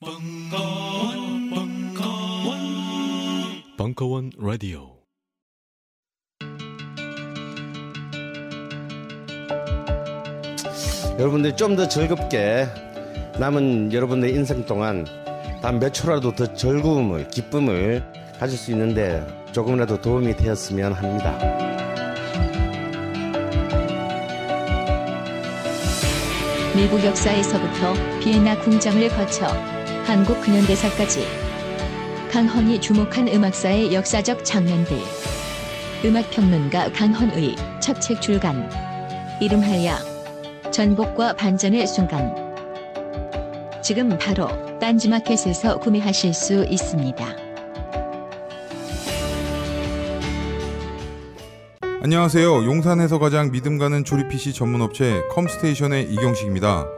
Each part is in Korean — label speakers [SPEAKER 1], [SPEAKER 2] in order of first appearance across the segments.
[SPEAKER 1] 벙커원, 벙커원, 벙커원 라디오.
[SPEAKER 2] 여러분들이 좀더 즐겁게 남은 여러분의 인생 동안 단 몇 초라도 더 즐거움을, 기쁨을 가질 수 있는데 조금이라도 도움이 되었으면 합니다.
[SPEAKER 3] 미국 역사에서부터 비엔나 궁정을 거쳐 한국 근현대사까지 강헌이 주목한 음악사의 역사적 장면들 음악평론가 강헌의 첫 책 출간 이름하여 전복과 반전의 순간 지금 바로 딴지마켓에서 구매하실 수 있습니다.
[SPEAKER 4] 안녕하세요. 용산에서 가장 믿음 가는 조립 PC 전문 업체 컴스테이션의 이경식입니다.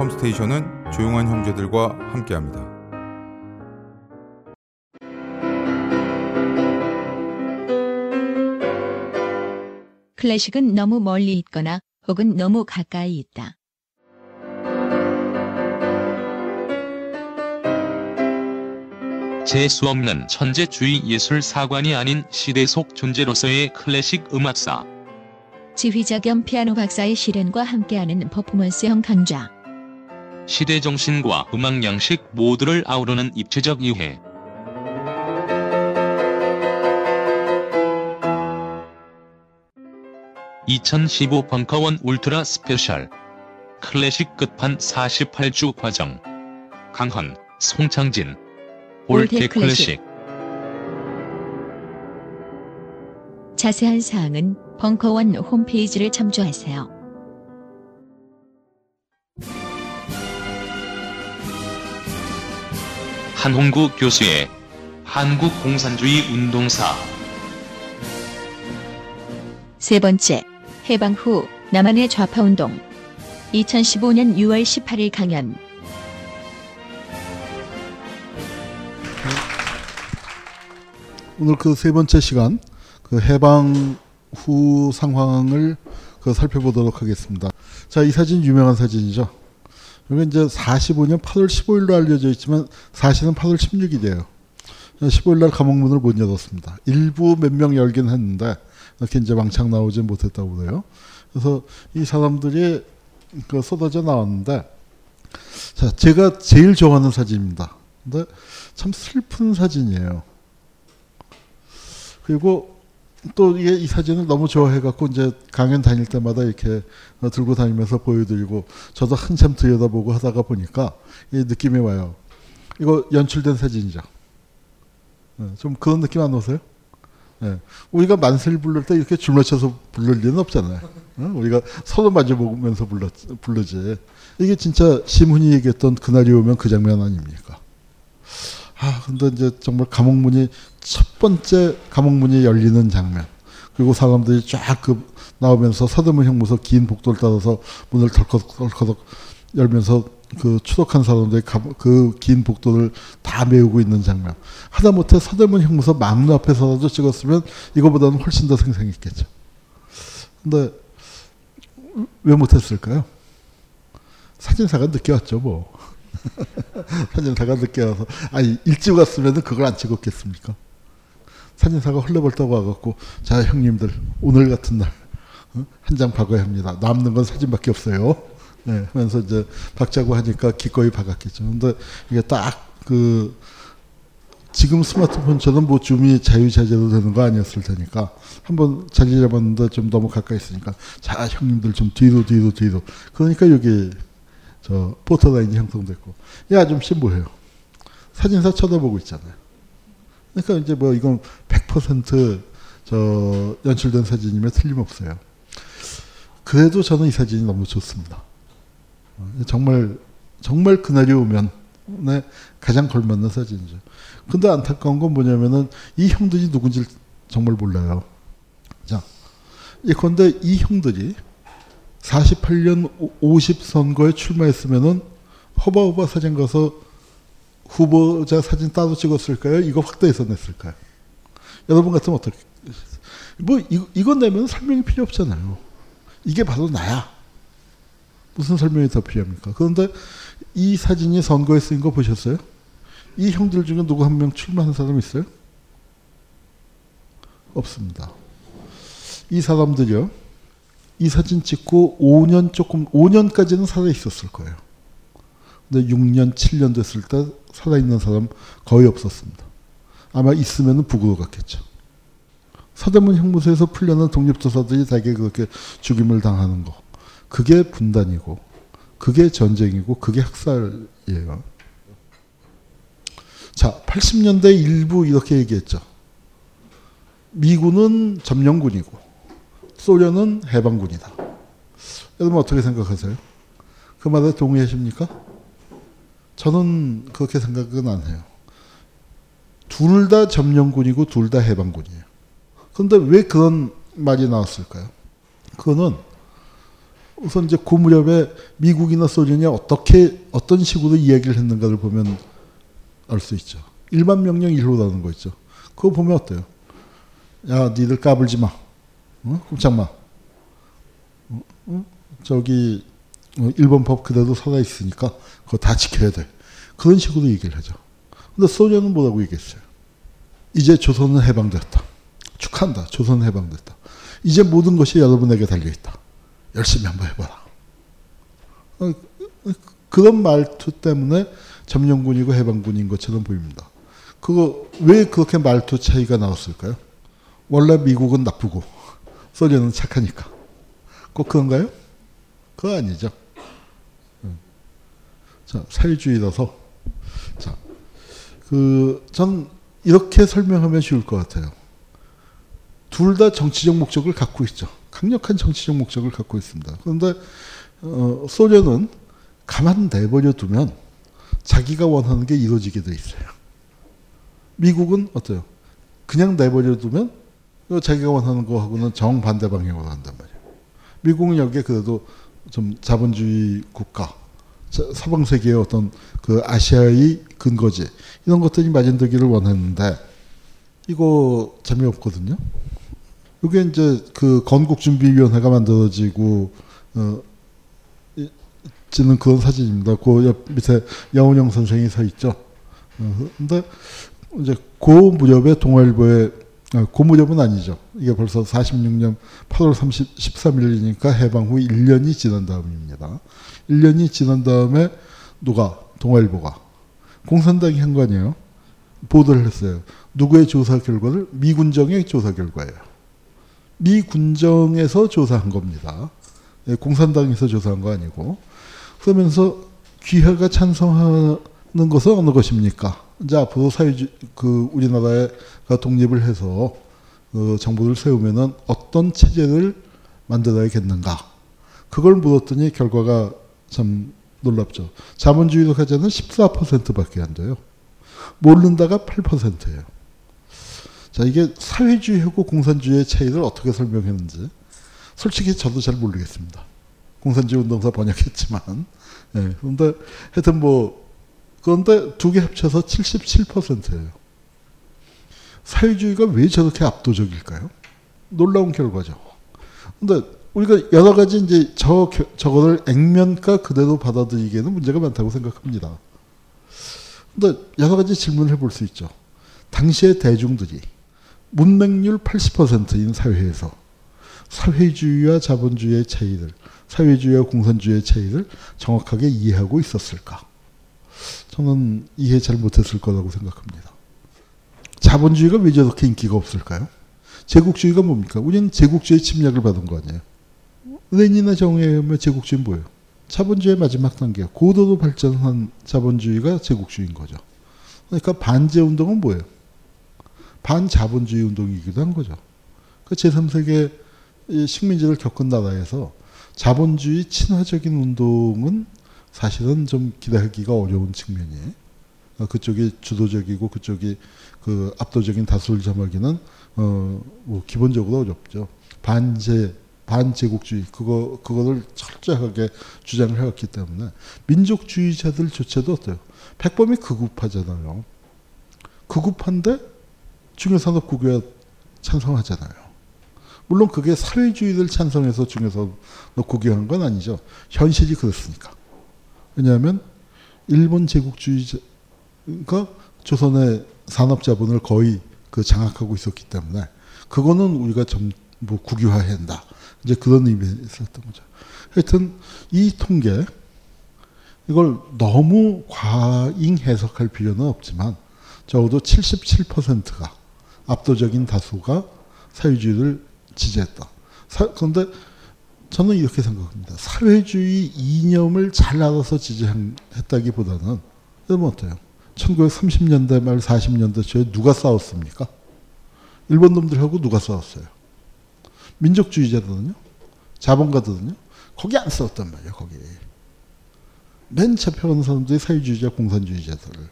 [SPEAKER 4] 컴스테이션은 조용한 형제들과 함께합니다.
[SPEAKER 3] 클래식은 너무 멀리 있거나 혹은 너무 가까이 있다.
[SPEAKER 5] 재수 없는 천재주의 예술 사관이 아닌 시대 속 존재로서의 클래식 음악사.
[SPEAKER 3] 지휘자 겸 피아노 박사의 실연과 함께하는 퍼포먼스형 강좌.
[SPEAKER 5] 시대 정신과 음악 양식 모두를 아우르는 입체적 이해. (2015) 벙커원 울트라 스페셜. 클래식 끝판 48주 과정. 강헌 송창진. 올드 클래식.
[SPEAKER 3] 자세한 사항은 벙커원 홈페이지를 참조하세요.
[SPEAKER 5] 한홍구 교수의 한국 공산주의 운동사
[SPEAKER 3] 세 번째, 해방 후 남한의 좌파운동. 2015년 6월 18일 강연.
[SPEAKER 6] 오늘 그 세 번째 시간 그 해방 후 상황을 그 살펴보도록 하겠습니다. 자, 이 사진 유명한 사진이죠. 여기 이제 45년 8월 15일로 알려져 있지만 사실은 8월 16일이에요. 15일 날 감옥 문을 못 열었습니다. 일부 몇 명 열긴 했는데 이렇게 이제 왕창 나오지 못했다고 그래요. 그래서 이 사람들이 그 쏟아져 나왔는데 자, 제가 제일 좋아하는 사진입니다. 근데 참 슬픈 사진이에요. 그리고 또 이게 이 사진을 너무 좋아해갖고 이제 강연 다닐 때마다 이렇게 어, 들고 다니면서 보여드리고 저도 한참 들여다보고 하다가 보니까 이 느낌이 와요. 이거 연출된 사진이죠. 네, 좀 그런 느낌 안 오세요? 네. 우리가 만세를 부를 때 이렇게 줄 맞춰서 부를 일은 없잖아요. 어? 우리가 서로 마주보면서 불러, 부르지. 이게 진짜 시문이 얘기했던 그날이 오면 그 장면 아닙니까? 아, 근데 이제 정말 감옥 문이 첫 번째 감옥 문이 열리는 장면. 그리고 사람들이 쫙 그 나오면서 서대문 형무소 긴 복도를 따라서 문을 덜컥덜컥 열면서 그 추적한 사람들이 그 긴 복도를 다 메우고 있는 장면. 하다못해 서대문 형무소 막루 앞에서라도 찍었으면 이거보다는 훨씬 더 생생했겠죠. 근데 왜 못했을까요? 사진사가 늦게 왔죠, 뭐. 사진사가 늦게 와서 아니 일찍 왔으면 그걸 안 찍었겠습니까? 사진사가 헐레벌떡 와갖고 자 형님들 오늘 같은 날 한 장 박아야 합니다. 남는 건 사진밖에 없어요. 네, 하면서 이제 박자고 하니까 기꺼이 박았겠죠. 근데 이게 딱 그 지금 스마트폰처럼 뭐 줌이 자유자재로 되는 거 아니었을 테니까 한번 자리 잡았는데 좀 너무 가까이 있으니까 자 형님들 좀 뒤로 뒤로 뒤로 그러니까 여기 저 포토라인이 형성됐고 이 아줌씨 뭐예요? 사진사 쳐다보고 있잖아요. 그러니까 이제 뭐 이건 100%저 연출된 사진이면 틀림없어요. 그래도 저는 이 사진이 너무 좋습니다. 정말 정말 그날이 오면 가장 걸맞는 사진이죠. 근데 안타까운 건 뭐냐면은 이 형들이 누군지 정말 몰라요. 자, 예컨대 이 형들이 48년 50 선거에 출마했으면은 허바허바 사진 가서 후보자 사진 따로 찍었을까요? 이거 확대해서 냈을까요? 여러분 같으면 어떻게? 뭐 이, 이거 내면 설명이 필요 없잖아요. 이게 바로 나야. 무슨 설명이 더 필요합니까? 그런데 이 사진이 선거에 쓰인 거 보셨어요? 이 형들 중에 누구 한 명 출마한 사람 있어요? 없습니다. 이 사람들이요. 이 사진 찍고 5년 조금 5년까지는 살아 있었을 거예요. 근데 6년, 7년 됐을 때 살아 있는 사람 거의 없었습니다. 아마 있으면은 북으로 갔겠죠. 서대문 형무소에서 풀려난 독립투사들이 대개 그렇게 죽임을 당하는 거. 그게 분단이고, 그게 전쟁이고, 그게 학살이에요. 자, 80년대 일부 이렇게 얘기했죠. 미군은 점령군이고, 소련은 해방군이다. 여러분 어떻게 생각하세요? 그 말에 동의하십니까? 저는 그렇게 생각은 안 해요. 둘 다 점령군이고 둘 다 해방군이에요. 그런데 왜 그런 말이 나왔을까요? 그거는 우선 이제 그 무렵에 미국이나 소련이 어떻게 어떤 식으로 이야기를 했는가를 보면 알 수 있죠. 일반 명령 1호라는 거 있죠. 그거 보면 어때요? 야, 니들 까불지 마. 어? 꼼짝 마. 어? 어? 저기 어, 일본 법 그대로 살아 있으니까 그거 다 지켜야 돼. 그런 식으로 얘기를 하죠. 근데 소련은 뭐라고 얘기했어요? 이제 조선은 해방됐다. 축하한다. 조선은 해방됐다. 이제 모든 것이 여러분에게 달려있다. 열심히 한번 해봐라. 어, 그런 말투 때문에 점령군이고 해방군인 것처럼 보입니다. 그거 왜 그렇게 말투 차이가 나왔을까요? 원래 미국은 나쁘고 소련은 착하니까. 꼭 그런가요? 그거 아니죠. 자, 사회주의라서 자, 그, 전 이렇게 설명하면 쉬울 것 같아요. 둘 다 정치적 목적을 갖고 있죠. 강력한 정치적 목적을 갖고 있습니다. 그런데, 어, 소련은 가만 내버려 두면 자기가 원하는 게 이루어지게 돼 있어요. 미국은 어때요? 그냥 내버려 두면 자기가 원하는 거하고는 정반대 방향으로 간단 말이에요. 미국은 여기에 그래도 좀 자본주의 국가, 서방 세계의 어떤 그 아시아의 근거지 이런 것들이 마련되기를 원했는데 이거 재미없거든요. 이게 이제 그 건국준비위원회가 만들어지고 어, 지는 그런 사진입니다. 그 옆 밑에 여운영 선생이 서 있죠. 어, 근데 이제 고 무렵에 동아일보에 아, 고 무렵은 아니죠. 이게 벌써 46년 8월 30, 13일이니까 해방 후 1년이 지난 다음입니다. 1년이 지난 다음에 누가 동아일보가 공산당이 한 거 아니에요. 보도를 했어요. 누구의 조사 결과를 미군정의 조사 결과예요. 미군정에서 조사한 겁니다. 예, 공산당에서 조사한 거 아니고 그러면서 귀하가 찬성하 는 것은 어느 것입니까? 이제 앞으로 사회주 그 우리나라가 독립을 해서 그 정부를 세우면은 어떤 체제를 만들어야겠는가? 그걸 물었더니 결과가 참 놀랍죠. 자본주의로 가자는 14%밖에 안 돼요. 모른다가 8%예요. 자, 이게 사회주의하고 공산주의의 차이를 어떻게 설명했는지 솔직히 저도 잘 모르겠습니다. 공산주의 운동사 번역했지만. 예, 그런데 하여튼 뭐, 그런데 두 개 합쳐서 77%예요. 사회주의가 왜 저렇게 압도적일까요? 놀라운 결과죠. 근데 우리가 여러 가지 이제 저, 저거를 액면가 그대로 받아들이기에는 문제가 많다고 생각합니다. 근데 여러 가지 질문을 해볼 수 있죠. 당시의 대중들이 문맹률 80%인 사회에서 사회주의와 자본주의의 차이를, 사회주의와 공산주의의 차이를 정확하게 이해하고 있었을까? 저는 이해 잘 못했을 거라고 생각합니다. 자본주의가 왜 저렇게 인기가 없을까요? 제국주의가 뭡니까? 우리는 제국주의 침략을 받은 거 아니에요? 레닌의 정의에 의하면 제국주의는 뭐예요? 자본주의의 마지막 단계, 고도로 발전한 자본주의가 제국주의인 거죠. 그러니까 반제 운동은 뭐예요? 반자본주의 운동이기도 한 거죠. 그 제3세계 식민지를 겪은 나라에서 자본주의 친화적인 운동은 사실은 좀 기대하기가 어려운 측면이 어, 그쪽이 주도적이고 그쪽이 그 압도적인 다수를 점하기는 어, 뭐 기본적으로 어렵죠. 반제 반제국주의 그거 그거를 철저하게 주장을 해왔기 때문에 민족주의자들조차도 어때요? 백범이 극우파잖아요. 극우파인데 중요산업 국유화 찬성하잖아요. 물론 그게 사회주의를 찬성해서 중요산업 국유화한 건 아니죠. 현실이 그렇습니까? 왜냐하면 일본 제국주의가 조선의 산업 자본을 거의 그 장악하고 있었기 때문에 그거는 우리가 전부 국유화해야 한다. 이제 그런 의미에 있었던 거죠. 하여튼 이 통계 이걸 너무 과잉 해석할 필요는 없지만 적어도 77%가 압도적인 다수가 사회주의를 지지했다. 사, 그런데 저는 이렇게 생각합니다. 사회주의 이념을 잘 알아서 지지했다기보다는 여러분 어때요? 1930년대 말 40년대 초에 누가 싸웠습니까? 일본 놈들하고 누가 싸웠어요? 민족주의자들은요? 자본가들은요? 거기 안 싸웠단 말이에요, 거기. 맨 잡혀가는 사람들이 사회주의자, 공산주의자들.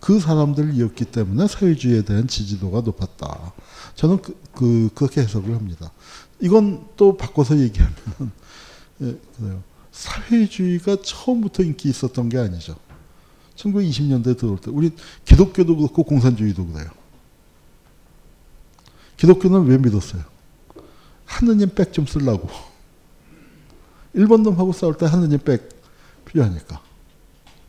[SPEAKER 6] 그 사람들이었기 때문에 사회주의에 대한 지지도가 높았다. 저는 그, 그 그렇게 해석을 합니다. 이건 또 바꿔서 얘기하면 예. 사회주의가 처음부터 인기 있었던 게 아니죠. 1920년대 들어올 때 우리 기독교도 그렇고 공산주의도 그래요. 기독교는 왜 믿었어요? 하느님 백 좀 쓰려고. 일본 놈하고 싸울 때 하느님 백 필요하니까.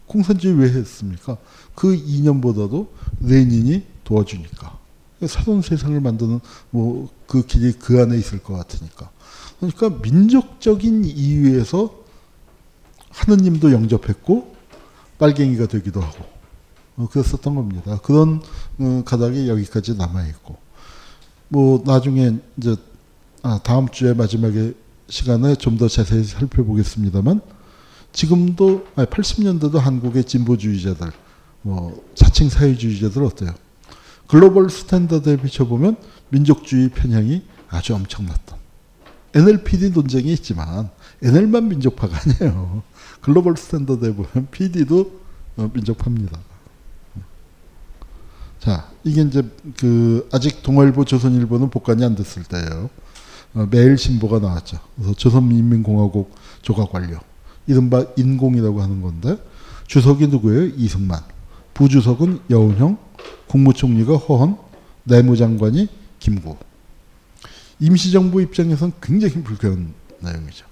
[SPEAKER 6] 공산주의 왜 했습니까? 그 이념보다도 레닌이 도와주니까. 새로운 세상을 만드는 뭐 그 길이 그 안에 있을 것 같으니까. 그러니까 민족적인 이유에서 하느님도 영접했고 빨갱이가 되기도 하고 어, 그랬었던 겁니다. 그런 어, 가닥이 여기까지 남아 있고 뭐 나중에 이제 아, 다음 주에 마지막에 시간에 좀 더 자세히 살펴보겠습니다만 지금도 아니, 80년대도 한국의 진보주의자들 뭐 자칭 사회주의자들 어때요? global standard에 비춰보면 민족주의 편향이 아주 엄청났던 NLPD 논쟁이 있지만 NL만 민족파가 아니에요. global standard에 보면 PD도 어, 민족파입니다. 자, 이게 이제 그 아직 동아일보, 조선일보는 복간이 안 됐을 때예요. 어, 매일 신보가 나왔죠. 그래서 조선인민공화국 조각 완료. 이른바 인공이라고 하는 건데 주석이 누구예요? 이승만. 부주석은 여운형, 국무총리가 허헌, 내무장관이 김구. 임시정부 입장에선 굉장히 불쾌한 내용이죠.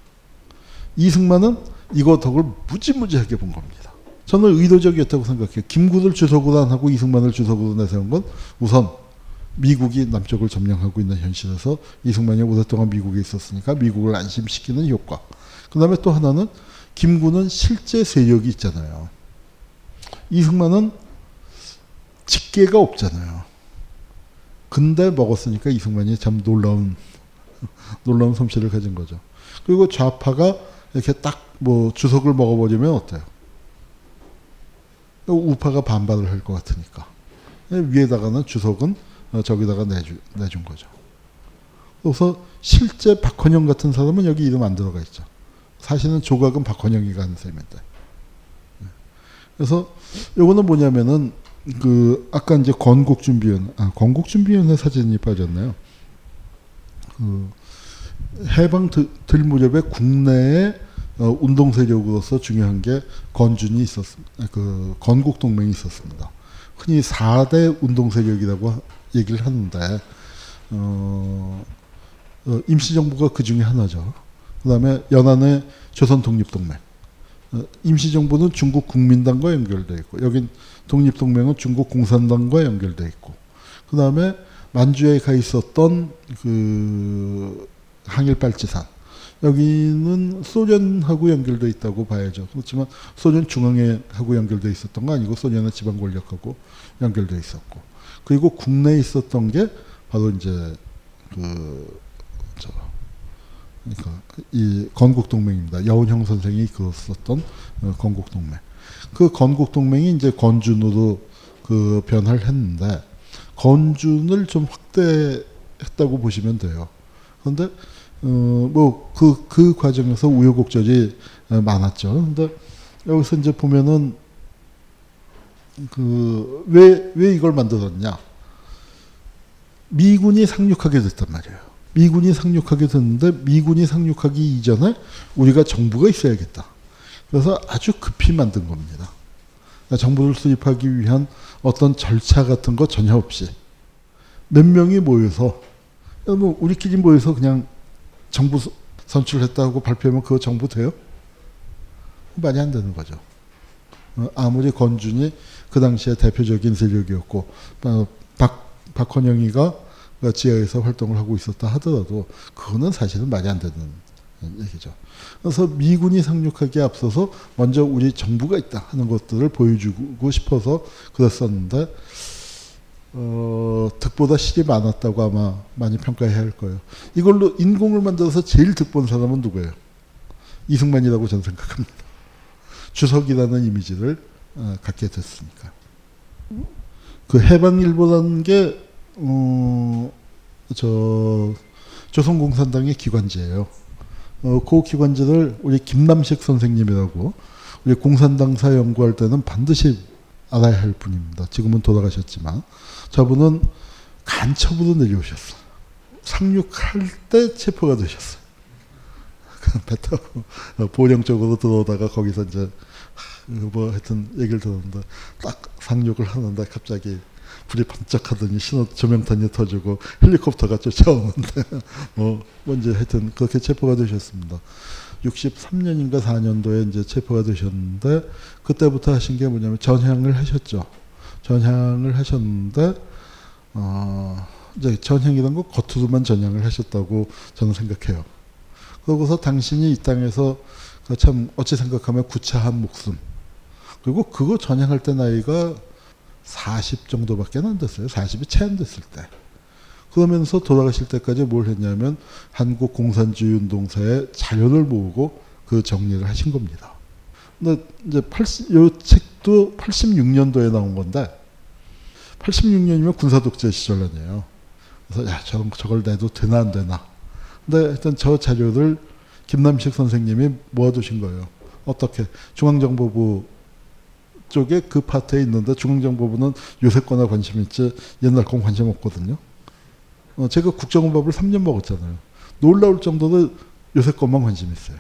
[SPEAKER 6] 이승만은 이거 덕을 무지무지하게 본 겁니다. 저는 의도적이었다고 생각해요. 김구를 주석으로 안 하고 이승만을 주석으로 내세운 건 우선 미국이 남쪽을 점령하고 있는 현실에서 이승만이 오랫동안 미국에 있었으니까 미국을 안심시키는 효과. 그 다음에 또 하나는 김구는 실제 세력이 있잖아요. 이승만은 직계가 없잖아요. 근데 먹었으니까 이승만이 참 놀라운 놀라운 솜씨를 가진 거죠. 그리고 좌파가 이렇게 딱 뭐 주석을 먹어버리면 어때요? 우파가 반발을 할 것 같으니까 위에다가는 주석은 어, 저기다가 내주, 내준 거죠. 그래서 실제 박헌영 같은 사람은 여기 이름 안 들어가 있죠. 사실은 조각은 박헌영이가 한 셈인데. 네. 그래서 요거는 뭐냐면은 그 아까 이제 건국준비위원 아 건국준비위원회 사진이 빠졌나요? 그 해방 들 무렵에 국내에 어, 운동 세력으로서 중요한 게 건준이 있었습니다. 그 건국 동맹이 있었습니다. 흔히 4대 운동 세력이라고 얘기를 하는데 어, 어, 임시정부가 그 중에 하나죠. 그다음에 연안의 조선 독립 동맹. 어, 임시정부는 중국 국민당과 연결돼 있고 여긴 독립동맹은 중국 공산당과 연결돼 있고 그 다음에 만주에 가 있었던 그 항일발지산 여기는 소련하고 연결돼 있다고 봐야죠. 그렇지만 소련 중앙에 하고 연결돼 있었던 거 아니고 소련의 지방 권력하고 연결돼 있었고 그리고 국내에 있었던 게 바로 이제 그저 그러니까 이 건국 동맹입니다. 여운형 선생이 이끌었었던 어, 건국 동맹. 그 건국 동맹이 이제 건준으로 그 변화를 했는데 건준을 좀 확대했다고 보시면 돼요. 그런데 어뭐그그 그 과정에서 우여곡절이 많았죠. 근데 여기서 이제 보면은 그 왜 왜 이걸 만들었냐? 미군이 상륙하게 됐단 말이에요. 미군이 상륙하게 됐는데 미군이 상륙하기 이전에 우리가 정부가 있어야겠다. 그래서 아주 급히 만든 겁니다. 그러니까 정부를 수립하기 위한 어떤 절차 같은 거 전혀 없이 몇 명이 모여서 뭐 우리끼리 모여서 그냥 정부 선출했다고 발표하면 그거 정부 돼요? 말이 안 되는 거죠. 어, 아무리 건준이 그 당시에 대표적인 세력이었고 어, 박 박헌영이가 지하에서 활동을 하고 있었다 하더라도 그거는 사실은 말이 안 되는 얘기죠. 그래서 미군이 상륙하기에 앞서서 먼저 우리 정부가 있다 하는 것들을 보여주고 싶어서 그랬었는데 어, 득보다 실이 많았다고 아마 많이 평가해야 할 거예요. 이걸로 인공을 만들어서 제일 득본 사람은 누구예요? 이승만이라고 저는 생각합니다. 주석이라는 이미지를 어, 갖게 됐으니까. 그 해방일보라는 게, 어, 저, 조선공산당의 기관지예요. 어, 그 기관지를 우리 김남식 선생님이라고 우리 공산당사 연구할 때는 반드시 알아야 할 분입니다. 지금은 돌아가셨지만 저분은 간첩으로 내려오셨어. 상륙할 때 체포가 되셨어요. 배 타고 보령 쪽으로 들어오다가 거기서 이제 뭐 하여튼 얘기를 들었는데 딱 상륙을 하는데 갑자기 불이 반짝하더니 신호 조명탄이 터지고 헬리콥터가 쫓아오는데 뭐, 뭐 이제 하여튼 그렇게 체포가 되셨습니다. 63년인가 4년도에 이제 체포가 되셨는데 그때부터 하신 게 뭐냐면 전향을 하셨죠. 전향을 하셨는데 어 이제 전향이란 거 겉으로만 전향을 하셨다고 저는 생각해요. 그러고서 당신이 이 땅에서 그참 어찌 생각하면 구차한 목숨 그리고 그거 전향할 때 나이가 40 정도밖에 안 됐어요. 40이 채 안 됐을 때. 그러면서 돌아가실 때까지 뭘 했냐면 한국 공산주의 운동사의 자료를 모으고 그 정리를 하신 겁니다. 근데 이제 80, 요 책도 86년도에 나온 건데 86년이면 군사 독재 시절 아니에요. 그래서 야, 저, 저걸 내도 되나 안 되나. 근데 일단 저 자료를 김남식 선생님이 모아두신 거예요. 어떻게 중앙정보부 쪽에 그 파트에 있는데 중앙정보부는 요새 거나 관심 있지 옛날 건 관심 없거든요. 어, 제가 국정원법을 3년 먹었잖아요. 놀라울 정도로 요새 것만 관심 있어요.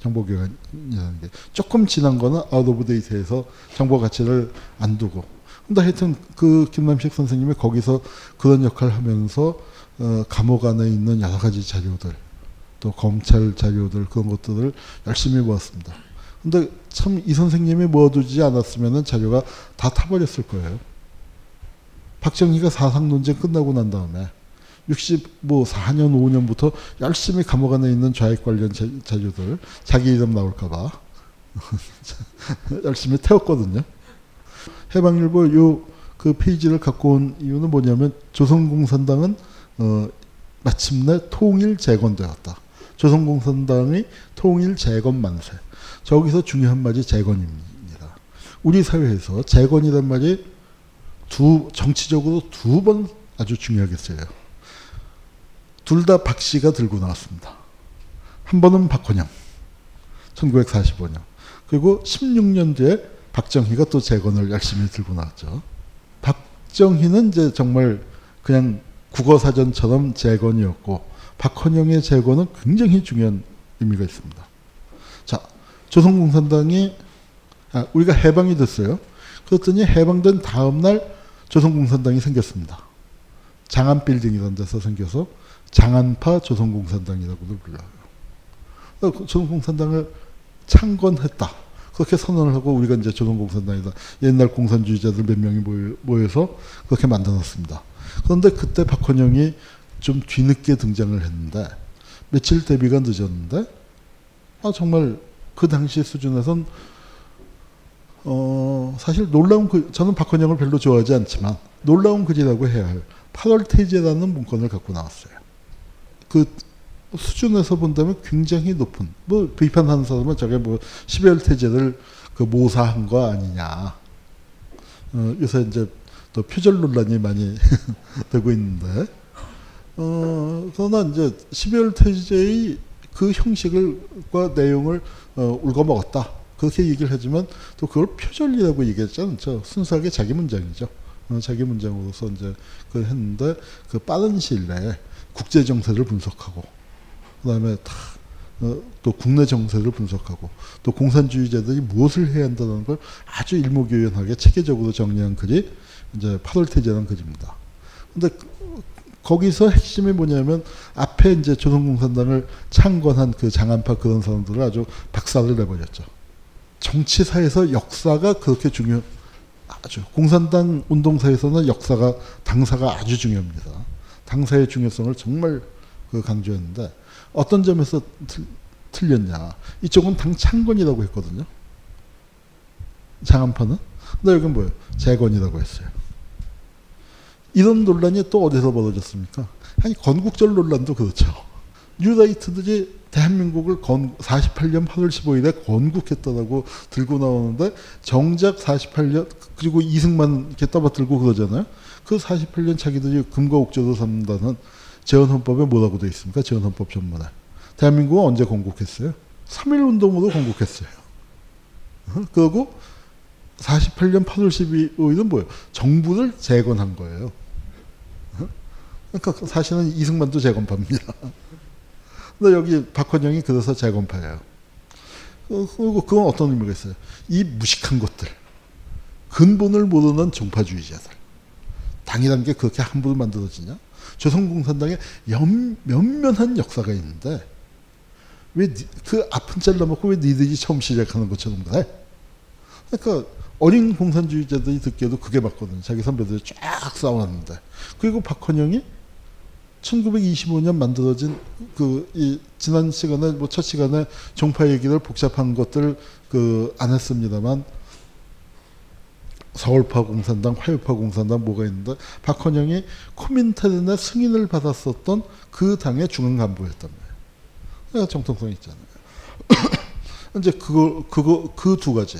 [SPEAKER 6] 정보기관이라는 게. 조금 지난 거는 out of date해서 정보 가치를 안 두고. 근데 하여튼 그 김남식 선생님이 거기서 그런 역할을 하면서 어, 감옥 안에 있는 여러 가지 자료들, 또 검찰 자료들 그런 것들을 열심히 모았습니다. 근데 참 이 선생님이 모아두지 않았으면 자료가 다 타버렸을 거예요. 박정희가 사상 논쟁 끝나고 난 다음에 64년, 5년부터 열심히 감옥 안에 있는 좌익 관련 자료들 자기 이름 나올까봐 열심히 태웠거든요. 해방일보 요 그 페이지를 갖고 온 이유는 뭐냐면 조선공산당은 어, 마침내 통일 재건되었다. 조선공산당이 통일 재건 만세. 저기서 중요한 말이 재건입니다. 우리 사회에서 재건이란 말이 두 정치적으로 두 번 아주 중요하게 써요. 둘 다 박 씨가 들고 나왔습니다. 한 번은 박헌영, 1945년. 그리고 16년 뒤에 박정희가 또 재건을 열심히 들고 나왔죠. 박정희는 이제 정말 그냥 국어사전처럼 재건이었고, 박헌영의 재건은 굉장히 중요한 의미가 있습니다. 자, 조선공산당이, 아, 우리가 해방이 됐어요. 그랬더니 해방된 다음 날 조선공산당이 생겼습니다. 장안 빌딩이라는 데서 생겨서 장안파 조선공산당이라고도 불려요. 조선공산당을 창건했다. 그렇게 선언을 하고 우리가 이제 조선공산당이다. 옛날 공산주의자들 몇 명이 모여서 그렇게 만들었습니다. 그런데 그때 박헌영이 좀 뒤늦게 등장을 했는데 며칠 대비가 늦었는데 아 정말 그 당시 수준에선 어 사실 놀라운 그 저는 박헌영을 별로 좋아하지 않지만 놀라운 글이라고 해야 할 8월 태제라는 문건을 갖고 나왔어요. 그 수준에서 본다면 굉장히 높은 뭐 비판하는 사람은 저게 뭐 12월 태제를 그 모사한 거 아니냐. 어, 요새 이제 또 표절 논란이 많이 되고 있는데 어, 그러나 이제 12월 태제의 그 형식을과 내용을 어, 울거먹었다. 그렇게 얘기를 하지만 또 그걸 표절이라고 얘기하지 않죠. 순수하게 자기 문장이죠. 어, 자기 문장으로서 이제 그 했는데 그 빠른 시일 내에 국제 정세를 분석하고 그다음에 다, 어, 또 국내 정세를 분석하고 또 공산주의자들이 무엇을 해야 한다는 걸 아주 일목요연하게 체계적으로 정리한 글이 이제 8월 태제라는 글입니다. 근데 그- 거기서 핵심이 뭐냐면 앞에 이제 조선공산당을 창건한 그 장안파 그런 사람들을 아주 박살을 내버렸죠. 정치사에서 역사가 그렇게 중요, 아주 공산당 운동사에서는 역사가 당사가 아주 중요합니다. 당사의 중요성을 정말 그 강조했는데 어떤 점에서 틀, 틀렸냐? 이쪽은 당 창건이라고 했거든요. 장안파는 근데 여기 뭐예요? 재건이라고 했어요. 이런 논란이 또 어디서 벌어졌습니까? 아니 건국절 논란도 그렇죠. 뉴라이트들이 대한민국을 건, 48년 8월 15일에 건국했다라고 들고 나오는데 정작 48년 그리고 이승만 이렇게 떠받들고 그러잖아요. 그 48년 자기들이 금과 옥조로 삼는다는 재헌헌법에 뭐라고 되어 있습니까? 재헌헌법 전문에. 대한민국은 언제 건국했어요? 3.1 운동으로 건국했어요. 어? 그리고 48년 8월 15일은 뭐예요? 정부를 재건한 거예요. 어? 그러니까 사실은 이승만도 재건파입니다. 근데 여기 박헌영이 그래서 재건파예요. 어, 그리고 그건 어떤 의미가 있어요? 이 무식한 것들, 근본을 모르는 종파주의자들. 당이라는 게 그렇게 함부로 만들어지냐? 조선공산당에 연, 면면한 역사가 있는데 왜 그 아픈 짤 넘어고 왜 니들이 처음 시작하는 것처럼 그래? 그러니까 어린 공산주의자들이 듣기에도 그게 맞거든요. 자기 선배들이 쫙 싸워놨는데. 그리고 박헌영이 1925년 만들어진 그 이 지난 시간에 뭐 첫 시간에 종파 얘기를 복잡한 것들 그 안 했습니다만 서울파 공산당, 화요파 공산당 뭐가 있는데 박헌영이 코민테른의 승인을 받았었던 그 당의 중앙 말이에요. 그러니까 정통성이 있잖아요. 이제 그거 그거 그 두 가지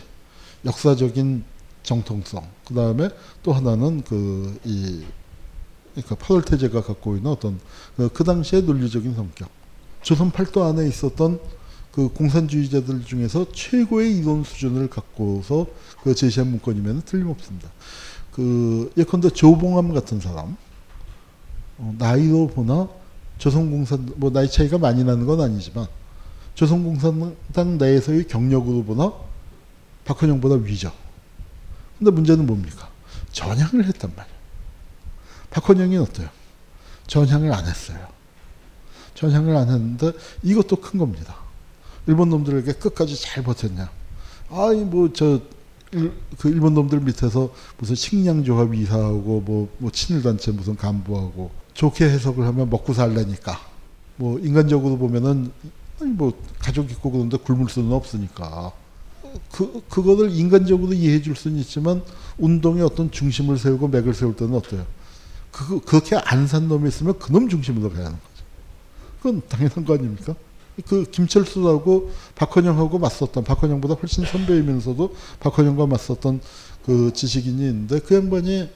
[SPEAKER 6] 역사적인 정통성 그 다음에 또 하나는 그 이 그러니까 8월 태제가 갖고 있는 어떤 그, 그 당시의 논리적인 성격. 조선 팔도 안에 있었던 그 공산주의자들 중에서 최고의 이론 수준을 갖고서 그 제시한 문건이면 틀림없습니다. 그 예컨대 조봉암 같은 사람 어, 나이로 보나 조선공산 뭐 나이 차이가 많이 나는 건 아니지만 조선공산당 내에서의 경력으로 보나 박헌영보다 위죠. 근데 문제는 뭡니까? 전향을 했단 말이에요. 박헌영이 어때요? 전향을 안 했어요. 전향을 안 했는데 이것도 큰 겁니다. 일본 놈들에게 끝까지 잘 버텼냐? 아이 뭐저 그 일본 놈들 밑에서 무슨 식량조합 이사하고 뭐, 뭐 친일단체 무슨 간부하고 좋게 해석을 하면 먹고 살래니까 뭐 인간적으로 보면은 아니 뭐 가족 있고 그런데 굶을 수는 없으니까 그 그거를 인간적으로 이해해 줄 수는 있지만 운동의 어떤 중심을 세우고 맥을 세울 때는 어때요? 그 그렇게 안 산 놈이 있으면 그놈 중심으로 가야 하는 거죠. 그건 당연한 거 아닙니까? 그 김철수하고 박헌영하고 맞섰던 박헌영보다 훨씬 선배이면서도 박헌영과 맞섰던 그 지식인이 있는데 그 양반이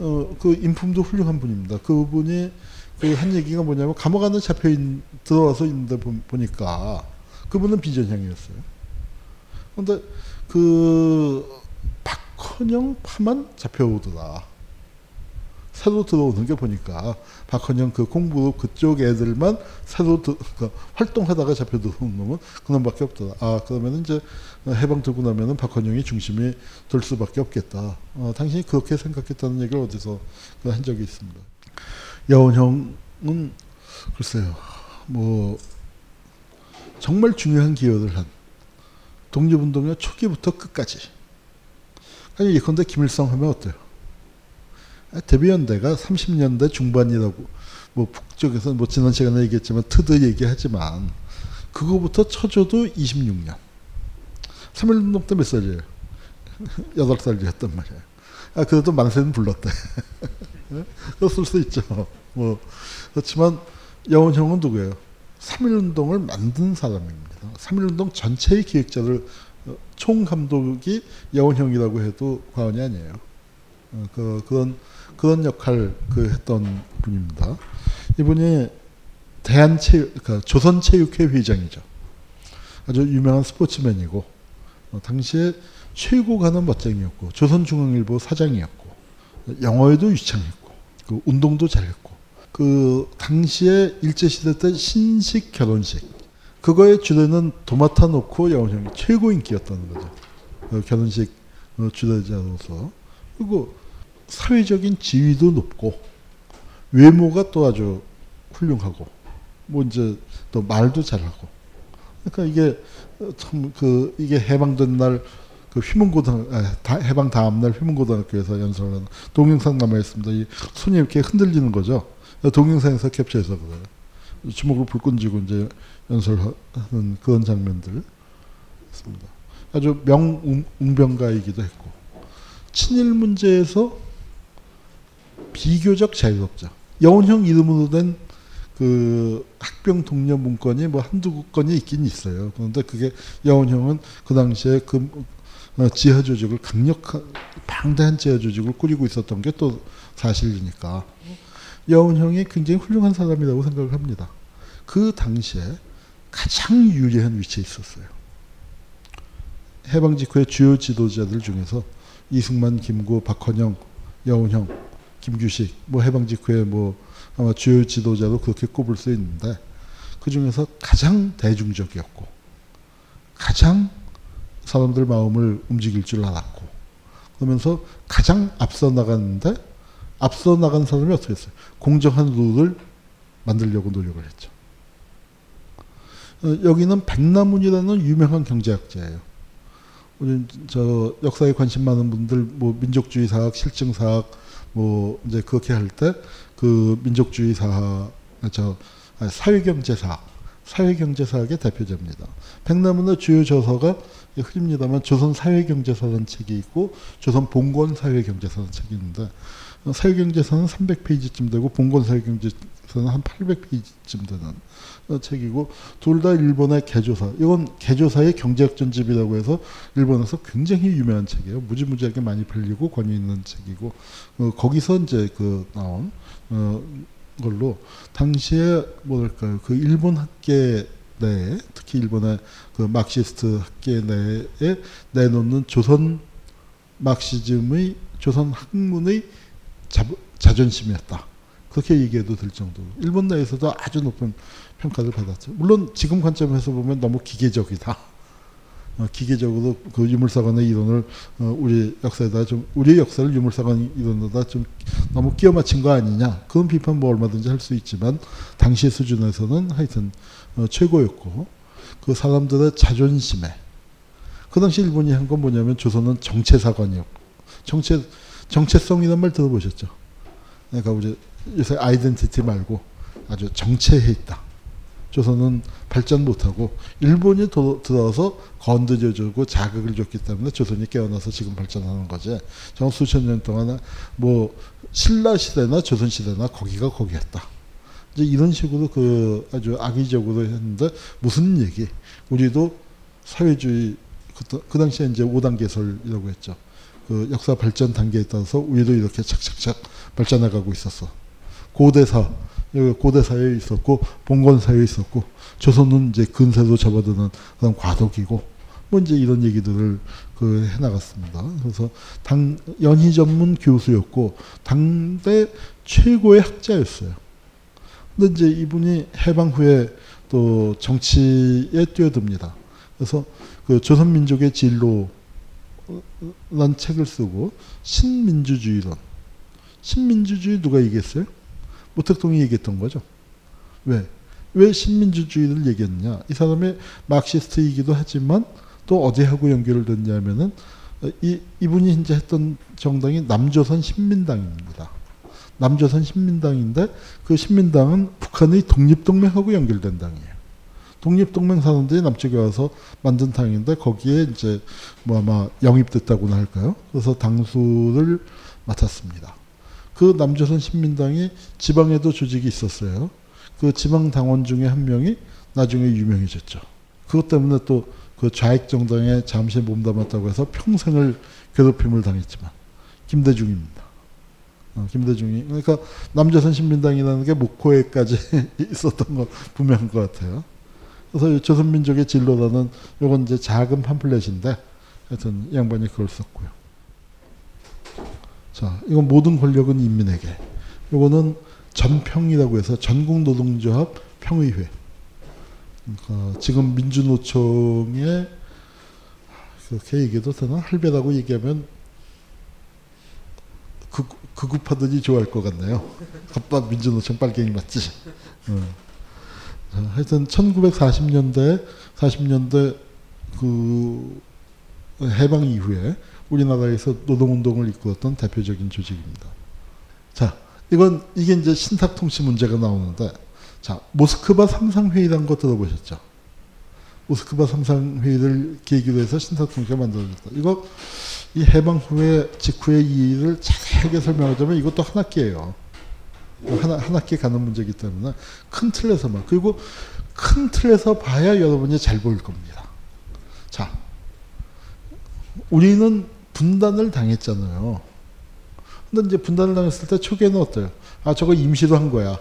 [SPEAKER 6] 어 그 인품도 훌륭한 분입니다. 그분이 그 한 얘기가 뭐냐면 감옥 안에 잡혀 있, 들어와서 있는데 보, 보니까 그분은 비전향이었어요. 근데 그 박헌영 파만 잡혀오더라. 새로 들어오는 게 보니까 박헌영 그 공부 그쪽 애들만 새로 드, 그 활동하다가 잡혀 들어온 놈은 그놈밖에 없더라. 아 그러면 이제 해방 되고 나면은 박헌영이 중심이 될 수밖에 없겠다. 어, 당신이 그렇게 생각했다는 얘기를 어디서 그한 적이 있습니다. 여운형은 글쎄요, 뭐 정말 중요한 기여를 한 독립운동의 초기부터 끝까지. 아니 예컨대 김일성 하면 어때요? 데뷔연대가 30년대 중반이라고 뭐 북쪽에서 뭐 지난 시간에 얘기했지만 트드 얘기하지만 그거부터 쳐줘도 26년. 3.1운동 때몇 살이에요? 8살이었단 말이에요. 아, 그래도 만세는 불렀대. 그랬을 수 있죠. 뭐, 그렇지만 여운형은 누구예요? 3.1운동을 만든 사람입니다. 3.1운동 전체의 기획자를 어, 총감독이 여운형이라고 해도 과언이 아니에요. 어, 그, 그런 그런 역할 그 했던 분입니다. 이분이 대한체육, 그러니까 조선체육회 회장이죠. 아주 유명한 스포츠맨이고 어, 당시에 최고 가는 멋쟁이였고 조선중앙일보 사장이었고 영어에도 유창했고 그 운동도 잘했고 그 당시에 일제시대 때 신식 결혼식 그거에 주례는 도맡아 놓고 여운형이 최고 인기였다는 거죠. 그 결혼식 어, 주례자로서 그리고 사회적인 지위도 높고 외모가 또 아주 훌륭하고 뭐 이제 또 말도 잘하고 그러니까 이게 참 그 이게 해방된 날 그 휘문고등 아, 다, 해방 다음 날 휘문고등학교에서 연설을 하는 동영상 남아 있습니다. 이 손이 이렇게 흔들리는 거죠. 동영상에서 캡처해서 그래요. 주먹을 불끈 쥐고 이제 연설하는 그런 장면들 있습니다. 아주 명웅병가이기도 했고 친일 문제에서 비교적 자유롭자. 여운형 이름으로 된 그 학병 독려 문건이 뭐 한두 건이 있긴 있어요. 그런데 그게 여운형은 그 당시에 그 어, 지하 조직을 강력한 방대한 지하 조직을 꾸리고 있었던 게 또 사실이니까 여운형이 굉장히 훌륭한 사람이라고 생각을 합니다. 그 당시에 가장 유리한 위치에 있었어요. 해방 직후의 주요 지도자들 중에서 이승만, 김구, 박헌영, 여운형, 김규식, 뭐 해방 직후에 뭐 아마 주요 지도자로 그렇게 꼽을 수 있는데 그 중에서 가장 대중적이었고 가장 사람들 마음을 움직일 줄 알았고 그러면서 가장 앞서 나갔는데 앞서 나간 사람이 어떻게 했어요? 공정한 룰을 만들려고 노력을 했죠. 어, 여기는 백남훈이라는 유명한 경제학자예요. 우리 저 역사에 관심 많은 분들 뭐 민족주의 사학, 실증 사학 뭐 이제 그렇게 할 때 그 민족주의 사학 저 사회경제사학 사회경제사학의 대표자입니다. 백남훈의 주요 저서가 흐립니다만 조선 사회경제사라는 책이 있고 조선 봉건 사회경제사라는 책이 있는데 어, 사회경제사는 300페이지쯤 되고 봉건 사회경제사는 한 800페이지쯤 되는 어, 책이고 둘 다 일본의 개조사. 이건 개조사의 경제학 전집이라고 해서 일본에서 굉장히 유명한 책이에요. 무지무지하게 많이 팔리고 권위 있는 책이고 어, 거기서 이제 그 나온 어, 걸로 당시에 뭐랄까요 그 일본 학계 내에 특히 일본의 그 막시스트 학계 내에 내놓는 조선 막시즘의 조선 학문의 자, 자존심이었다. 그렇게 얘기해도 될 정도로 일본 내에서도 아주 높은 평가를 받았죠. 물론 지금 관점에서 보면 너무 기계적이다. 어, 기계적으로 그 유물사관의 이론을 어, 우리 역사에다 좀 우리 역사를 유물사관 이론에다 좀 너무 끼워 맞춘 거 아니냐 그런 비판 뭐 얼마든지 할 수 있지만 당시 수준에서는 하여튼 어, 최고였고 그 사람들의 자존심에 그 당시 일본이 한 건 뭐냐면 조선은 정체사관이었고 정체 정체성이란 말 들어보셨죠? 그러니까 우리 요새 아이덴티티 말고 아주 정체해 있다. 조선은 발전 못하고 일본이 도, 들어서 건드려주고 자극을 줬기 때문에 조선이 깨어나서 지금 발전하는 거지. 정 수천 년 동안 뭐 신라 시대나 조선 시대나 거기가 거기였다. 이제 이런 식으로 그 아주 악의적으로 했는데 무슨 얘기? 우리도 사회주의 그, 그 당시에 이제 5단 계설이라고 했죠. 그 역사 발전 단계에 따라서 우리도 이렇게 착착착 발전해 가고 있었어. 고대사 고대 사회에 있었고 봉건 사회에 있었고 조선은 이제 근세도 접어드는 그런 과도기고 뭐 이제 이런 얘기들을 그 해나갔습니다. 그래서 당 연희 전문 교수였고 당대 최고의 학자였어요. 근데 이제 이분이 해방 후에 또 정치에 뛰어듭니다. 그래서 그 조선민족의 진로란 책을 쓰고 신민주주의론. 신민주주의 누가 얘기했어요? 모택동이 얘기했던 거죠. 왜? 왜 신민주주의를 얘기했느냐? 이 사람의 막시스트이기도 하지만 또 어디하고 연결을 됐냐면은 이, 이분이 이제 했던 정당이 남조선 신민당입니다. 남조선 신민당인데 그 신민당은 북한의 독립동맹하고 연결된 당이에요. 독립동맹 사람들이 남쪽에 와서 만든 당인데 거기에 이제 뭐 아마 영입됐다고나 할까요? 그래서 당수를 맡았습니다. 그 남조선 신민당이 지방에도 조직이 있었어요. 그 지방 당원 중에 한 명이 나중에 유명해졌죠. 그것 때문에 또 그 좌익 정당에 잠시 몸담았다고 해서 평생을 괴롭힘을 당했지만 김대중입니다. 어, 김대중이 그러니까 남조선 신민당이라는 게 목포에까지 있었던 거 분명한 것 같아요. 그래서 조선민족의 진로라는 요건 이제 작은 팜플렛인데 하여튼 이 양반이 그걸 썼고요. 자, 이건 모든 권력은 인민에게. 요거는 전평이라고 해서 전국노동조합 평의회. 그러니까 지금 민주노총의 그렇게 얘기해도 되나? 할배라고 얘기하면 그, 극우파들이 좋아할 것 같네요. 아빠 민주노총 빨갱이 맞지? 어. 자, 하여튼 1940년대 40년대 그 해방 이후에 우리나라에서 노동운동을 이끌었던 대표적인 조직입니다. 자, 이건 이게 이제 신탁통치 문제가 나오는데, 자 모스크바 삼상회의라는 거 들어보셨죠? 모스크바 삼상회의를 계기로 해서 신탁통치가 만들어졌다. 이거 이 해방 후에 직후의 이 일을 자세하게 설명하자면 이것도 한 학기예요. 한, 한 학기 가는 문제이기 때문에 큰 틀에서만 그리고 큰 틀에서 봐야 여러분이 잘 보일 겁니다. 자, 우리는 분단을 당했잖아요. 근데 이제 분단을 당했을 때 초기에는 어때요? 아, 저거 임시로 한 거야.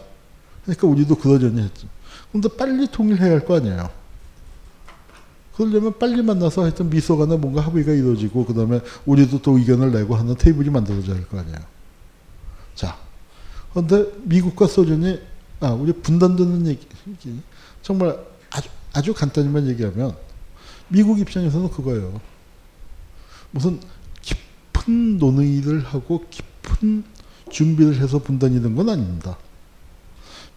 [SPEAKER 6] 그러니까 우리도 그러려니 했죠. 근데 빨리 통일해야 할 거 아니에요. 그러려면 빨리 만나서 하여튼 미소 간에 뭔가 합의가 이루어지고, 그 다음에 우리도 또 의견을 내고 하는 테이블이 만들어져야 할 거 아니에요. 자. 그런데 미국과 소련이, 아, 우리 분단되는 얘기, 정말 아주, 아주 간단히만 얘기하면, 미국 입장에서는 그거예요. 무슨 깊은 논의를 하고 깊은 준비를 해서 분단이 된 건 아닙니다.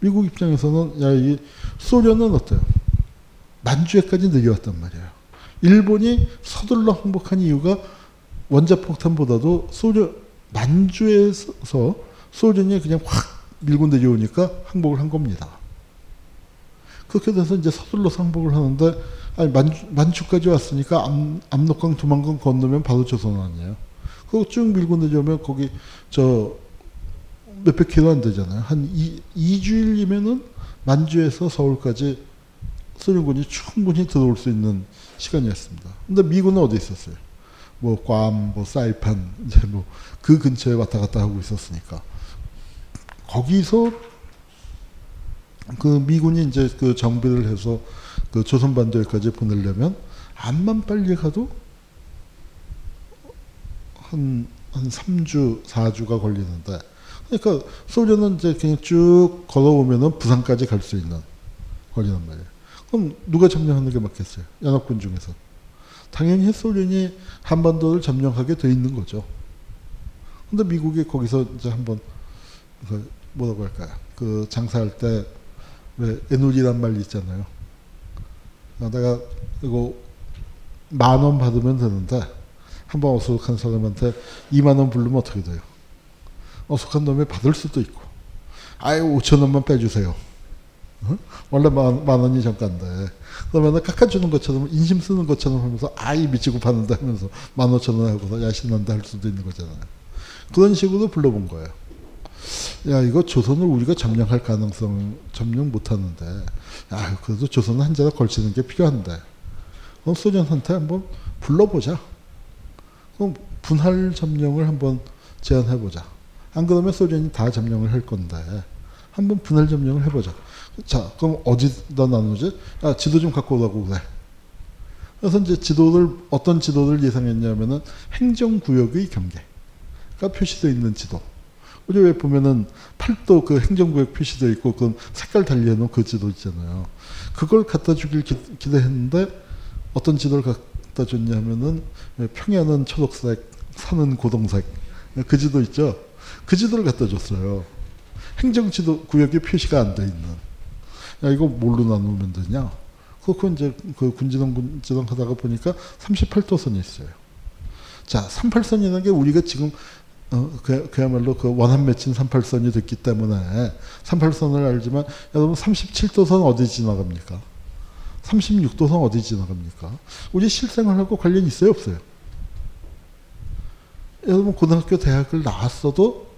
[SPEAKER 6] 미국 입장에서는 야, 이 소련은 어때요? 만주에까지 내려왔단 말이에요. 일본이 서둘러 항복한 이유가 원자폭탄보다도 소련 만주에서 소련이 그냥 확 밀고 내려오니까 항복을 한 겁니다. 그렇게 돼서 이제 서둘러 항복을 하는데 아니 만주, 만주까지 왔으니까 압, 압록강 두만강 건너면 바로 조선 아니에요. 그거 쭉 밀고 내려오면 거기 저 몇백 킬로 안 되잖아요. 한 이, 2주일이면은 만주에서 서울까지 소련군이 충분히 들어올 수 있는 시간이었습니다. 근데 미군은 어디 있었어요? 뭐 괌, 뭐 사이판 이제 뭐 그 근처에 왔다 갔다 하고 있었으니까 거기서 그 미군이 이제 그 정비를 해서 그 조선 반도에까지 보내려면 암만 빨리 가도 한, 한 3주, 4주가 걸리는데 그러니까 소련은 이제 그냥 쭉 걸어오면은 부산까지 갈 수 있는 거리란 말이에요. 그럼 누가 점령하는 게 맞겠어요? 연합군 중에서. 당연히 소련이 한반도를 점령하게 돼 있는 거죠. 근데 미국이 거기서 이제 한번 그 뭐라고 할까요? 그 장사할 때 왜 애누리란 말 있잖아요. 아, 내가 이거 만 원 받으면 되는데 한 번 어수룩한 사람한테 2만 원 부르면 어떻게 돼요? 어숙한 놈이 받을 수도 있고 아유 5천 원만 빼주세요. 어? 원래 만, 만 원이 정가인데 그러면 깎아주는 것처럼 인심 쓰는 것처럼 하면서 아이 미치고 파는데 하면서 만 오천 원 하고서 야신난다 할 수도 있는 거잖아요. 그런 식으로 불러본 거예요. 야 이거 조선을 우리가 점령할 가능성 점령 못하는데 야 그래도 조선은 한 자락 걸치는 게 필요한데 그럼 소련한테 한번 불러보자. 그럼 분할 점령을 한번 제안해보자. 안 그러면 소련이 다 점령을 할 건데 한번 분할 점령을 해보자. 자 그럼 어디다 나누지? 아 지도 좀 갖고 오라고 그래. 그래서 이제 지도를 어떤 지도를 예상했냐면은 행정구역의 경계가 표시되어 있는 지도. 우리 왜 보면은 팔도 그 행정구역 표시되어 있고 그 색깔 달리해놓은 그 지도 있잖아요. 그걸 갖다 주길 기, 기대했는데 어떤 지도를 갖 다 줬냐면은 평야는 초록색, 산은 고동색 그 지도 있죠. 그 지도를 갖다 줬어요. 행정지도 구역에 표시가 안 돼 있는. 야 이거 뭘로 나누면 되냐? 그거 이제 그 군지동 군지동 하다가 보니까 38도선이 있어요. 자, 38선이라는 게 우리가 지금 어, 그, 그야말로 그 원한 맺힌 38선이 됐기 때문에 38선을 알지만 여러분 37도선 어디 지나갑니까? 36도선 어디 지나갑니까? 우리 실생활하고 관련 있어요, 없어요? 여러분 고등학교 대학을 나왔어도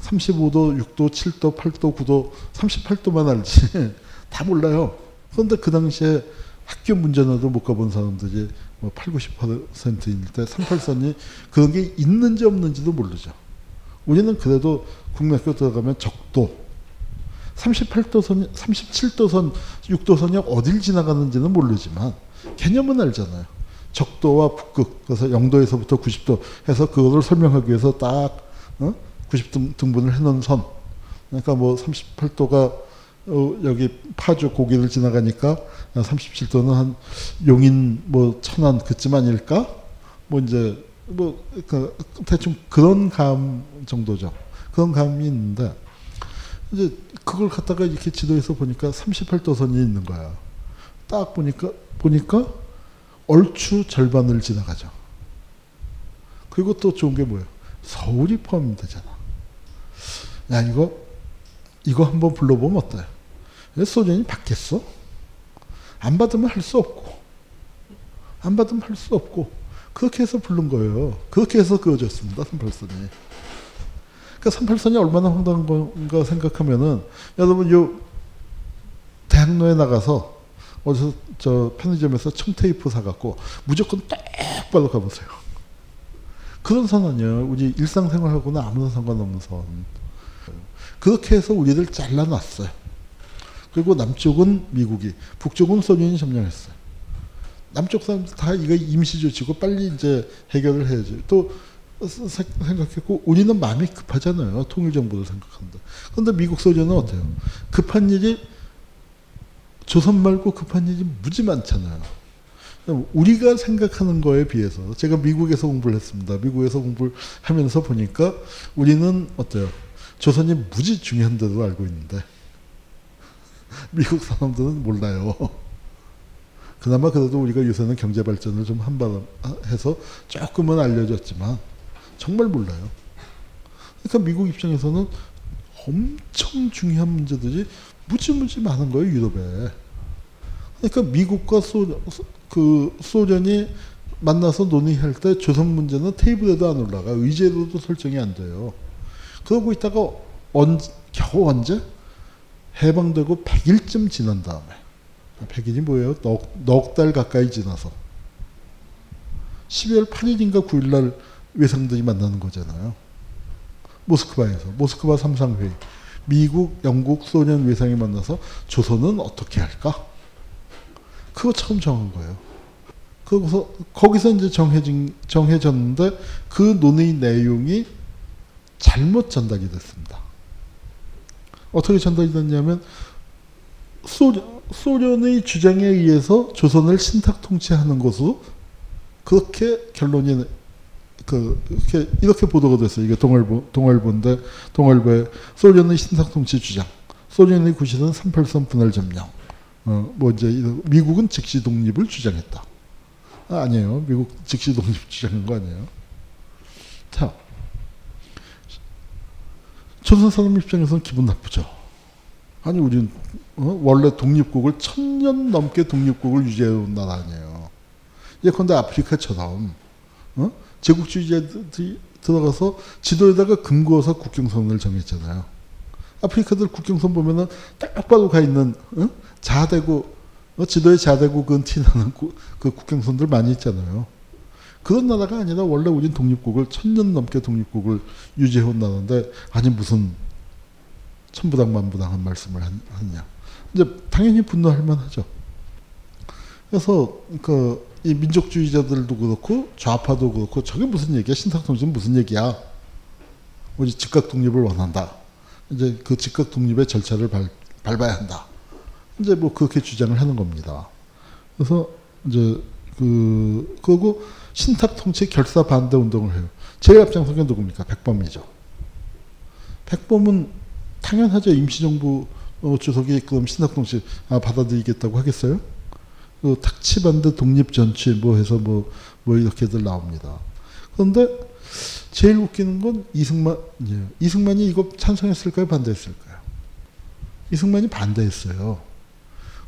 [SPEAKER 6] 35도, 6도, 7도, 8도, 9도, 38도만 알지 다 몰라요. 그런데 그 당시에 학교 문제나도 못 가본 사람들이 뭐 8, 90%일 때 38선이 그런 게 있는지 없는지도 모르죠. 우리는 그래도 국내 학교 들어가면 적도 38도선, 37도선, 6도선이 어딜 지나가는지는 모르지만 개념은 알잖아요. 적도와 북극 그래서 0도에서부터 90도 해서 그거를 설명하기 위해서 딱 어? 90등분을 해놓은 선. 그러니까 뭐 38도가 어, 여기 파주 고기를 지나가니까 37도는 한 용인 뭐 천안 그쯤 아닐까? 뭐 이제 뭐 그 대충 그런 감 정도죠. 그런 감이 있는데 이제 그걸 갖다가 이렇게 지도에서 보니까 38도 선이 있는 거야. 딱 보니까 보니까 얼추 절반을 지나가죠. 그리고 또 좋은 게 뭐예요? 서울이 포함되잖아. 야 이거 이거 한번 불러보면 어때요? 소련이 받겠어? 안 받으면 할 수 없고 안 받으면 할 수 없고 그렇게 해서 부른 거예요. 그렇게 해서 그어졌습니다. 38선이. 그러니까 38선이 얼마나 황당한 건가 생각하면은 여러분 요 대학로에 나가서 어디서 저 편의점에서 청테이프 사갖고 무조건 똑바로 가보세요. 그런 선 아니에요. 우리 일상생활하고는 아무런 상관없는 선. 그렇게 해서 우리를 잘라놨어요. 그리고 남쪽은 미국이, 북쪽은 소련이 점령했어요. 남쪽 사람들 다 이거 임시조치고 빨리 이제 해결을 해야지. 또 생각했고 우리는 마음이 급하잖아요. 통일 정부를 생각한다. 그런데 미국 소련은 어때요? 급한 일이 조선 말고 급한 일이 무지 많잖아요. 우리가 생각하는 거에 비해서 제가 미국에서 공부를 했습니다. 미국에서 공부를 하면서 보니까 우리는 어때요? 조선이 무지 중요한 데도 알고 있는데 미국 사람들은 몰라요. 그나마 그래도 우리가 요새는 경제 발전을 좀 한바람 해서 조금은 알려졌지만 정말 몰라요. 그러니까 미국 입장에서는 엄청 중요한 문제들이 무지무지 많은 거예요 유럽에. 그러니까 미국과 소, 그 소련이 만나서 논의할 때 조선 문제는 테이블에도 안 올라가 의제로도 설정이 안 돼요. 그러고 있다가 언, 겨우 언제 해방되고 100일쯤 지난 다음에 100일이 뭐예요? 넉 달 가까이 지나서 12월 8일인가 9일날 외상들이 만나는 거잖아요. 모스크바에서 모스크바 삼상회의 미국, 영국, 소련 외상이 만나서 조선은 어떻게 할까? 그거 처음 정한 거예요. 그래서 거기서 이제 정해진 정해졌는데 그 논의 내용이 잘못 전달이 됐습니다. 어떻게 전달이 됐냐면 소, 소련의 주장에 의해서 조선을 신탁 통치하는 것으로 그렇게 결론이 그 이렇게 이렇게 보도가 됐어요. 이게 동아일보 동아일보인데 동아일보의 소련의 신탁 통치 주장, 소련의 구실은 38선 분할 점령. 어, 뭐 이제 미국은 즉시 독립을 주장했다. 아, 아니에요. 미국 즉시 독립 주장한 거 아니에요. 자, 조선 사람 입장에서는 기분 나쁘죠. 아니 우리는 어? 원래 독립국을 천년 넘게 독립국을 유지해온 나라 아니에요. 예컨대 아프리카 처럼 어? 제국주의자들이 들어가서 지도에다가 금 그어서 국경선을 정했잖아요. 아프리카들 국경선 보면은 딱 봐도 가 있는 어? 자대고 어? 지도에 자대고 그건 티나는 그 국경선들 많이 있잖아요. 그런 나라가 아니라 원래 우린 독립국을 천년 넘게 독립국을 유지해온 나라인데 아니 무슨 천부당 만부당한 말씀을 하느냐. 이제 당연히 분노할 만하죠. 그래서 그 이 민족주의자들도 그렇고 좌파도 그렇고 저게 무슨 얘기야? 신탁통치는 무슨 얘기야? 우리 즉각 독립을 원한다. 이제 그 즉각 독립의 절차를 밟, 밟아야 한다. 이제 뭐 그렇게 주장을 하는 겁니다. 그래서 이제 그 그리고 신탁 통치 결사 반대 운동을 해요. 제일 앞장선 게 누굽니까? 백범이죠. 백범은 당연하죠. 임시정부 어, 주석이 그럼 신탁 통치 아, 받아들이겠다고 하겠어요? 그 탁치 반대 독립 전취 뭐 해서 뭐, 뭐 이렇게들 나옵니다. 그런데 제일 웃기는 건 이승만, 예. 이승만이 이거 찬성했을까요? 반대했을까요? 이승만이 반대했어요.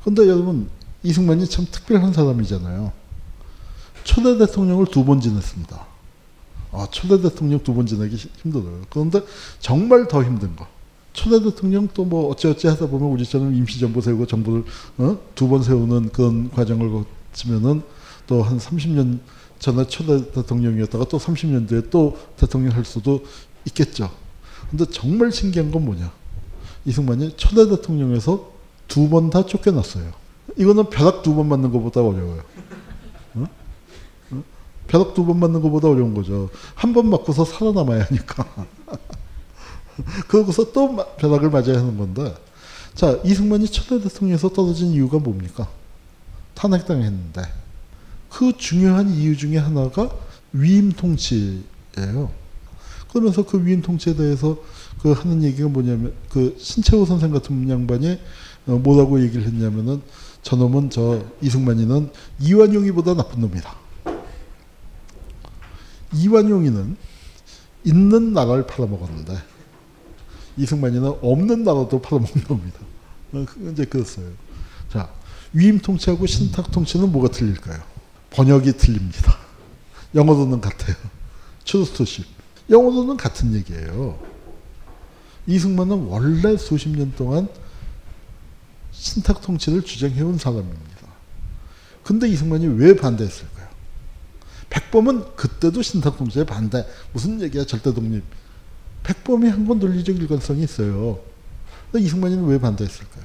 [SPEAKER 6] 그런데 여러분, 이승만이 참 특별한 사람이잖아요. 초대 대통령을 두 번 지냈습니다. 아, 초대 대통령 두 번 지내기 힘들어요. 그런데 정말 더 힘든 거. 초대 대통령 또 뭐 어찌어찌 하다 보면 우리처럼 임시정부 세우고 정부를 어? 두번 세우는 그런 과정을 거치면은 또 한 30년 전에 초대 대통령이었다가 또 30년 뒤에 또 대통령 할 수도 있겠죠. 근데 정말 신기한 건 뭐냐. 이승만이 초대 대통령에서 두 번 다 쫓겨났어요. 이거는 벼락 두 번 맞는 것보다 어려워요. 어? 벼락 두 번 맞는 것보다 어려운 거죠. 한 번 맞고서 살아남아야 하니까. 그러고서 또 마- 벼락을 맞아야 하는 건데. 자, 이승만이 초대 대통령에서 떨어진 이유가 뭡니까? 탄핵당했는데. 그 중요한 이유 중에 하나가 위임 통치예요. 그러면서 그 위임 통치에 대해서 그 하는 얘기가 뭐냐면 그 신채호 선생 같은 양반이 어, 뭐라고 얘기를 했냐면은 저놈은 저 이승만이는 이완용이보다 나쁜 놈이다. 이완용이는 있는 나라를 팔아먹었는데 이승만이는 없는 나라도 팔아먹는 겁니다. 어, 그- 이제 그랬어요. 자 위임 통치하고 신탁 통치는 뭐가 틀릴까요? 번역이 틀립니다. 영어로는 같아요. 트루스토십. 영어로는 같은 얘기예요. 이승만은 원래 수십 년 동안 신탁 통치를 주장해온 사람입니다. 근데 이승만이 왜 반대했을까요? 백범은 그때도 신탁 통치에 반대. 무슨 얘기야 절대 독립. 백범이 한 건 논리적 일관성이 있어요. 이승만이는 왜 반대했을까요?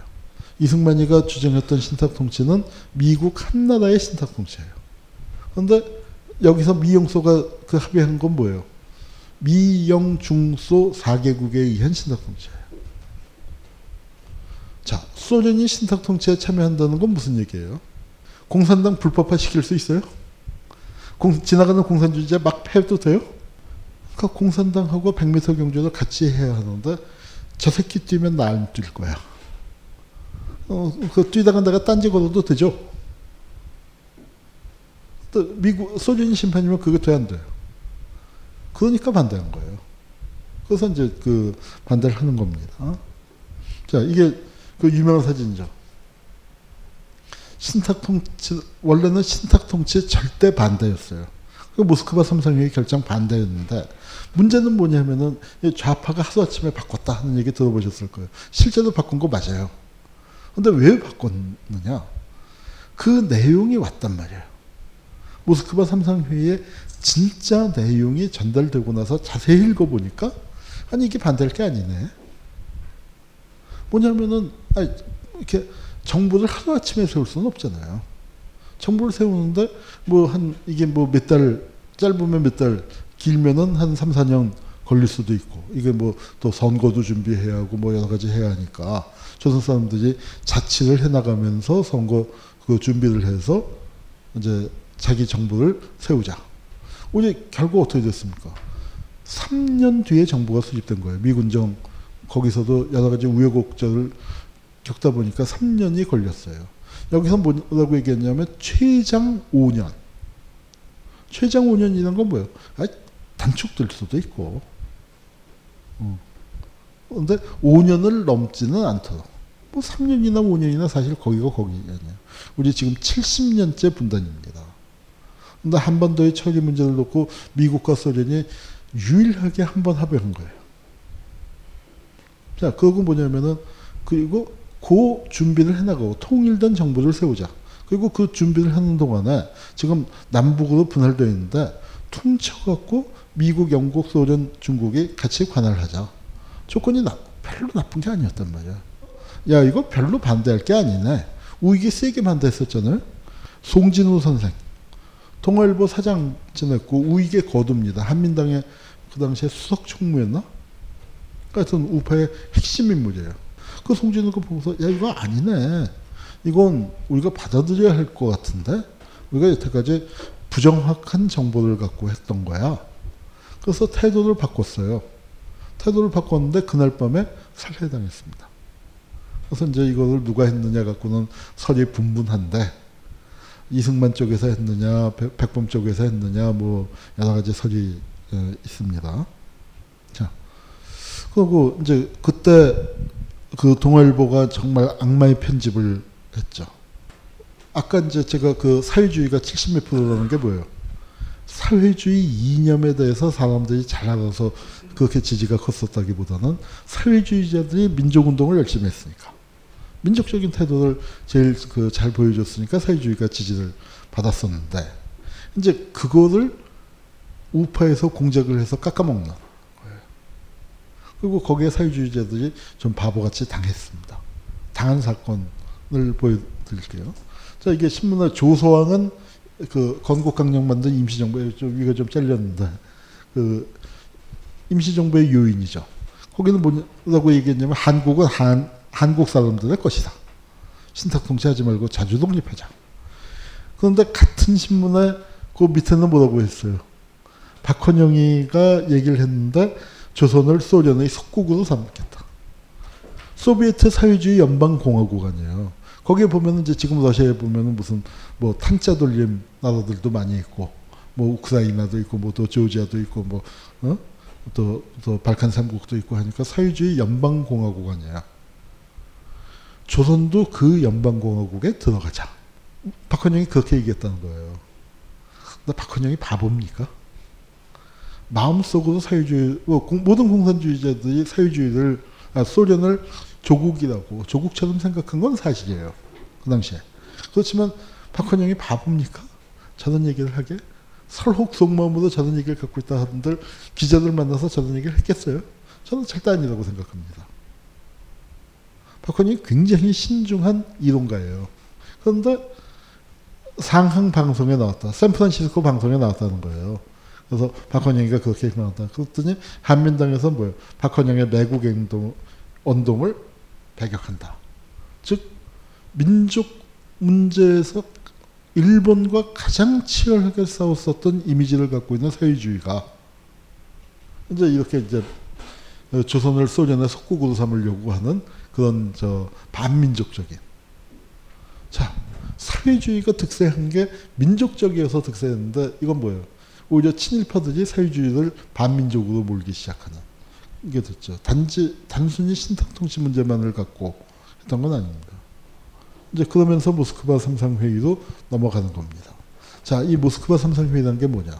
[SPEAKER 6] 이승만이가 주장했던 신탁 통치는 미국 한나라의 신탁 통치예요. 그런데 여기서 미영소가 그 합의한 건 뭐예요? 미영중소 4개국에 의한 신탁 통치예요. 자, 소련이 신탁 통치에 참여한다는 건 무슨 얘기예요? 공산당 불법화 시킬 수 있어요? 공, 지나가는 공산주의자 막 패도 돼요? 그러니까 공산당하고 100m 경주를 같이 해야 하는데 저 새끼 뛰면 나 안 뛸 거야. 어, 그 뛰다가 내가 딴지 걸어도 되죠? 또 미국 소련이 심판이면 그게 돼안 돼요. 그러니까 반대한 거예요. 그래서 이제 그 반대를 하는 겁니다. 자, 이게 그 유명한 사진이죠. 신탁 통치 원래는 신탁 통치 절대 반대였어요. 그 모스크바 삼상회의 결정 반대였는데 문제는 뭐냐면은 이 좌파가 하루아침에 바꿨다 하는 얘기 들어보셨을 거예요. 실제로 바꾼 거 맞아요. 근데 왜 바꿨느냐? 그 내용이 왔단 말이에요. 모스크바 삼상회의에 진짜 내용이 전달되고 나서 자세히 읽어보니까 아니 이게 반대할 게 아니네. 뭐냐면은 아니, 이렇게 정부를 하루 아침에 세울 수는 없잖아요. 정부를 세우는데 뭐 한 이게 뭐 몇 달 짧으면 몇 달 길면은 한 3, 4년 걸릴 수도 있고 이게 뭐 또 선거도 준비해야 하고 뭐 여러 가지 해야 하니까 조선 사람들이 자치를 해 나가면서 선거 그 준비를 해서 이제 자기 정부를 세우자. 우리 결국 어떻게 됐습니까? 3년 뒤에 정부가 수립된 거예요. 미군정 거기서도 여러 가지 우여곡절을 겪다 보니까 3년이 걸렸어요. 여기서 뭐라고 얘기했냐면 최장 5년. 최장 5년이라는 건 뭐예요? 아, 단축될 수도 있고. 그런데 5년을 넘지는 않도록. 뭐 3년이나 5년이나 사실 거기가 거기 아니에요. 우리 지금 70년째 분단입니다. 근데 한반도의 처리 문제를 놓고 미국과 소련이 유일하게 한 번 합의한 거예요. 자, 그거 뭐냐면은 그리고 그 준비를 해나가고 통일된 정부를 세우자. 그리고 그 준비를 하는 동안에 지금 남북으로 분할되어 있는데 퉁쳐갖고 미국, 영국, 소련, 중국이 같이 관할을 하자. 조건이 나, 별로 나쁜 게 아니었단 말이야. 야, 이거 별로 반대할 게 아니네. 우익이 세게 반대했었잖아요. 송진우 선생. 동아일보 사장 지냈고 우익의 거두입니다. 한민당의 그 당시에 수석 총무였나? 하여튼 우파의 핵심 인물이에요. 그 송진우가 보고서 야 이거 아니네. 이건 우리가 받아들여야 할 것 같은데 우리가 여태까지 부정확한 정보를 갖고 했던 거야. 그래서 태도를 바꿨어요. 태도를 바꿨는데 그날 밤에 살해당했습니다. 그래서 이제 이거를 누가 했느냐 갖고는 설이 분분한데 이승만 쪽에서 했느냐 백- 백범 쪽에서 했느냐 뭐 여러 가지 설이 어, 있습니다. 자 그리고 이제 그때 그 동아일보가 정말 악마의 편집을 했죠. 아까 이제 제가 그 사회주의가 70몇 프로라는 게 뭐예요? 사회주의 이념에 대해서 사람들이 잘 알아서 그렇게 지지가 컸었다기보다는 사회주의자들이 민족운동을 열심히 했으니까 민족적인 태도를 제일 그 잘 보여줬으니까 사회주의가 지지를 받았었는데 이제 그거를 우파에서 공작을 해서 깎아먹는 거예요. 그리고 거기에 사회주의자들이 좀 바보같이 당했습니다. 당한 사건을 보여드릴게요. 자 이게 신문의 조서왕은 그 건국강령 만든 임시정부에 좀 이거 좀 잘렸는데 그 임시정부의 요인이죠. 거기는 뭐라고 얘기했냐면 한국은 한 한국 사람들의 것이다. 신탁 통치하지 말고 자주 독립하자. 그런데 같은 신문에 그 밑에는 뭐라고 했어요? 박헌영이가 얘기를 했는데 조선을 소련의 속국으로 삼겠다. 소비에트 사회주의 연방공화국 아니에요. 거기에 보면은 이제 지금 러시아에 보면은 무슨 뭐 탄자 돌림 나라들도 많이 있고 뭐 우크라이나도 있고 뭐 또 조지아도 있고 뭐 어? 또, 또 발칸 삼국도 있고 하니까 사회주의 연방공화국 아니야. 조선도 그 연방공화국에 들어가자. 박헌영이 그렇게 얘기했다는 거예요. 근데 박헌영이 바보입니까? 마음속으로 사회주의, 뭐 모든 공산주의자들이 사회주의를, 아, 소련을 조국이라고, 조국처럼 생각한 건 사실이에요. 그 당시에. 그렇지만 박헌영이 바보입니까? 저런 얘기를 하게? 설혹 속마음으로 저런 얘기를 갖고 있다 하던들 기자들 만나서 저런 얘기를 했겠어요? 저는 절대 아니라고 생각합니다. 박헌영이 굉장히 신중한 이론가예요. 그런데 상항 방송에 나왔다. 샌프란시스코 방송에 나왔다는 거예요. 그래서 박헌영이가 그렇게 나왔다. 그랬더니 한민당에서 뭐예요? 박헌영의 매국 행동, 운동을 배격한다. 즉 민족 문제에서 일본과 가장 치열하게 싸웠었던 이미지를 갖고 있는 사회주의가 이제 이렇게 이제 조선을 소련의 속국으로 삼으려고 하는 그런 저 반민족적인 자 사회주의가 득세한 게 민족적이어서 득세했는데 이건 뭐예요? 오히려 친일파들이 사회주의를 반민족으로 몰기 시작하는 이게 됐죠. 단지 단순히 신탁통치 문제만을 갖고 했던 건 아닙니다. 이제 그러면서 모스크바 삼상회의로 넘어가는 겁니다. 자, 이 모스크바 삼상회의라는 게 뭐냐?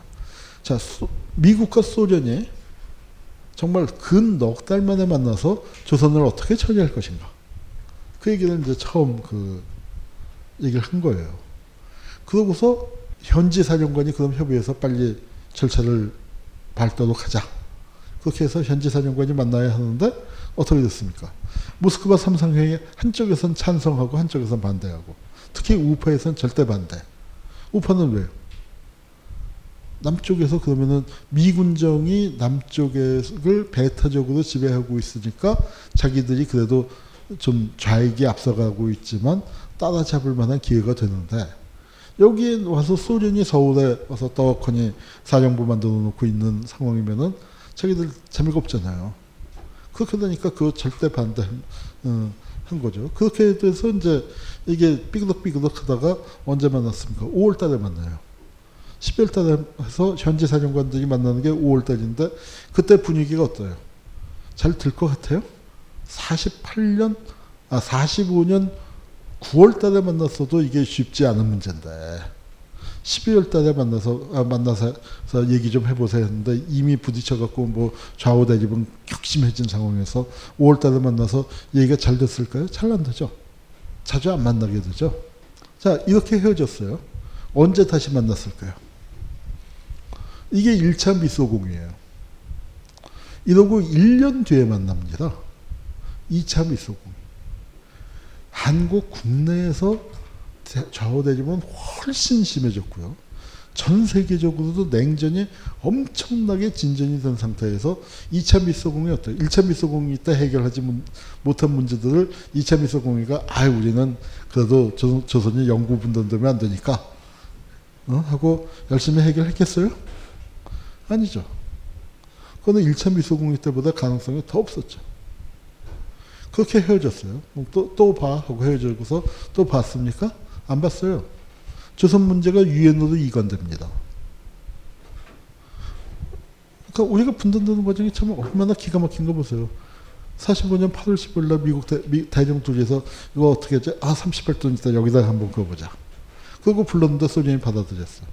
[SPEAKER 6] 자, 소, 미국과 소련이 정말 근 넉 달 만에 만나서 조선을 어떻게 처리할 것인가. 그 얘기를 이제 처음 그 얘기를 한 거예요. 그러고서 현지 사령관이 그럼 협의해서 빨리 절차를 밟도록 하자. 그렇게 해서 현지 사령관이 만나야 하는데 어떻게 됐습니까? 모스크바 삼상회의 한쪽에선 찬성하고 한쪽에선 반대하고 특히 우파에선 절대 반대. 우파는 왜요? 남쪽에서 그러면은 미군정이 남쪽을 배타적으로 지배하고 있으니까 자기들이 그래도 좀 좌익이 앞서가고 있지만 따라잡을 만한 기회가 되는데 여기에 와서 소련이 서울에 와서 떡하니 사령부 만들어 놓고 있는 상황이면은 자기들 재미가 없잖아요. 그렇게 되니까 그 절대 반대 어, 한 거죠. 그렇게 돼서 이제 이게 삐그덕삐그덕 하다가 언제 만났습니까? 5월 달에 만나요. 10월 달에 해서 현지 사령관들이 만나는 게 5월 달인데 그때 분위기가 어때요? 잘 들 것 같아요? 48년, 아, 45년 9월 달에 만났어도 이게 쉽지 않은 문제인데 12월 달에 만나서 아, 만나서 얘기 좀 해보세요 했는데 이미 부딪혀갖고 뭐 좌우 대립은 격심해진 상황에서 5월 달에 만나서 얘기가 잘 됐을까요? 잘 안 되죠. 자주 안 만나게 되죠. 자 이렇게 헤어졌어요. 언제 다시 만났을까요? 이게 1차 미소공이에요. 이러고 1년 뒤에 만납니다. 2차 미소공. 한국 국내에서 좌우 대립은 훨씬 심해졌고요. 전 세계적으로도 냉전이 엄청나게 진전이 된 상태에서 2차 미소공이 어때요? 1차 미소공이 때 해결하지 못한 문제들을 2차 미소공이가 아 우리는 그래도 조, 조선이 영구 분단되면 안 되니까 어? 하고 열심히 해결했겠어요? 아니죠. 그거는 1차 미소공이 때보다 가능성이 더 없었죠. 그렇게 헤어졌어요. 또, 또 봐. 하고 헤어지고서 또 봤습니까? 안 봤어요. 조선 문제가 유엔으로 이관됩니다. 그러니까 우리가 분단되는 과정이 참 얼마나 기가 막힌 거 보세요. 45년 8월 15일 날 미국 대, 미, 대정투에서 이거 어떻게 하지? 아, 38돈 있다. 여기다 한번 그어보자. 그리고 불렀는데 소련이 받아들였어.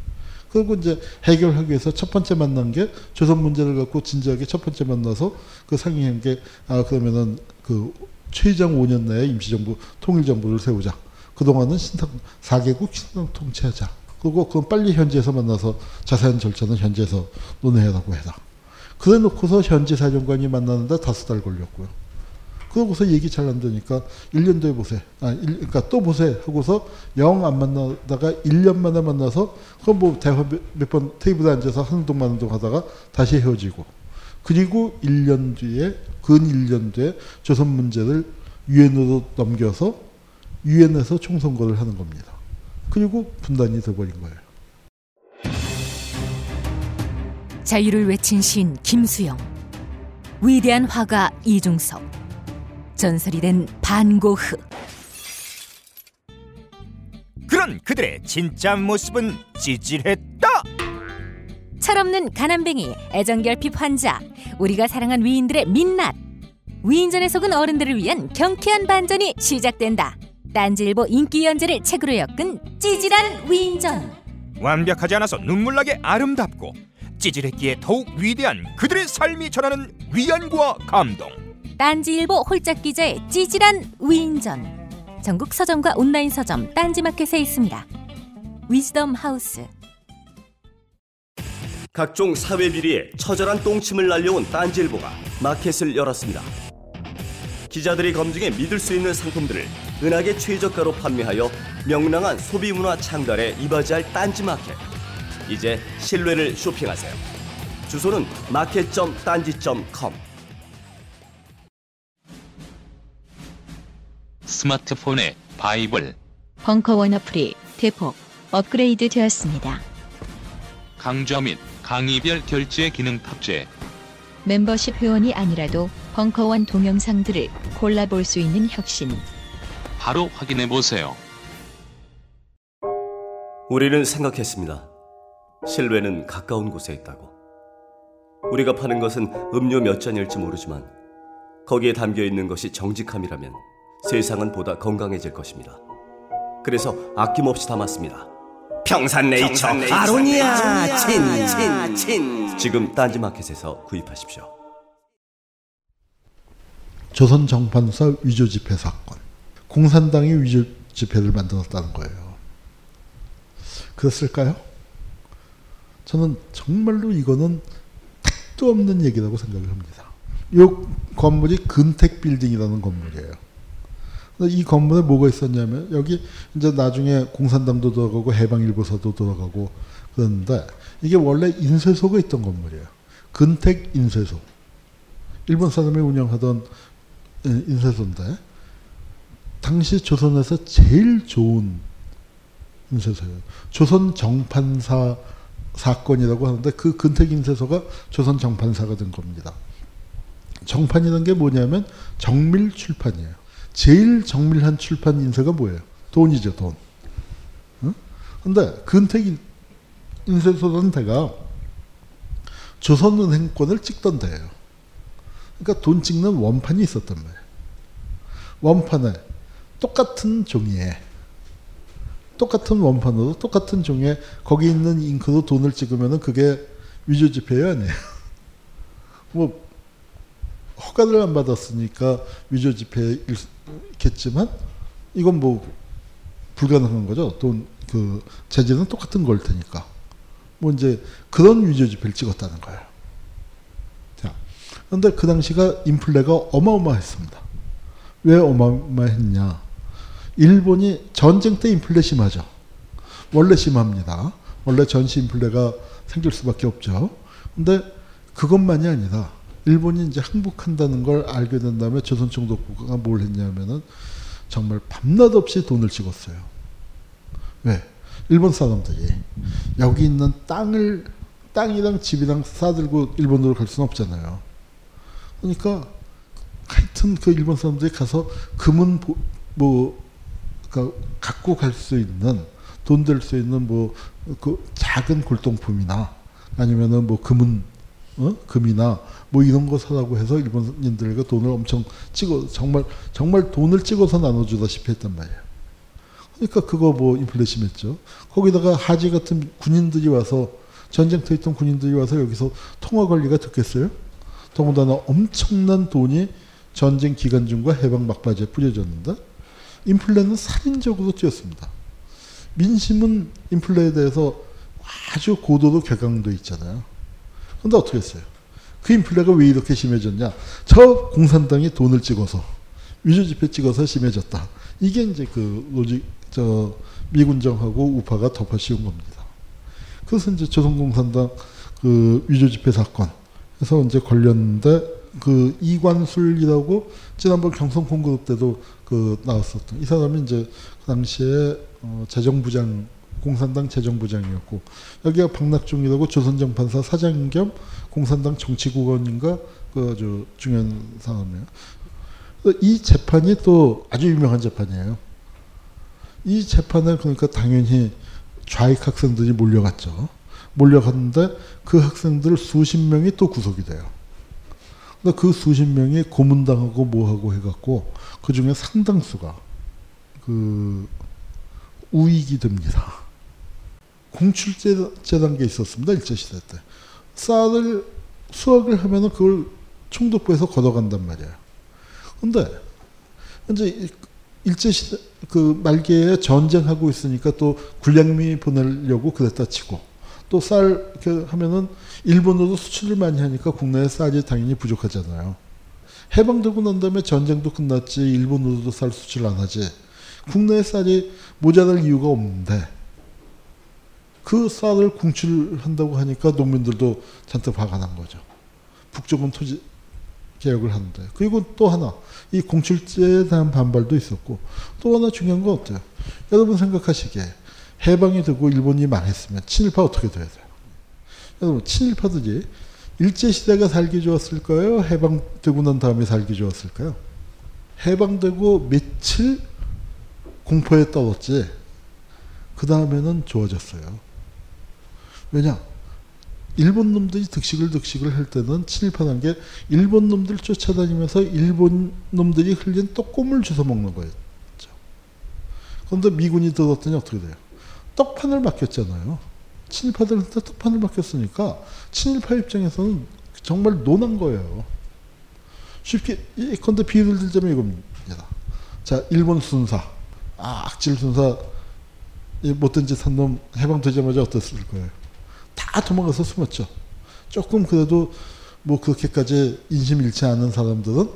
[SPEAKER 6] 그리고 이제 해결하기 위해서 첫 번째 만난 게 조선 문제를 갖고 진지하게 첫 번째 만나서 그 상의한 게, 아, 그러면은 그 최장 5년 내에 임시정부, 통일정부를 세우자. 그동안은 신탁 4개국 신탁 통치하자. 그리고 그건 빨리 현지에서 만나서 자세한 절차는 현지에서 논의하라고 해라. 그래 놓고서 현지 사령관이 만나는데 다섯 달 걸렸고요. 그러고서 얘기 잘 안 되니까 1년 뒤에 보세. 아, 일, 그러니까 또 보세 하고서 영 안 만나다가 1년 만에 만나서 그럼 뭐 대화 몇 번 테이블에 앉아서 하는 동안 하는 동 하다가 다시 헤어지고 그리고 1년 뒤에 근 1년 뒤에 조선 문제를 유엔으로 넘겨서 유엔에서 총선거를 하는 겁니다. 그리고 분단이 돼버린 거예요.
[SPEAKER 7] 자유를 외친 시인 김수영, 위대한 화가 이중섭, 전설이 된 반고흐.
[SPEAKER 8] 그런 그들의 진짜 모습은 찌질했다.
[SPEAKER 7] 철없는 가난뱅이, 애정결핍 환자, 우리가 사랑한 위인들의 민낯. 위인전에 속은 어른들을 위한 경쾌한 반전이 시작된다. 딴지일보 인기 연재를 책으로 엮은 찌질한 위인전.
[SPEAKER 8] 완벽하지 않아서 눈물나게 아름답고 찌질했기에 더욱 위대한 그들의 삶이 전하는 위안과 감동.
[SPEAKER 7] 딴지일보 홀짝 기자의 찌질한 위인전. 전국 서점과 온라인 서점 딴지마켓에 있습니다. 위즈덤 하우스.
[SPEAKER 9] 각종 사회 비리에 처절한 똥침을 날려온 딴지일보가 마켓을 열었습니다. 기자들이 검증해 믿을 수 있는 상품들을 은하계 최저가로 판매하여 명랑한 소비 문화 창달에 이바지할 딴지 마켓. 이제 신뢰를 쇼핑하세요. 주소는 마켓.딴지.com.
[SPEAKER 5] 스마트폰에 바이블,
[SPEAKER 3] 벙커원 어플이 대폭 업그레이드 되었습니다.
[SPEAKER 5] 강좌 및 강의별 결제 기능 탑재.
[SPEAKER 3] 멤버십 회원이 아니라도 벙커원 동영상들을 골라볼 수 있는 혁신.
[SPEAKER 5] 바로 확인해 보세요.
[SPEAKER 9] 우리는 생각했습니다. 신뢰는 가까운 곳에 있다고. 우리가 파는 것은 음료 몇 잔일지 모르지만 거기에 담겨 있는 것이 정직함이라면 세상은 보다 건강해질 것입니다. 그래서 아낌없이 담았습니다. 평산네이처 아로니아 친 친 친 지금 딴지마켓에서 구입하십시오.
[SPEAKER 6] 조선 정판사 위조 지폐 사건. 공산당이 위조 지폐를 만들었다는 거예요. 그랬을까요? 저는 정말로 이거는 택도 없는 얘기라고 생각을 합니다. 이 건물이 근택 빌딩이라는 건물이에요. 이 건물에 뭐가 있었냐면 여기 이제 나중에 공산당도 들어가고 해방일보사도 들어가고 그런데 이게 원래 인쇄소가 있던 건물이에요. 근택 인쇄소. 일본 사람이 운영하던 인쇄소인데 당시 조선에서 제일 좋은 인쇄소예요. 조선 정판사 사건이라고 하는데 그 근택 인쇄소가 조선 정판사가 된 겁니다. 정판이라는 게 뭐냐면 정밀 출판이에요. 제일 정밀한 출판 인쇄가 뭐예요? 돈이죠, 돈. 응? 근데 근택 인쇄소라는 데가 조선은행권을 찍던 데예요. 그러니까 돈 찍는 원판이 있었단 말이에요. 원판에 똑같은 종이에 똑같은 원판으로 똑같은 종이에 거기 있는 잉크로 돈을 찍으면은 그게 위조 지폐예요, 아니에요? 뭐 허가를 안 받았으니까 위조 지폐겠지만 이건 뭐 불가능한 거죠. 돈 그 재질은 똑같은 걸 테니까. 뭐 이제 그런 위조 지폐를 찍었다는 거예요. 자, 그런데 그 당시가 인플레가 어마어마했습니다. 왜 어마어마했냐? 일본이 전쟁 때 인플레 심하죠. 원래 심합니다. 원래 전시 인플레가 생길 수밖에 없죠. 근데 그것만이 아니라 일본이 이제 항복한다는 걸 알게 된 다음에 조선총 독부가 뭘 했냐면은 정말 밤낮 없이 돈을 찍었어요. 왜? 일본 사람들이 여기 있는 땅을 땅이랑 집이랑 싸들고 일본으로 갈 수는 없잖아요. 그러니까 하여튼 그 일본 사람들이 가서 금은 뭐 그러니까 갖고 갈 수 있는 돈 될 수 있는 뭐 그 작은 골동품이나 아니면은 뭐 금은 어? 금이나 뭐 이런 거 사라고 해서 일본인들과 돈을 엄청 찍어 정말 정말 돈을 찍어서 나눠주다시피 했단 말이에요. 그러니까 그거 뭐 인플레심했죠. 거기다가 하지 같은 군인들이 와서 전쟁터 있던 군인들이 와서 여기서 통화 관리가 됐겠어요? 더군다나 엄청난 돈이 전쟁 기간 중과 해방 막바지에 뿌려졌는데 인플레는 살인적으로 뛰었습니다. 민심은 인플레에 대해서 아주 고도로 격앙돼 있잖아요. 근데 어떻게 했어요? 그 인플레가 왜 이렇게 심해졌냐? 저 공산당이 돈을 찍어서 위조 지폐 찍어서 심해졌다. 이게 이제 그 로직 저 미군정하고 우파가 덮어 씌운 겁니다. 그래서 이제 조선공산당 그 위조 지폐 사건 그래서 이제 걸렸는데 그 이관술이라고 지난번 경선 콩그룹 때도 그 나왔었던 이 사람이 이제 그 당시에 어 재정부장 공산당 재정부장이었고 여기가 박낙중이라고 조선정 판사 사장 겸 공산당 정치국원인가 그 아주 중요한 사람이에요. 이 재판이 또 아주 유명한 재판이에요. 이 재판에 그러니까 당연히 좌익 학생들이 몰려갔죠. 몰려갔는데 그 학생들 수십 명이 또 구속이 돼요. 근데 그 수십 명이 고문당하고 뭐하고 해갖고 그 중에 상당수가 그 우익이 됩니다. 공출제단 게 있었습니다. 일제시대 때. 쌀을 수확을 하면은 그걸 총독부에서 걷어간단 말이에요. 근데 이제 일제시대 그 말기에 전쟁하고 있으니까 또 군량미 보내려고 그랬다 치고 또 쌀 이렇게 하면은 일본으로 수출을 많이 하니까 국내에 쌀이 당연히 부족하잖아요. 해방되고 난 다음에 전쟁도 끝났지 일본으로도 쌀 수출 안 하지. 국내에 쌀이 모자랄 이유가 없는데 그 쌀을 공출한다고 하니까 농민들도 잔뜩 화가 난 거죠. 북쪽은 토지 개혁을 하는데 그리고 또 하나 이 공출제에 대한 반발도 있었고 또 하나 중요한 건 어때요? 여러분 생각하시기에 해방이 되고 일본이 망했으면 친일파 어떻게 돼야 돼요? 여러분 친일파들이 일제시대가 살기 좋았을까요? 해방되고 난 다음에 살기 좋았을까요? 해방되고 며칠 공포에 떨었지 그 다음에는 좋아졌어요. 왜냐? 일본 놈들이 득식을 득식을 할 때는 친일파라는 게 일본 놈들 쫓아다니면서 일본 놈들이 흘린 떡국물 주워 먹는 거였죠. 그런데 미군이 들었더니 어떻게 돼요? 떡판을 맡겼잖아요. 친일파들한테 떡판을 맡겼으니까 친일파 입장에서는 정말 논한 거예요. 쉽게 예컨대 비유를 들자면 이겁니다. 자, 일본 순사, 아, 악질 순사, 못된 짓 한 놈 해방되자마자 어땠을 거예요? 다 도망가서 숨었죠. 조금 그래도 뭐 그렇게까지 인심 잃지 않은 사람들은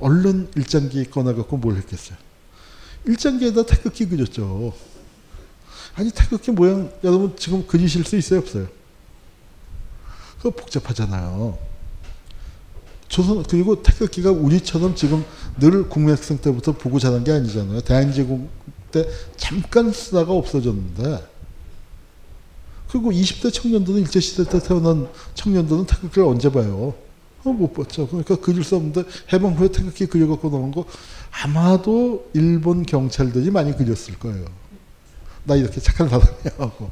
[SPEAKER 6] 얼른 일장기 꺼내갖고 뭘 했겠어요. 일장기에다 태극기 그렸죠. 아니 태극기 모양 여러분 지금 그리실 수 있어요 없어요? 그거 복잡하잖아요. 조선 그리고 태극기가 우리처럼 지금 늘 국민학생 때부터 보고 자란 게 아니잖아요. 대한제국 때 잠깐 쓰다가 없어졌는데 그리고 20대 청년들은 일제시대 때 태어난 청년들은 태극기를 언제 봐요? 어, 못 봤죠. 그러니까 그릴 수 없는데 해방 후에 태극기 그려갖고 나온 거 아마도 일본 경찰들이 많이 그렸을 거예요. 나 이렇게 착한 사람이야 하고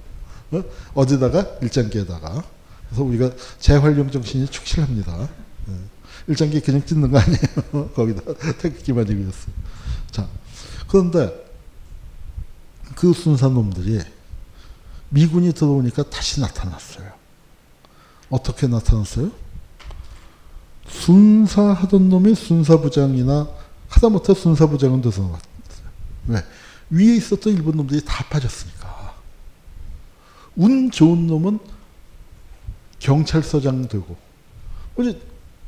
[SPEAKER 6] 어? 디다가 일장기에다가 그래서 우리가 재활용 정신이 축실합니다. 네. 일장기 그냥 찍는 거 아니에요. 거기다 태극기만 그렸어. 자 그런데 그 순산 놈들이 미군이 들어오니까 다시 나타났어요. 어떻게 나타났어요? 순사하던 놈이 순사부장이나 하다못해 순사부장은 돼서 나왔어요. 왜? 위에 있었던 일본 놈들이 다 빠졌으니까. 운 좋은 놈은 경찰서장 되고. 우리,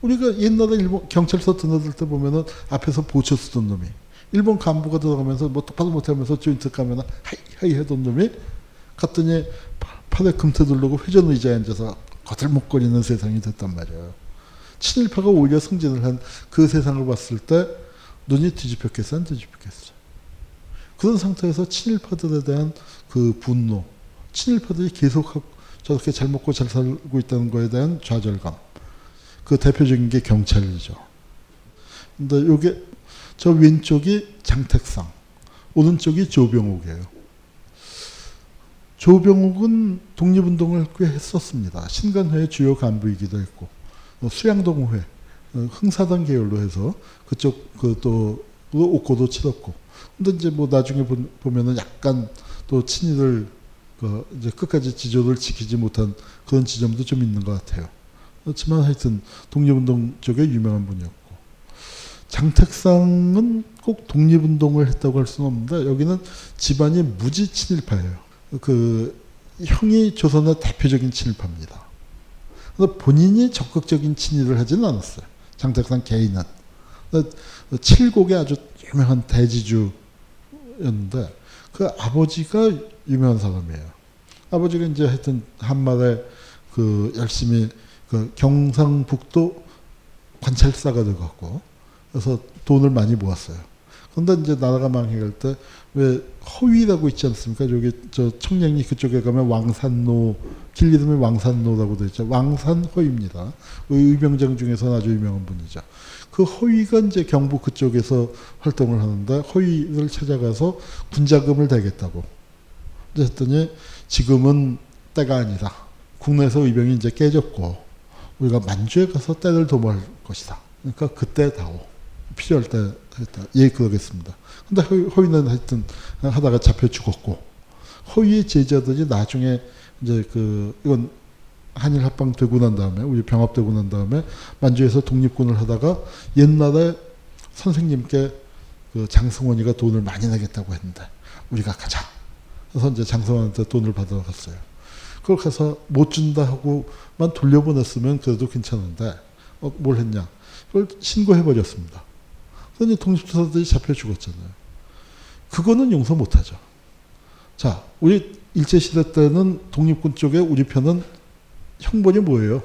[SPEAKER 6] 우리가 옛날에 일본 경찰서 드나들 때 보면은 앞에서 보초 서던 놈이 일본 간부가 들어가면서 뭐 똑바로 못하면서 조인트 까면 はい はい 하던 놈이 갔더니 팔에 금태 두르고 회전 의자에 앉아서 거들먹거리는 세상이 됐단 말이에요. 친일파가 오히려 승진을 한 그 세상을 봤을 때 눈이 뒤집혔겠어 안 뒤집혔겠어. 그런 상태에서 친일파들에 대한 그 분노, 친일파들이 계속 저렇게 잘 먹고 잘 살고 있다는 거에 대한 좌절감. 그 대표적인 게 경찰이죠. 근데 요게 저 왼쪽이 장택상, 오른쪽이 조병옥이에요. 조병욱은 독립운동을 꽤 했었습니다. 신간회의 주요 간부이기도 했고 뭐 수양동회, 어, 흥사단 계열로 해서 그쪽 그 또 옥고도 치렀고 근데 이제 뭐 나중에 보면은 약간 또 친일을 그 이제 끝까지 지조를 지키지 못한 그런 지점도 좀 있는 것 같아요. 그렇지만 하여튼 독립운동 쪽에 유명한 분이었고 장택상은 꼭 독립운동을 했다고 할 수는 없는데 여기는 집안이 무지 친일파예요. 그 형이 조선의 대표적인 친일파입니다. 본인이 적극적인 친일을 하지는 않았어요. 장택상 개인은. 칠곡의 아주 유명한 대지주였는데 그 아버지가 유명한 사람이에요. 아버지가 이제 하여튼 한말에 그 열심히 그 경상북도 관찰사가 돼갖고 그래서 돈을 많이 모았어요. 그런데 이제 나라가 망해갈 때 왜 허위라고 있지 않습니까? 저기 저 청량리 그쪽에 가면 왕산로 길 이름이 왕산로라고 되어 있죠. 왕산허입니다. 의병장 중에서는 아주 유명한 분이죠. 그 허위가 이제 경북 그쪽에서 활동을 하는데 허위를 찾아가서 군자금을 대겠다고. 했더니 지금은 때가 아니다. 국내에서 의병이 이제 깨졌고 우리가 만주에 가서 때를 도모할 것이다. 그러니까 그때 다오. 필요할 때 했다. 예, 그러겠습니다. 근데 허위, 는 하여튼 하다가 잡혀 죽었고 허위의 제자들이 나중에 이제 그 이건 한일 합방 되고 난 다음에 우리 병합 되고 난 다음에 만주에서 독립군을 하다가 옛날에 선생님께 그 장승원이가 돈을 많이 내겠다고 했는데 우리가 가자. 그래서 이제 장승원한테 돈을 받아갔어요. 그걸 가서 못 준다 하고만 돌려보냈으면 그래도 괜찮은데 어, 뭘 했냐? 그걸 신고해 버렸습니다. 그러니 독립투사들이 잡혀 죽었잖아요. 그거는 용서 못하죠. 자, 우리 일제시대 때는 독립군 쪽에 우리 편은 형벌이 뭐예요?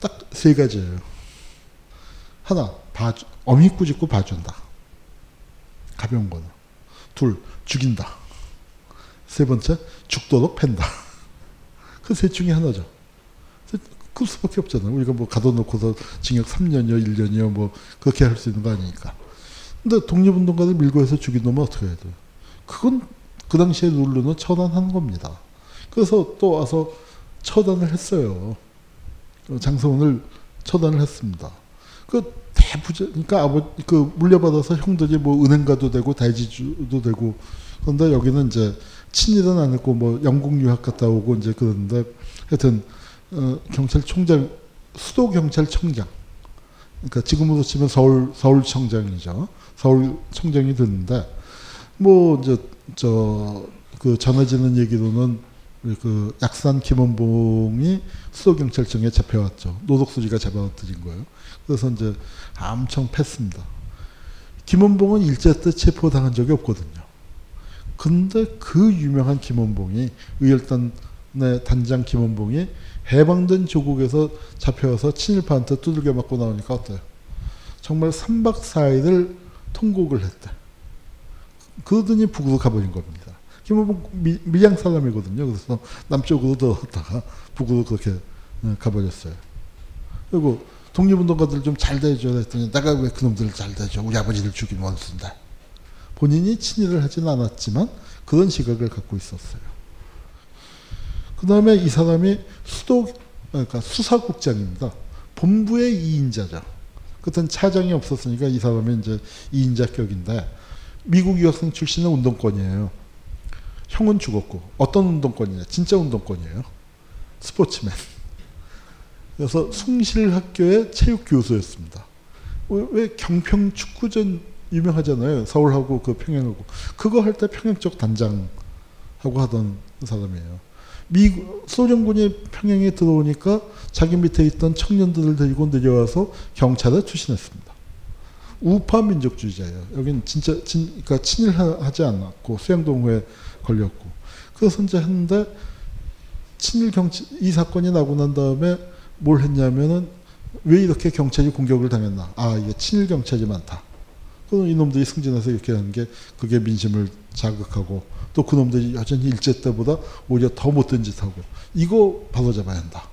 [SPEAKER 6] 딱 세 가지예요. 하나, 봐주, 어미 꾸짖고 봐준다. 가벼운 거는. 둘, 죽인다. 세 번째, 죽도록 팬다. 그 셋 중에 하나죠. 그 수밖에 없잖아요. 우리가 뭐 가둬놓고서 징역 3년이요, 1년이요, 뭐, 그렇게 할 수 있는 거 아니니까. 근데 독립운동가들 밀고 해서 죽인 놈은 어떻게 해야 돼요? 그건 그 당시에 룰루는 처단하는 겁니다. 그래서 또 와서 처단을 했어요. 장성원을 처단을 했습니다. 그 대부자, 그러니까 아버, 그 물려받아서 형들이 뭐 은행 가도 되고 대지주도 되고 그런데 여기는 이제 친일은 안 했고 뭐 영국 유학 갔다 오고 이제 그러는데 하여튼 어, 경찰총장 수도 경찰청장 그러니까 지금으로 치면 서울 서울청장이죠. 서울청장이 됐는데 뭐 이제 저그 전해지는 얘기로는 그 약산 김원봉이 수도경찰청에 잡혀왔죠. 노독수리가 잡아들인 거예요. 그래서 이제 엄청 팼습니다. 김원봉은 일제 때 체포당한 적이 없거든요. 근데 그 유명한 김원봉이 의열단의 단장 김원봉이 해방된 조국에서 잡혀와서 친일파한테 두들겨 맞고 나오니까 어때요? 정말 3박 4일을 통곡을 했대. 그러더니 북으로 가버린 겁니다. 김호봉 미, 밀양 사람이거든요. 그래서 남쪽으로 들어갔다가 북으로 그렇게 어, 가버렸어요. 그리고 독립운동가들 좀 잘 대줘야 했더니 내가 왜 그놈들을 잘 대줘. 우리 아버지를 죽인 원수인데. 본인이 친일을 하진 않았지만 그런 시각을 갖고 있었어요. 그 다음에 이 사람이 수도, 그러니까 수사국장입니다. 본부의 2인자죠. 그땐 차장이 없었으니까 이 사람이 이제 2인자격인데 미국 유학생 출신의 운동권이에요. 형은 죽었고 어떤 운동권이냐? 진짜 운동권이에요. 스포츠맨. 그래서 숭실학교의 체육 교수였습니다. 왜, 왜 경평 축구전 유명하잖아요. 서울하고 그 평양하고 그거 할 때 평양 쪽 단장하고 하던 사람이에요. 미국 소련군이 평양에 들어오니까 자기 밑에 있던 청년들을 데리고 내려와서 경찰에 투신했습니다. 우파 민족주의자예요. 여기는 진짜 진, 그러니까 친일하지 않았고 수양동호에 걸렸고 그래서 이제 했는데 친일 경찰 이 사건이 나고 난 다음에 뭘 했냐면은 왜 이렇게 경찰이 공격을 당했나? 아 이게 친일 경찰이 많다. 그럼 이놈들이 승진해서 이렇게 하는 게 그게 민심을 자극하고 또 그놈들이 여전히 일제 때보다 오히려 더 못된 짓 하고 이거 바로 잡아야 한다.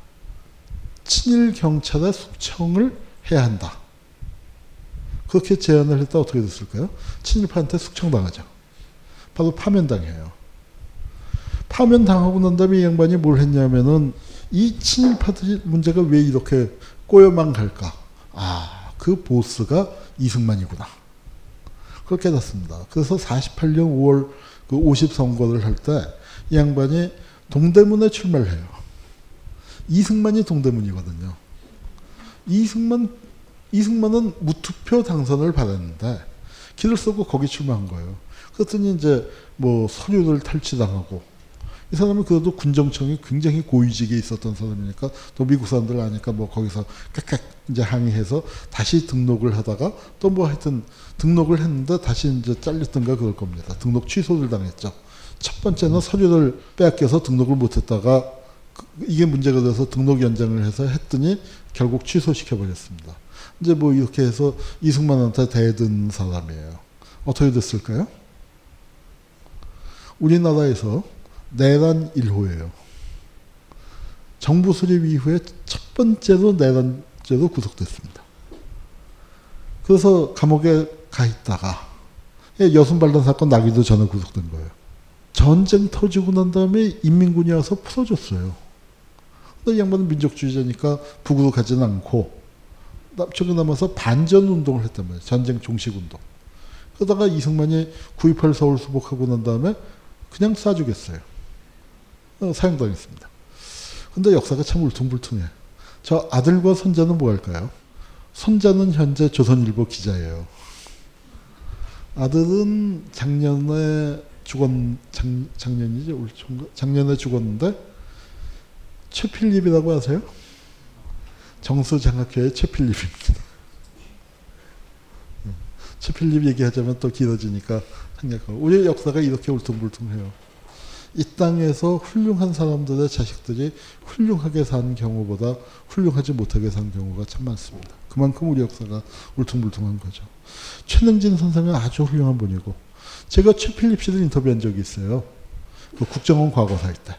[SPEAKER 6] 친일 경찰의 숙청을 해야 한다. 그렇게 제안을 했다 어떻게 됐을까요? 친일파한테 숙청당하죠. 바로 파면당해요. 파면당하고 난 다음에 이 양반이 뭘 했냐면은 이 친일파들 문제가 왜 이렇게 꼬여만 갈까? 아, 그 보스가 이승만이구나. 그걸 깨닫습니다. 그래서 48년 5월 그 50선거를 할 때 이 양반이 동대문에 출마를 해요. 이승만이 동대문이거든요. 이승만 이승만은 무투표 당선을 받았는데 길을 쓰고 거기 출마한 거예요. 그랬더니 이제 뭐 서류를 탈취당하고 이 사람은 그래도 군정청이 굉장히 고위직에 있었던 사람이니까 또 미국 사람들 아니까 뭐 거기서 깍깍 이제 항의해서 다시 등록을 하다가 또 뭐 하여튼 등록을 했는데 다시 이제 잘렸던가 그럴 겁니다. 등록 취소를 당했죠. 첫 번째는 서류를 빼앗겨서 등록을 못했다가 그- 이게 문제가 돼서 등록 연장을 해서 했더니 결국 취소시켜 버렸습니다. 이제 뭐 이렇게 해서 이승만한테 대든 사람이에요. 어떻게 됐을까요? 우리나라에서 내란 1호예요. 정부 수립 이후에 첫 번째로 내란죄로 구속됐습니다. 그래서 감옥에 가 있다가 예, 여순 반란 사건 나기도 전에 구속된 거예요. 전쟁 터지고 난 다음에 인민군이 와서 풀어줬어요. 근데 이 양반은 민족주의자니까 북으로 가지는 않고 남쪽에 남아서 반전 운동을 했단 말이에요. 전쟁 종식 운동. 그러다가 이승만이 9.28 서울 수복하고 난 다음에 그냥 쏴주겠어요. 어, 사형당했습니다. 근데 역사가 참 울퉁불퉁해. 저 아들과 손자는 뭐 할까요? 손자는 현재 조선일보 기자예요. 아들은 작년에 죽었, 작, 작년이죠? 작년에 죽었는데, 최필립이라고 아세요? 정수장학회의 최필립입니다. 음, 최필립 얘기하자면 또 길어지니까 생략하고. 우리 역사가 이렇게 울퉁불퉁해요. 이 땅에서 훌륭한 사람들의 자식들이 훌륭하게 산 경우보다 훌륭하지 못하게 산 경우가 참 많습니다. 그만큼 우리 역사가 울퉁불퉁한 거죠. 최능진 선생은 아주 훌륭한 분이고 제가 최필립 씨를 인터뷰한 적이 있어요. 그 국정원 과거사일 때.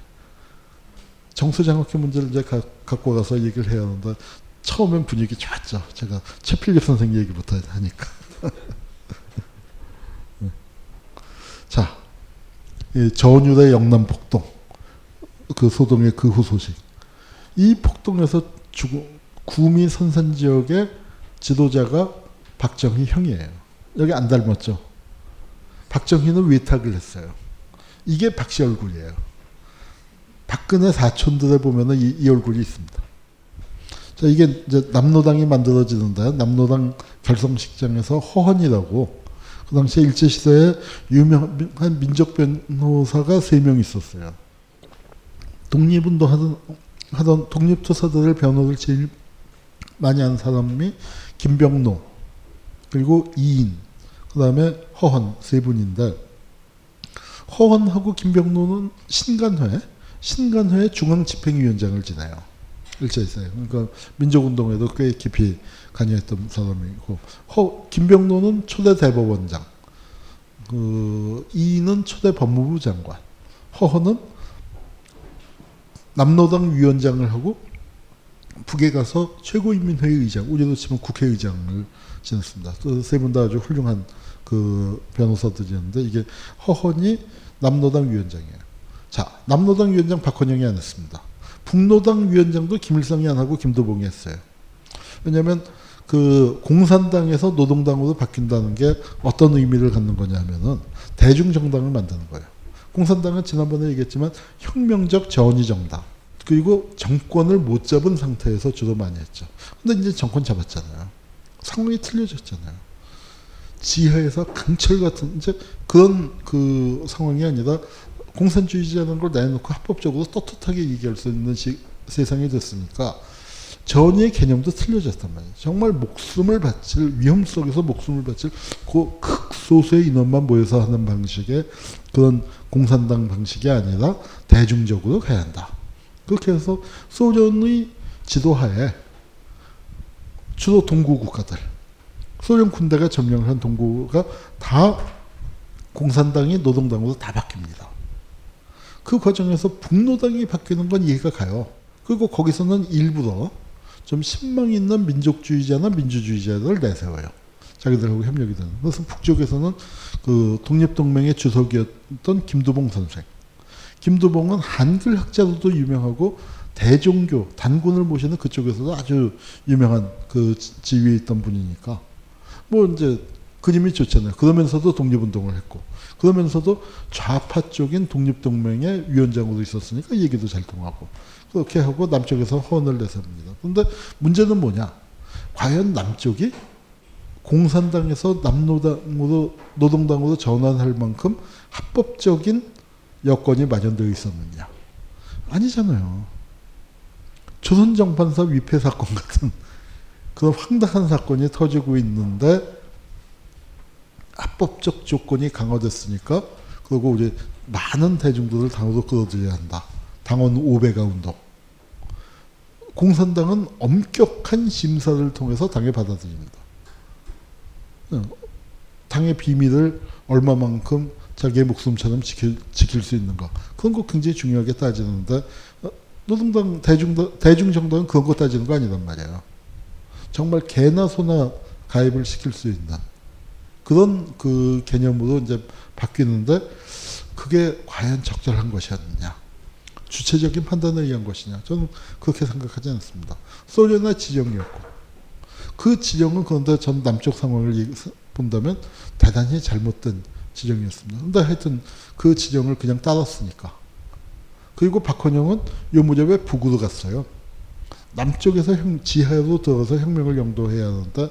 [SPEAKER 6] 정수장학회 문제를 이제 가, 갖고 가서 얘기를 해야 하는데 처음엔 분위기 좋았죠. 제가 최필립 선생 얘기부터 하니까. 네. 자, 이 전율의 영남 폭동, 그 소동의 그 후 소식. 이 폭동에서 죽은 구미 선산 지역의 지도자가 박정희 형이에요. 여기 안 닮았죠? 박정희는 위탁을 했어요. 이게 박씨 얼굴이에요. 박근혜 사촌들에 보면은 이, 이 얼굴이 있습니다. 자, 이게 이제 남로당이 만들어지는데 남로당 결성식장에서 허헌이라고 그 당시에 일제시대에 유명한 민족 변호사가 세 명 있었어요. 독립운동 하던, 하던 독립투사들을 변호를 제일 많이 하는 사람이 김병로, 그리고 이인, 그 다음에 허헌 세 분인데, 허헌하고 김병로는 신간회, 신간회 중앙집행위원장을 지내요. 일제시대에. 그러니까 민족운동에도 꽤 깊이 관여했던 사람이고, 허, 김병로는 초대 대법원장, 그, 이인은 초대 법무부 장관, 허헌은 남로당 위원장을 하고 북에 가서 최고인민회의 의장, 우리도 치면 국회의장을 지냈습니다. 세 분 다 아주 훌륭한 그 변호사들이었는데 이게 허헌이 남로당 위원장이에요. 자, 남로당 위원장 박헌영이 안 했습니다. 북로당 위원장도 김일성이 안 하고 김도봉이 했어요. 왜냐하면 그 공산당에서 노동당으로 바뀐다는 게 어떤 의미를 갖는 거냐면은 대중정당을 만드는 거예요. 공산당은 지난번에 얘기했지만 혁명적 전위 정당. 그리고 정권을 못 잡은 상태에서 주로 많이 했죠. 근데 이제 정권 잡았잖아요. 상황이 틀려졌잖아요. 지하에서 강철 같은 이제 그런 그 상황이 아니라 공산주의자라는 걸 내놓고 합법적으로 떳떳하게 얘기할 수 있는 시, 세상이 됐으니까 전의 개념도 틀려졌단 말이에요. 정말 목숨을 바칠 위험 속에서 목숨을 바칠 그 극소수의 인원만 모여서 하는 방식의 그런 공산당 방식이 아니라 대중적으로 가야 한다. 그렇게 해서 소련의 지도하에 주로 동구 국가들, 소련 군대가 점령을 한 동구가 다 공산당이 노동당으로 다 바뀝니다. 그 과정에서 북노당이 바뀌는 건 이해가 가요. 그리고 거기서는 일부러 좀 신망 있는 민족주의자나 민주주의자들을 내세워요. 자기들하고 협력이 되는. 그래서 북쪽에서는 그 독립동맹의 주석이었던 김두봉 선생. 김두봉은 한글 학자로도 유명하고 대종교 단군을 모시는 그쪽에서도 아주 유명한 그 지위에 있던 분이니까 뭐 이제 그림이 좋잖아요. 그러면서도 독립운동을 했고 그러면서도 좌파 쪽인 독립동맹의 위원장으로 있었으니까 얘기도 잘 통하고 그렇게 하고 남쪽에서 헌을 내세웁니다. 그런데 문제는 뭐냐? 과연 남쪽이 공산당에서 남노당으로 노동당으로 전환할 만큼 합법적인 여건이 마련되어 있었느냐? 아니잖아요. 조선 정판사 위패 사건 같은 그런 황당한 사건이 터지고 있는데 합법적 조건이 강화됐으니까 그리고 우리 많은 대중들을 당으로 끌어들여야 한다. 당원 500가 운동. 공산당은 엄격한 심사를 통해서 당에 받아들입니다. 어, 당의 비밀을 얼마만큼 자기의 목숨처럼 지킬, 지킬 수 있는가. 그런 거 굉장히 중요하게 따지는데, 어, 노동당, 대중, 대중정당은 그런 거 따지는 거 아니란 말이에요. 정말 개나 소나 가입을 시킬 수 있는 그런 그 개념으로 이제 바뀌는데, 그게 과연 적절한 것이었느냐. 주체적인 판단에 의한 것이냐. 저는 그렇게 생각하지 않습니다. 소련의 지정이었고, 그 지정은 그런데 전 남쪽 상황을 본다면 대단히 잘못된 지정이었습니다. 근데 하여튼 그 지정을 그냥 따랐으니까. 그리고 박헌영은 요 무렵에 북으로 갔어요. 남쪽에서 형, 지하로 들어가서 혁명을 영도해야 하는데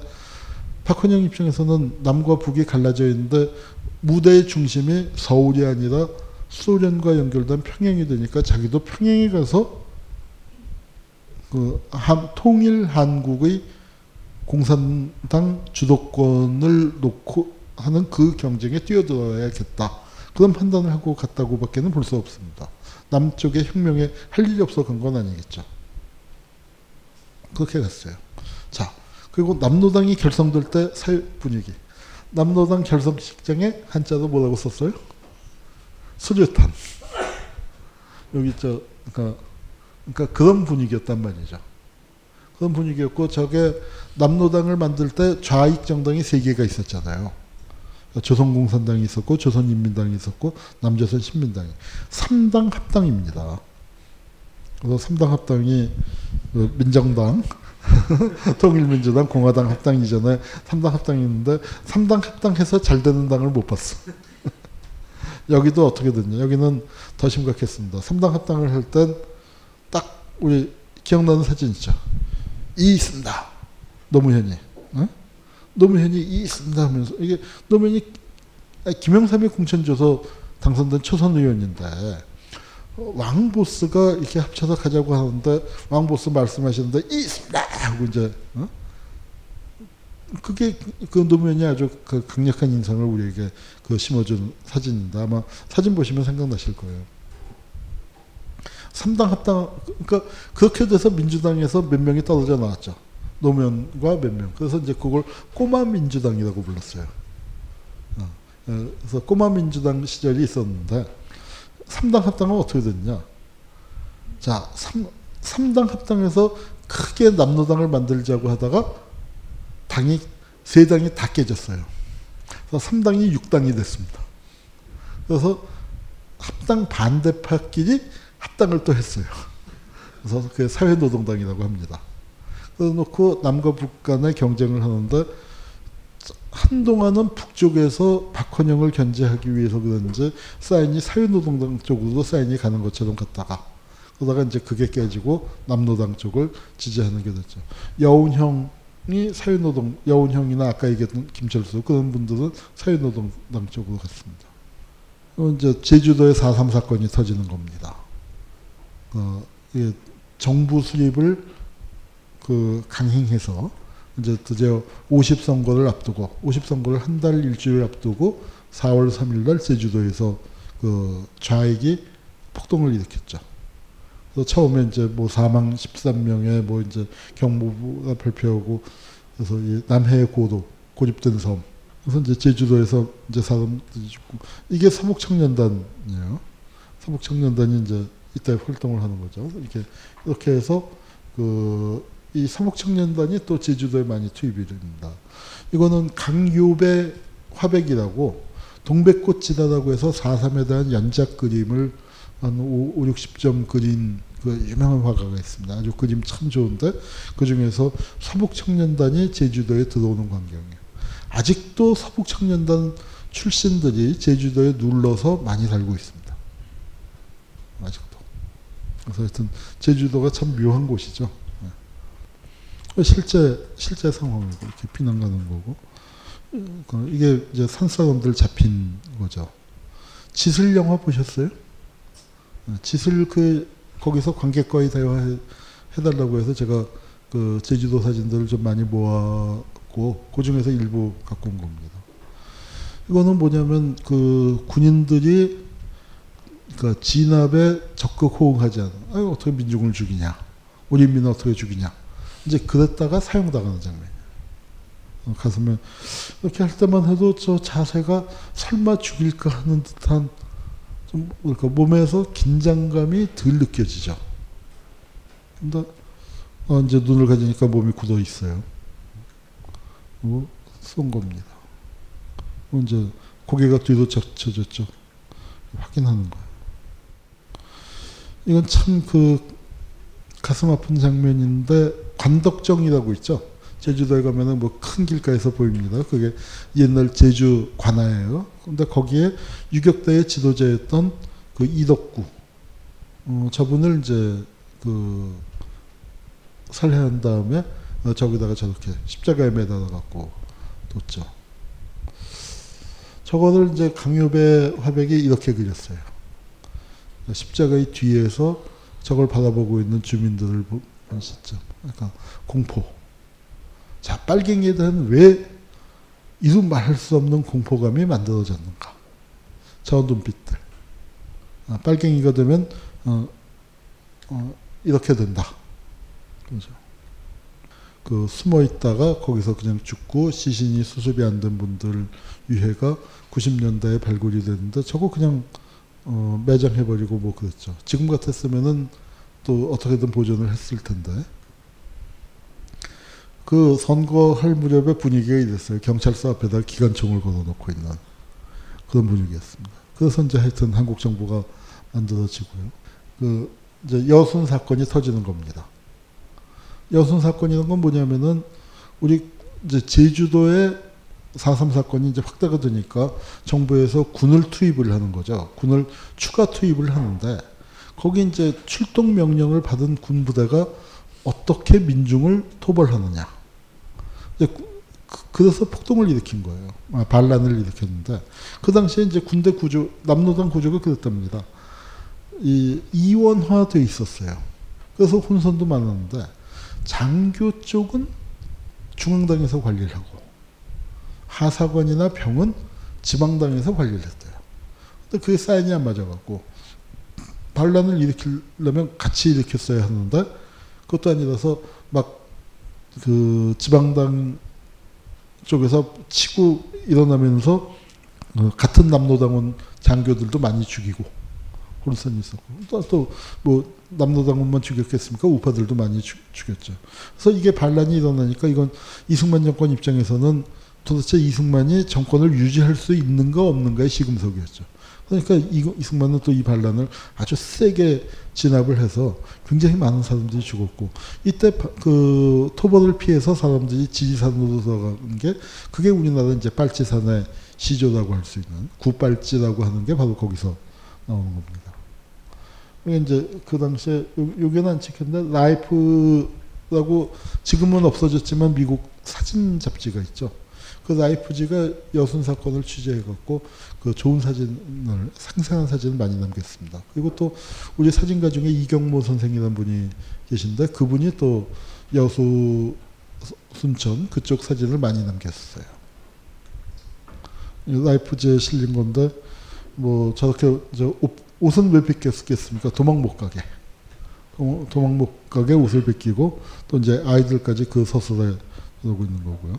[SPEAKER 6] 박헌영 입장에서는 남과 북이 갈라져 있는데 무대의 중심이 서울이 아니라 소련과 연결된 평양이 되니까 자기도 평양에 가서 그 한, 통일 한국의 공산당 주도권을 놓고 하는 그 경쟁에 뛰어들어야겠다. 그런 판단을 하고 갔다고밖에는 볼 수 없습니다. 남쪽의 혁명에 할 일이 없어 간 건 아니겠죠. 그렇게 갔어요. 자, 그리고 남노당이 결성될 때 사회 분위기. 남노당 결성식장에 한자로 뭐라고 썼어요? 수류탄. 여기 저 그러니까, 그러니까 그런 분위기였단 말이죠. 그런 분위기였고 저게 남노당을 만들 때 좌익 정당이 세 개가 있었잖아요. 조선공산당이 있었고 조선인민당이 있었고 남조선 신민당이 3당 합당입니다. 그래서 3당 합당이 그 민정당 통일민주당, 공화당 합당이잖아요. 3당 합당이 있는데 3당 합당해서 잘 되는 당을 못 봤어. 여기도 어떻게 됐냐. 여기는 더 심각했습니다. 3당 합당을 할 땐 딱 우리 기억나는 사진 있죠. 이 있습니다. 노무현이. 어? 노무현이 이 있습니다 하면서 이게 노무현이 김영삼이 공천줘서 당선된 초선 의원인데 왕보스가 이렇게 합쳐서 가자고 하는데 왕보스 말씀하시는데 이 있습니다 하고 이제 어? 그게 그 노무현이 아주 그 강력한 인상을 우리에게 그 심어준 사진입니다. 아마 사진 보시면 생각나실 거예요. 3당 합당 그러니까 그렇게 돼서 민주당에서 몇 명이 떨어져 나왔죠. 노무현과 몇 명. 그래서 이제 그걸 꼬마 민주당이라고 불렀어요. 어, 그래서 꼬마 민주당 시절이 있었는데 3당 합당은 어떻게 됐냐? 자, 3, 3당 합당에서 크게 남노당을 만들자고 하다가 당이 세 당이 다 깨졌어요. 그래서 3당이 6당이 됐습니다. 그래서 합당 반대파끼리 합당을 또 했어요. 그래서 그게 사회노동당이라고 합니다. 그래 놓고 남과 북 간의 경쟁을 하는데 한동안은 북쪽에서 박헌영을 견제하기 위해서 그런지 사인이 사회노동당 쪽으로 사인이 가는 것처럼 갔다가 그러다가 이제 그게 깨지고 남노당 쪽을 지지하는 게 됐죠. 여운형 이 사회노동, 여운형이나 아까 얘기했던 김철수 그런 분들은 사회노동당 쪽으로 갔습니다. 이제 제주도의 4.3 사건이 터지는 겁니다. 어, 정부 수립을 그 강행해서 이제 드디어 50선거를 앞두고 50선거를 한 달 일주일 앞두고 4월 3일 날 제주도에서 그 좌익이 폭동을 일으켰죠. 그래서 처음에 이제 뭐 사망 13명에 뭐 이제 경무부가 발표하고 그래서 남해의 고도 고립된 섬 그래서 이제 제주도에서 이제 사람들이 죽고 이게 서북 청년단이에요. 서북 청년단이 이제 이때 활동을 하는 거죠. 이렇게 이렇게 해서 그 이 서북 청년단이 또 제주도에 많이 투입이 됩니다. 이거는 강요배 화백이라고 동백꽃 지다라고 해서 4.3에 대한 연작 그림을 한 5, 60점 그린 그 유명한 화가가 있습니다. 아주 그림 참 좋은데 그 중에서 서북 청년단이 제주도에 들어오는 광경이에요. 아직도 서북 청년단 출신들이 제주도에 눌러서 많이 살고 있습니다. 아직도. 그래서 하여튼 제주도가 참 묘한 곳이죠. 실제 실제 상황이고 이렇게 피난 가는 거고 이게 이제 산 사람들 잡힌 거죠. 지슬 영화 보셨어요? 어, 짓을 그 거기서 관객과의 대화 해달라고 해서 제가 그 제주도 사진들을 좀 많이 모았고 그 중에서 일부 갖고 온 겁니다. 이거는 뭐냐면 그 군인들이 그러니까 진압에 적극 호응하지 않아. 아유 어떻게 민중을 죽이냐, 우리 인민을 어떻게 죽이냐. 이제 그랬다가 사용당하는 장면. 어, 가슴에 이렇게 할 때만 해도 저 자세가 설마 죽일까 하는 듯한 좀 뭐랄까 몸에서 긴장감이 덜 느껴지죠. 근데 어, 이제 눈을 가지니까 몸이 굳어 있어요. 뭐, 쏜 겁니다. 뭐 이제 고개가 뒤로 젖혀졌죠. 확인하는 거예요. 이건 참 그 가슴 아픈 장면인데 관덕정이라고 있죠. 제주도에 가면은 뭐 큰 길가에서 보입니다. 그게 옛날 제주 관아예요. 근데 거기에 유격대의 지도자였던 그 이덕구, 어, 저분을 이제 그 살해한 다음에 어, 저기다가 저렇게 십자가에 매달아 갖고 뒀죠. 저거를 이제 강요배 화백이 이렇게 그렸어요. 십자가의 뒤에서 저걸 바라보고 있는 주민들을 보는 시점. 그러니까 공포. 자, 빨갱이에 대한 왜 이루 말할 수 없는 공포감이 만들어졌는가. 저 눈빛들. 아, 빨갱이가 되면 어, 어, 이렇게 된다. 그죠. 그 숨어 있다가 거기서 그냥 죽고 시신이 수습이 안 된 분들 유해가 90년대에 발굴이 됐는데 저거 그냥 어, 매장해버리고 뭐 그랬죠. 지금 같았으면은 또 어떻게든 보존을 했을 텐데. 그 선거할 무렵의 분위기가 이랬어요. 경찰서 앞에다 기관총을 걸어놓고 있는 그런 분위기였습니다. 그래서 이제 하여튼 한국 정부가 만들어지고요. 그 이제 여순 사건이 터지는 겁니다. 여순 사건이라는 건 뭐냐면은 우리 이제 제주도에 4.3 사건이 이제 확대가 되니까 정부에서 군을 투입을 하는 거죠. 군을 추가 투입을 하는데 거기 이제 출동 명령을 받은 군 부대가 어떻게 민중을 토벌하느냐. 이제 그래서 폭동을 일으킨 거예요. 아, 반란을 일으켰는데 그 당시에 이제 군대 구조, 남노당 구조가 그랬답니다. 이 이원화돼 있었어요. 그래서 혼선도 많았는데 장교 쪽은 중앙당에서 관리를 하고 하사관이나 병은 지방당에서 관리를 했대요. 근데 그게 사인이 안 맞아갖고 반란을 일으키려면 같이 일으켰어야 하는데 그것도 아니라서 막 그 지방당 쪽에서 치고 일어나면서 어, 같은 남노당원 장교들도 많이 죽이고 혼선이 있었고 또뭐 남노당원만 죽였겠습니까? 우파들도 많이 죽, 죽였죠. 그래서 이게 반란이 일어나니까 이건 이승만 정권 입장에서는 도대체 이승만이 정권을 유지할 수 있는가 없는가의 시금석이었죠. 그러니까 이승만은 또 이 반란을 아주 세게 진압을 해서 굉장히 많은 사람들이 죽었고 이때 그 토벌을 피해서 사람들이 지리산으로 들어간 게 그게 우리나라 이제 빨치산의 시조라고 할 수 있는 구빨치라고 하는 게 바로 거기서 나오는 겁니다. 이게 이제 그 당시에 여기는 안 찍혔는데 Life라고 지금은 없어졌지만 미국 사진 잡지가 있죠. 그 Life지가 여순 사건을 취재해갖고 그 좋은 사진을 상세한 사진을 많이 남겼습니다. 그리고 또 우리 사진가 중에 이경모 선생이라는 분이 계신데 그분이 또 여수 순천 그쪽 사진을 많이 남겼어요. 라이프지에 실린 건데 뭐 저렇게 저 옷, 은왜 벗겼겠습니까? 도망 못 가게. 도망 못 가게 옷을 벗기고 또 이제 아이들까지 그 서술에 그러고 있는 거고요.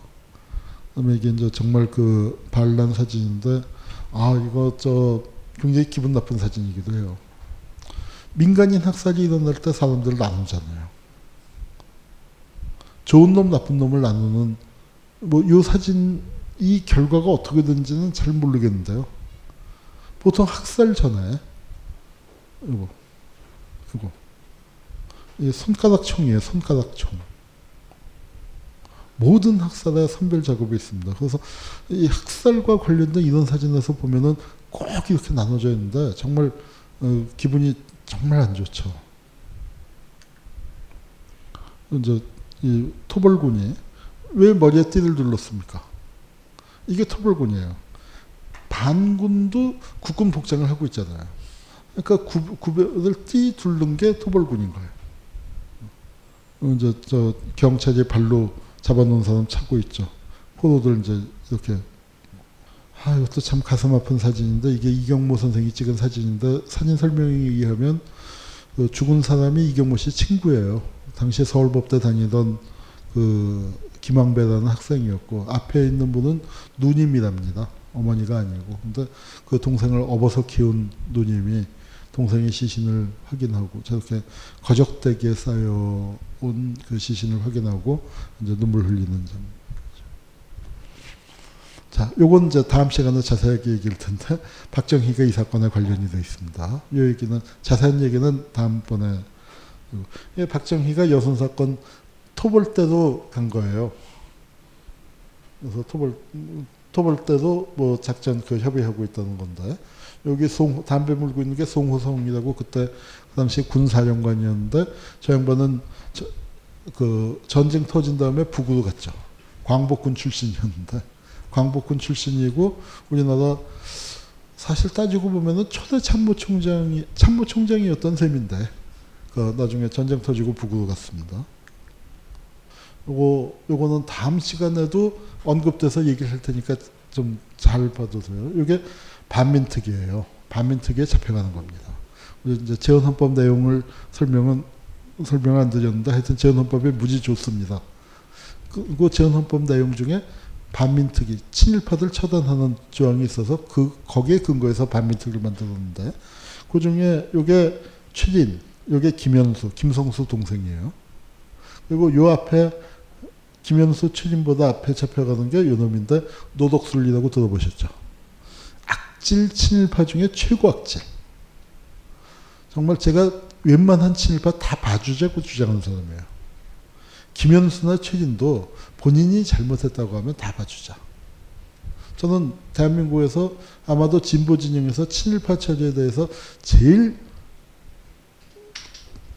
[SPEAKER 6] 그다음에 이게 이제 정말 그 반란 사진인데 아 이거 저 굉장히 기분 나쁜 사진이기도 해요. 민간인 학살이 일어날 때 사람들 나누잖아요. 좋은 놈 나쁜 놈을 나누는 뭐 이 사진 이 결과가 어떻게 된지는 잘 모르겠는데요. 보통 학살 전에 이거 이거 이 손가락 총이에요. 손가락 총. 모든 학살에 선별 작업이 있습니다. 그래서 이 학살과 관련된 이런 사진에서 보면은 꼭 이렇게 나눠져 있는데 정말 어, 기분이 정말 안 좋죠. 이제 이 토벌군이 왜 머리에 띠를 둘렀습니까? 이게 토벌군이에요. 반군도 국군 복장을 하고 있잖아요. 그러니까 구, 구별을 띠 둘른 게 토벌군인 거예요. 어, 이제 저 경찰이 발로 잡아놓은 사람 찾고 있죠. 포도들 이제 이렇게 아 이것도 참 가슴 아픈 사진인데 이게 이경모 선생이 찍은 사진인데 사진 설명에 의하면 그 죽은 사람이 이경모 씨 친구예요. 당시 서울법대 다니던 그 김항배라는 학생이었고 앞에 있는 분은 누님이랍니다. 어머니가 아니고. 근데 그 동생을 업어서 키운 누님이 동생의 시신을 확인하고 저렇게 거적대기에 쌓여 온 그 시신을 확인하고 이제 눈물 흘리는 점. 자, 요건 이제 다음 시간에 자세하게 얘기할 텐데 박정희가 이 사건에 관련이 되어 있습니다. 이 얘기는 자세한 얘기는 다음번에 예, 박정희가 여순 사건 토벌 때도 간 거예요. 그래서 토벌 토벌 때도 뭐 작전 그 협의하고 있다는 건데 여기 송 담배 물고 있는 게 송호성이라고 그때 그 당시 군사령관이었는데 저 양반은 저, 그 전쟁 터진 다음에 북으로 갔죠. 광복군 출신이었는데 광복군 출신이고 우리나라 사실 따지고 보면은 초대 참모총장이 참모총장이었던 셈인데 그 나중에 전쟁 터지고 북으로 갔습니다. 요거 요거는 다음 시간에도 언급돼서 얘기를 할 테니까 좀 잘 봐두세요. 이게 반민특위예요. 반민특위에 잡혀가는 겁니다. 이제 재헌헌법 내용을 설명은 설명 안 드렸는데 하여튼 재헌헌법에 무지 좋습니다. 그리고 재헌헌법 내용 중에 반민특위 친일파들 처단하는 조항이 있어서 그 거기에 근거해서 반민특위를 만들었는데 그 중에 요게 최진, 요게 김현수, 김성수 동생이에요. 그리고 요 앞에 김현수 최진보다 앞에 잡혀가는 게 요놈인데 노덕술리라고 들어보셨죠? 악질 친일파 중에 최고 악질. 정말 제가 웬만한 친일파 다 봐주자고 주장하는 사람이에요. 김현수나 최진도 본인이 잘못했다고 하면 다 봐주자. 저는 대한민국에서 아마도 진보 진영에서 친일파 처리에 대해서 제일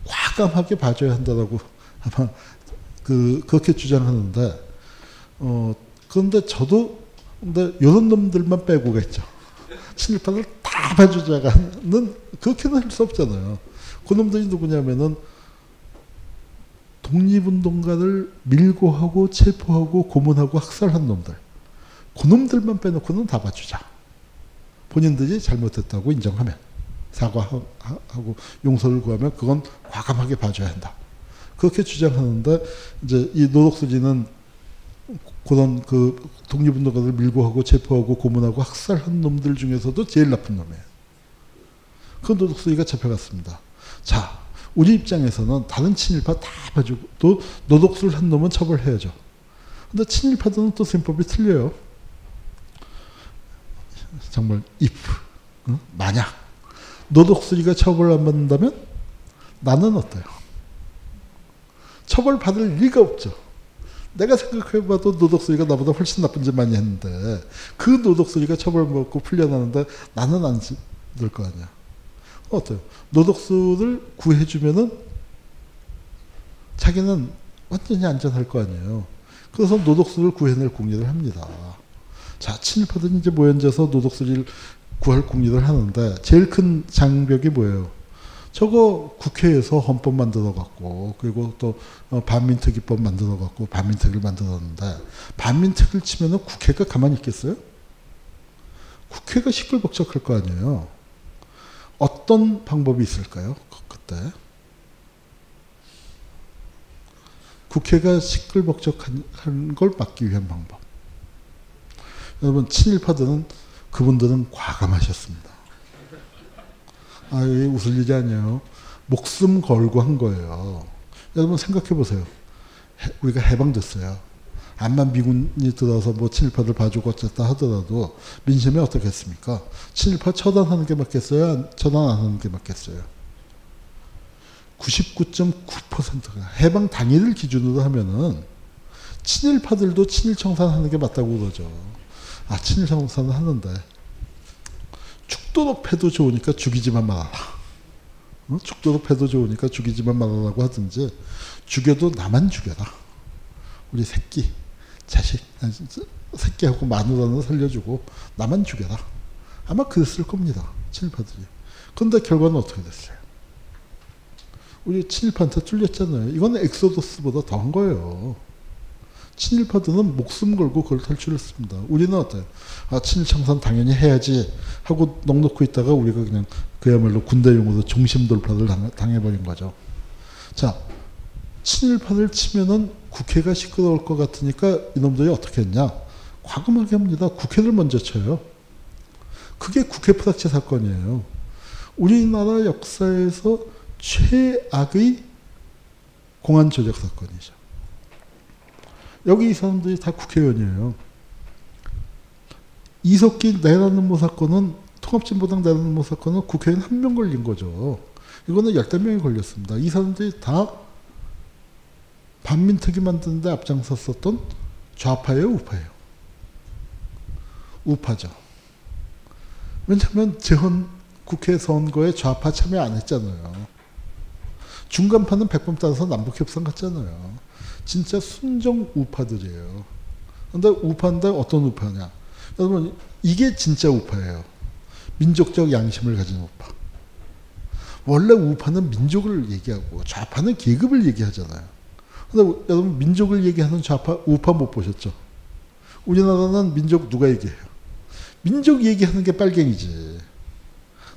[SPEAKER 6] 과감하게 봐줘야 한다라고 아마 그 그렇게 주장하는데 어 그런데 저도 근데 이런 놈들만 빼고 겠죠. 친일파를 다 봐주자가는 그렇게는 할 수 없잖아요. 그 놈들이 누구냐면은 독립운동가를 밀고 하고 체포하고 고문하고 학살한 놈들. 그 놈들만 빼놓고는 다 봐주자. 본인들이 잘못했다고 인정하면 사과하고 용서를 구하면 그건 과감하게 봐줘야 한다. 그렇게 주장하는데 이제 이 노덕수지는 그런 그 독립운동가들 밀고 하고 체포하고 고문하고 학살한 놈들 중에서도 제일 나쁜 놈이에요. 그 노덕수지가 잡혀갔습니다. 자, 우리 입장에서는 다른 친일파 다 봐주고 또 노독술 한 놈은 처벌해야죠. 근데 친일파들은 또 셈법이 틀려요. 정말 if 어? 만약 노독술이가 처벌 안 받는다면 나는 어때요? 처벌 받을 리가 없죠. 내가 생각해봐도 노독술이가 나보다 훨씬 나쁜 짓 많이 했는데 그 노독술이가 처벌받고 풀려나는데 나는 안될거 아니야. 어때요? 노독수를 구해주면은 자기는 완전히 안전할 거 아니에요. 그래서 노독수를 구해낼 공리를 합니다. 자, 친일파들이 이제 모연져서 노독수를 구할 공리를 하는데 제일 큰 장벽이 뭐예요? 저거 국회에서 헌법 만들어 갖고 그리고 또 어, 반민특위법 만들어 갖고 반민특위를 만들었는데 반민특위를 치면은 국회가 가만히 있겠어요? 국회가 시끌벅적할 거 아니에요. 어떤 방법이 있을까요? 그때 국회가 시끌벅적한 걸 막기 위한 방법. 여러분 친일파들은 그분들은 과감하셨습니다. 아, 웃을 일이 아니에요. 목숨 걸고 한 거예요. 여러분 생각해 보세요. 우리가 해방됐어요. 암만 미군이 들어서 뭐 친일파들 봐주고 어쨌다 하더라도 민심이 어떻겠습니까? 친일파 처단하는 게 맞겠어요? 처단 안 하는 게 맞겠어요? 99.9%가 해방 당일을 기준으로 하면은 친일파들도 친일 청산하는 게 맞다고 그러죠. 아 친일 청산을 하는데 죽도록 패도 좋으니까 죽이지만 말아라. 어? 죽도록 패도 좋으니까 죽이지만 말아라고 하든지 죽여도 나만 죽여라. 우리 새끼, 자식, 새끼하고 마누라는 살려주고 나만 죽여라. 아마 그랬을 겁니다. 친일파들이. 근데 결과는 어떻게 됐어요? 우리 친일파한테 뚫렸잖아요. 이건 엑소더스보다 더한 거예요. 친일파들은 목숨 걸고 그걸 탈출했습니다. 우리는 어때요? 아, 친일 청산 당연히 해야지 하고 넉넉고 있다가 우리가 그냥 그야말로 군대용으로 중심 돌파를 당, 당해버린 거죠. 자, 친일파를 치면은 국회가 시끄러울 것 같으니까 이놈들이 어떻게 했냐? 과감하게 합니다. 국회를 먼저 쳐요. 그게 국회 프락치 사건이에요. 우리나라 역사에서 최악의 공안 조작 사건이죠. 여기 이 사람들이 다 국회의원이에요. 이석기 내라는 모 사건은 통합진보당 내라는 모 사건은 국회의원 한 명 걸린 거죠. 이거는 열대 명이 걸렸습니다. 이 사람들이 다 반민특위 만드는 데 앞장섰었던 좌파예요, 우파예요? 우파죠. 왜냐하면 재헌 국회 선거에 좌파 참여 안 했잖아요. 중간판은 백범 따라서 남북협상 갔잖아요. 진짜 순정 우파들이에요. 근데 우파인데 어떤 우파냐? 여러분, 이게 진짜 우파예요. 민족적 양심을 가진 우파. 원래 우파는 민족을 얘기하고 좌파는 계급을 얘기하잖아요. 근데 여러분, 민족을 얘기하는 좌파, 우파 못 보셨죠? 우리나라는 민족 누가 얘기해요? 민족 얘기하는 게 빨갱이지.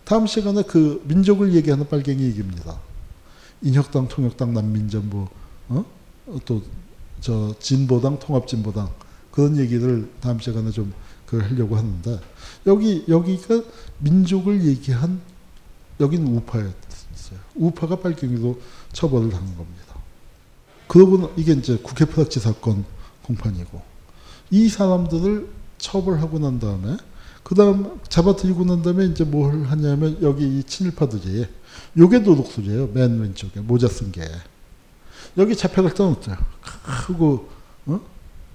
[SPEAKER 6] 다음 시간에 그 민족을 얘기하는 빨갱이 얘기입니다. 인혁당, 통역당, 난민전 뭐, 어? 또저 진보당, 통합진보당 그런 얘기를 다음 시간에 좀 그 하려고 하는데 여기 여기가 민족을 얘기한 여긴 우파였어요. 우파가 빨갱이로 처벌을 당한 겁니다. 그러고 이게 이제 국회 프락치 사건 공판이고 이 사람들을 처벌하고 난 다음에 그 다음 잡아들이고 난 다음에 이제 뭘 하냐면 여기 이 친일파들이 요게 도둑소리예요. 맨 왼쪽에 모자 쓴 게. 여기 잡혀갈 때는 어때요? 크고 어?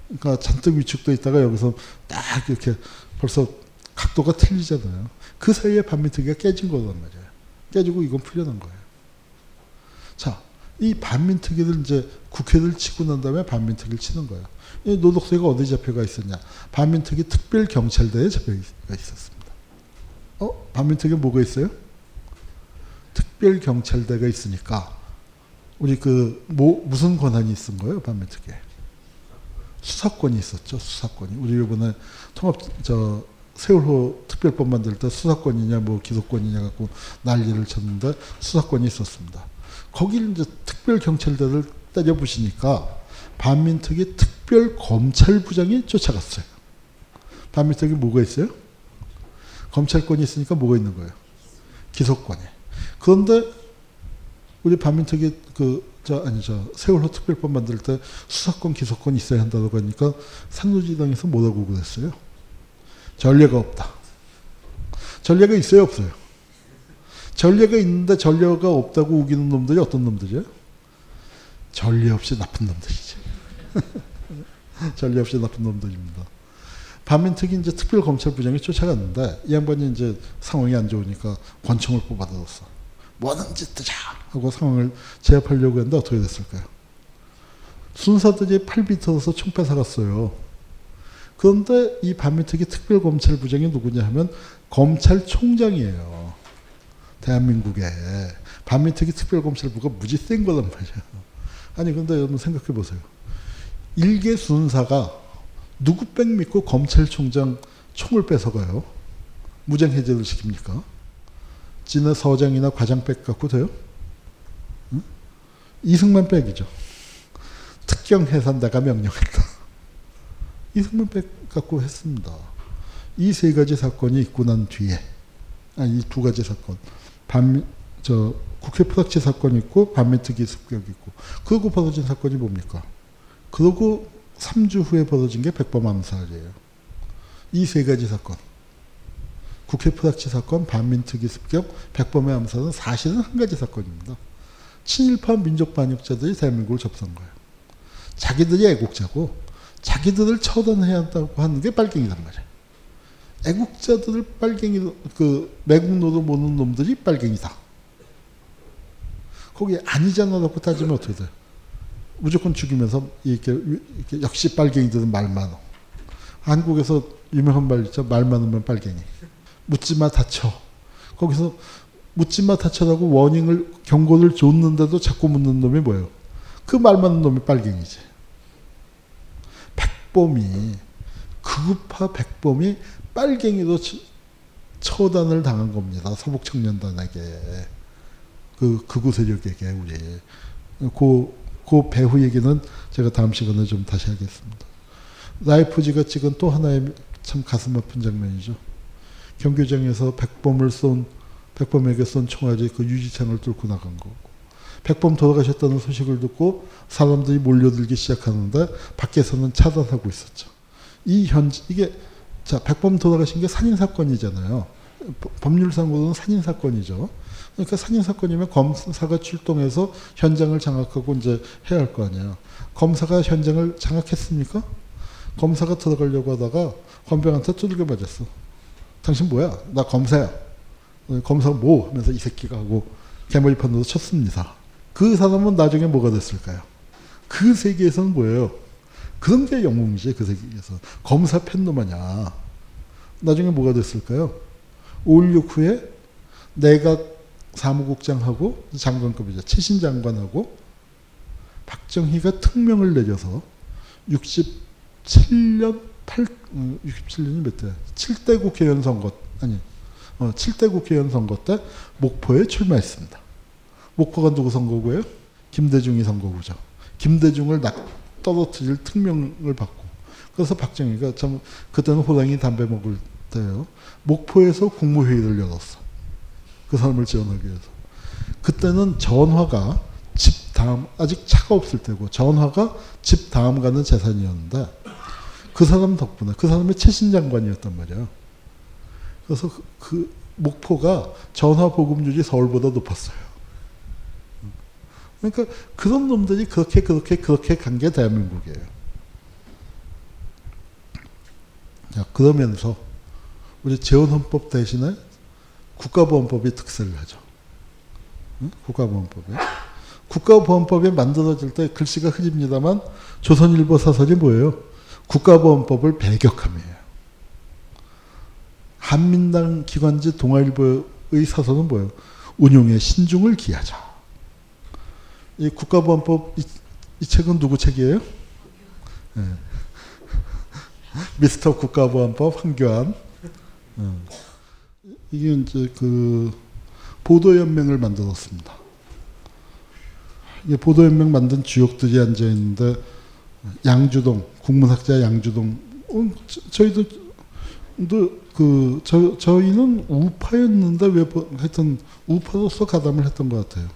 [SPEAKER 6] 그러니까 잔뜩 위축돼 있다가 여기서 딱 이렇게 벌써 각도가 틀리잖아요. 그 사이에 반민특위가 깨진 거란 말이에요. 깨지고 이건 풀려난 거예요. 자, 이 반민특위를 이제 국회를 치고 난 다음에 반민특위를 치는 거예요. 이 노독소가 어디 잡혀가 있었냐? 반민특위 특별경찰대에 잡혀가 있었습니다. 어? 반민특위 뭐가 있어요? 특별경찰대가 있으니까 우리 그 뭐 무슨 권한이 있은 거예요 반민특위? 수사권이 있었죠 수사권이. 우리 이번에 통합 저 세월호 특별법 만들 때 수사권이냐 뭐 기소권이냐 갖고 난리를 쳤는데 수사권이 있었습니다. 거기를 이제 특별 경찰대를 때려 부시니까 반민특위 특별 검찰부장이 쫓아갔어요. 반민특위 뭐가 있어요? 검찰권이 있으니까 뭐가 있는 거예요? 기소권이. 그런데 우리 반민특위 그 저 아니 저 세월호 특별법 만들 때 수사권 기소권 있어야 한다고 하니까 산노지당에서 뭐라고 그랬어요? 전례가 없다. 전례가 있어요 없어요? 전례가 있는데 전례가 없다고 우기는 놈들이 어떤 놈들이에요? 전례 없이 나쁜 놈들이죠. 전례 없이 나쁜 놈들입니다. 반민특위 이제 특별검찰부장이 쫓아갔는데 이 양반이 이제 상황이 안 좋으니까 권총을 뽑아들었어. 뭐든지 뜨자 하고 상황을 제압하려고 했는데 어떻게 됐을까요? 순사들이 팔비틀어서 총 뺏어갔어요. 그런데 이 반민특위 특별검찰부장이 누구냐 하면 검찰총장이에요. 대한민국에. 반민특위 특별검찰부가 무지 센 거란 말이에요. 아니 근데 여러분 생각해 보세요. 일개 순사가 누구 백 믿고 검찰총장 총을 뺏어가요? 무장 해제를 시킵니까? 진해 서장이나 과장 백 갖고 돼요? 응? 이승만 백이죠. 특경 해산대가 명령했다. 이승만 백 갖고 했습니다. 이 세 가지 사건이 있고 난 뒤에, 아니, 이 두 가지 사건. 반, 저, 국회 프락치 사건이 있고, 반민특위 습격이 있고, 그러고 벌어진 사건이 뭡니까? 그러고 3주 후에 벌어진 게 백범 암살이에요. 이 세 가지 사건. 국회 프락치 사건, 반민특위 습격, 백범의 암살은 사실은 한 가지 사건입니다. 친일파 민족 반역자들이 대한민국을 접수한 거예요. 자기들이 애국자고 자기들을 처단해야 한다고 하는 게 빨갱이란 말이에요. 애국자들을 빨갱이 그 매국노로 모는 놈들이 빨갱이다. 거기 아니잖아라고 따지면 어떻게 돼요? 무조건 죽이면서 이렇게, 이렇게 역시 빨갱이들은 말 많어. 한국에서 유명한 말 있죠. 말 많으면 빨갱이. 묻지마 다쳐. 거기서 묻지마 타쳐라고 워닝을 경고를 줬는데도 자꾸 묻는 놈이 뭐예요? 그 말 많은 놈이 빨갱이지. 백범이 극우파 백범이 빨갱이도 처- 처단을 당한 겁니다. 서북 청년단에게 그 극우 세력에게 우리 그, 그 배후 얘기는 제가 다음 시간에 좀 다시 하겠습니다. 라이프지가 찍은 또 하나의 참 가슴 아픈 장면이죠. 경교장에서 백범을 쏜 백범에게 쏜 총알이 그 유지창을 뚫고 나간 거고 백범 돌아가셨다는 소식을 듣고 사람들이 몰려들기 시작하는데 밖에서는 차단하고 있었죠. 이 현 이게 자 백범 돌아가신 게 살인 사건이잖아요. 법- 법률상으로는 살인 사건이죠. 그러니까 살인 사건이면 검사가 출동해서 현장을 장악하고 이제 해야 할 거 아니에요. 검사가 현장을 장악했습니까? 검사가 들어가려고 하다가 권병한테 두들겨 맞았어. 당신 뭐야? 나 검사야. 어, 검사 뭐? 하면서 이 새끼가 하고 개머리판으로 쳤습니다. 그 사람은 나중에 뭐가 됐을까요? 그 세계에서는 뭐예요? 그런 게 영웅이지 그 세계에서. 검사 아냐. 나중에 뭐가 됐을까요? 5.16 후에 내각 사무국장하고 장관급이죠. 최신 장관하고 박정희가 특명을 내려서 67년 8, 67년이 몇 대? 7대 국회의원 선거, 아니, 어, 7대 국회의원 선거 때 목포에 출마했습니다. 목포가 누구 선거구예요? 김대중이 선거구죠. 김대중을 낙 떨어뜨릴 특명을 받고. 그래서 박정희가 참, 그때는 호랑이 담배 먹을 때요. 목포에서 국무회의를 열었어. 그 사람을 지원하기 위해서. 그때는 전화가 집 다음, 아직 차가 없을 때고, 전화가 집 다음 가는 재산이었는데, 그 사람 덕분에, 그 사람이 최신 장관이었단 말이야. 그래서 그, 그 목포가 전화 보급률이 서울보다 높았어요. 그러니까 그런 놈들이 그렇게, 그렇게, 그렇게 간 게 대한민국이에요. 자, 그러면서, 우리 재원헌법 대신에 국가보안법이 특세를 하죠. 응? 국가보안법이. 국가보안법이 만들어질 때 글씨가 흐립니다만 조선일보 사설이 뭐예요? 국가보안법을 배격함이에요. 한민당 기관지 동아일보의 사설은 뭐예요? 운용에 신중을 기하자. 이 국가보안법 이, 이 책은 누구 책이에요? 네. 미스터 국가보안법 황교안. 음. 이게 이제 그 보도연맹을 만들었습니다. 이게 보도연맹 만든 주역들이 앉아 있는데 양주동 국문학자 양주동 어, 저, 저희도 그 저, 저희는 우파였는데 왜 보- 하여튼 우파로서 가담을 했던 것 같아요.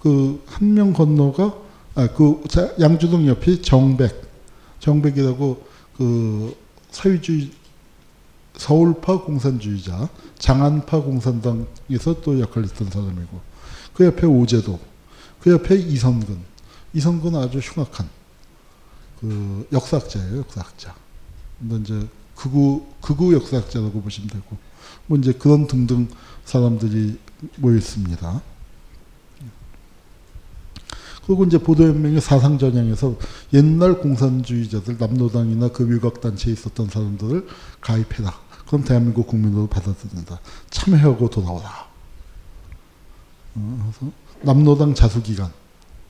[SPEAKER 6] 그 한 명 건너가 아 그 양주동 옆이 정백 정백이라고 그 사회주의 서울파 공산주의자, 장안파 공산당에서 또 역할을 했던 사람이고, 그 옆에 오제도, 그 옆에 이성근. 이성근 아주 흉악한 그 역사학자예요, 역사학자. 근데 이제 극우, 극우 역사학자라고 보시면 되고, 뭐 이제 그런 등등 사람들이 모였습니다. 그리고 이제 보도연맹의 사상전향에서 옛날 공산주의자들, 남노당이나 그 위각단체에 있었던 사람들을 가입해라. 그럼 대한민국 국민으로 받아들인다. 참여하고 돌아오라. 어, 그래서 남노당 자수기간,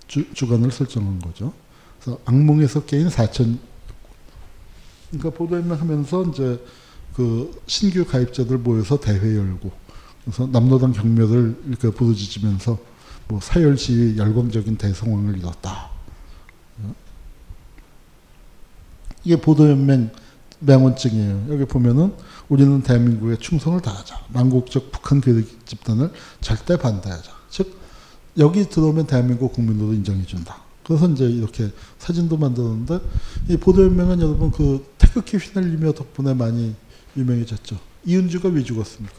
[SPEAKER 6] 주, 주간을 설정한 거죠. 그래서 악몽에서 깨인 4천. 그러니까 보도연맹 하면서 이제 그 신규 가입자들 모여서 대회 열고, 그래서 남노당 경멸을 이렇게 부르짖으면서 뭐 사열 시위 열광적인 대성황을 이뤘다. 어? 이게 보도연맹 명언증이에요. 여기 보면은 우리는 대한민국에 충성을 다하자. 망국적 북한 괴력 집단을 절대 반대하자. 즉 여기 들어오면 대한민국 국민으로 인정해 준다. 그래서 이제 이렇게 사진도 만들었는데 이 보도연맹은 여러분 그 태극기 휘날리며 덕분에 많이 유명해졌죠. 이은주가 왜 죽었습니까?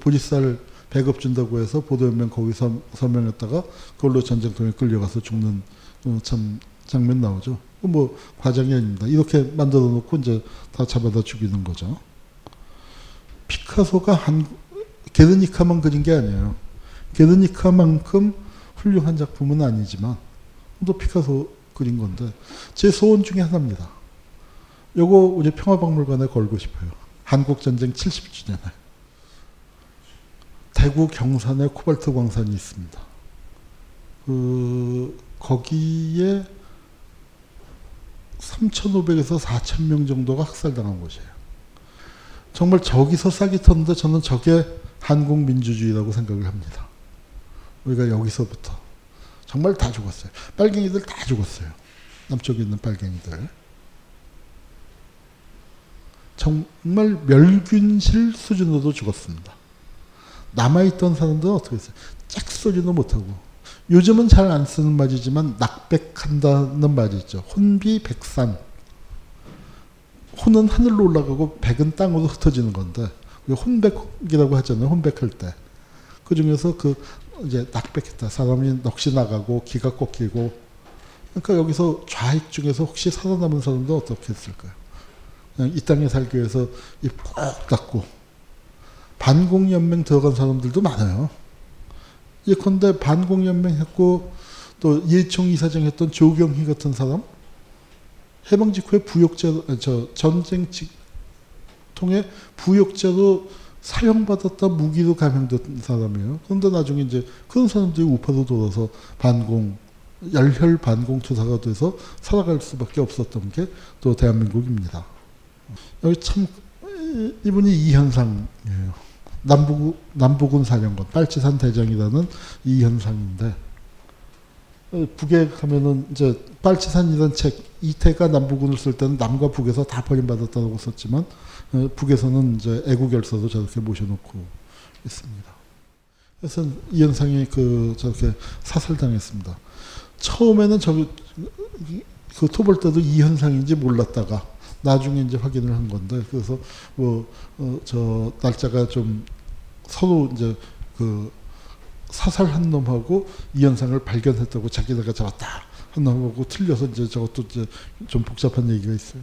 [SPEAKER 6] 보리쌀 배급 준다고 해서 보도연맹 거기서 서명했다가 그걸로 전쟁통에 끌려가서 죽는 어, 참 장면 나오죠. 뭐 과장이 아닙니다. 이렇게 만들어 놓고 이제 다 잡아다 죽이는 거죠. 피카소가 한 게르니카만 그린 게 아니에요. 게르니카만큼 훌륭한 작품은 아니지만 또 피카소 그린 건데 제 소원 중에 하나입니다. 요거 우리 평화박물관에 걸고 싶어요. 한국 전쟁 70주년에 대구 경산에 코발트 광산이 있습니다. 그 거기에 3,500에서 4,000명 정도가 학살당한 곳이에요. 정말 저기서 싹이 텄는데 저는 저게 한국 민주주의라고 생각을 합니다. 우리가 여기서부터 정말 다 죽었어요. 빨갱이들 다 죽었어요. 남쪽에 있는 빨갱이들. 정말 멸균실 수준으로도 죽었습니다. 남아있던 사람들은 어떻게 했어요? 짝소리도 못하고. 요즘은 잘 안 쓰는 말이지만 낙백한다는 말이 있죠. 혼비 백산. 혼은 하늘로 올라가고 백은 땅으로 흩어지는 건데 혼백이라고 하잖아요. 혼백할 때. 그 중에서 그 이제 낙백했다. 사람이 넋이 나가고 기가 꺾이고. 그러니까 여기서 좌익 중에서 혹시 살아남은 사람도 어떻게 했을까요? 이 땅에 살기 위해서 입 꼭 닫고 반공연맹 들어간 사람들도 많아요. 예컨대 반공연맹 했고 또 예총 이사장 했던 조경희 같은 사람 해방 직후에 부역자 저 전쟁 직 통해 부역자로 사용받았다 무기로 감형된 사람이에요. 그런데 나중에 이제 그런 사람들이 우파로 돌아서 반공 열혈 반공 투사가 돼서 살아갈 수밖에 없었던 게 또 대한민국입니다. 여기 참 이분이 이현상이에요. 남북 남북군 사령관 빨치산 대장이라는 이 현상인데 북에 가면은 이제 빨치산이라는 책 이태가 남북군을 쓸 때는 남과 북에서 다 버림받았다고 썼지만 북에서는 이제 애국열사도 저렇게 모셔놓고 있습니다. 그래서 이 현상이 그 저렇게 사살당했습니다. 처음에는 저기 그 토벌 때도 이 현상인지 몰랐다가 나중에 이제 확인을 한 건데 그래서 뭐저 어 날짜가 좀 서로 이제 그 사살한 놈하고 이 현상을 발견했다고 자기네가 잡았다 한 놈하고 틀려서 이제 저것도 이제 좀 복잡한 얘기가 있어요.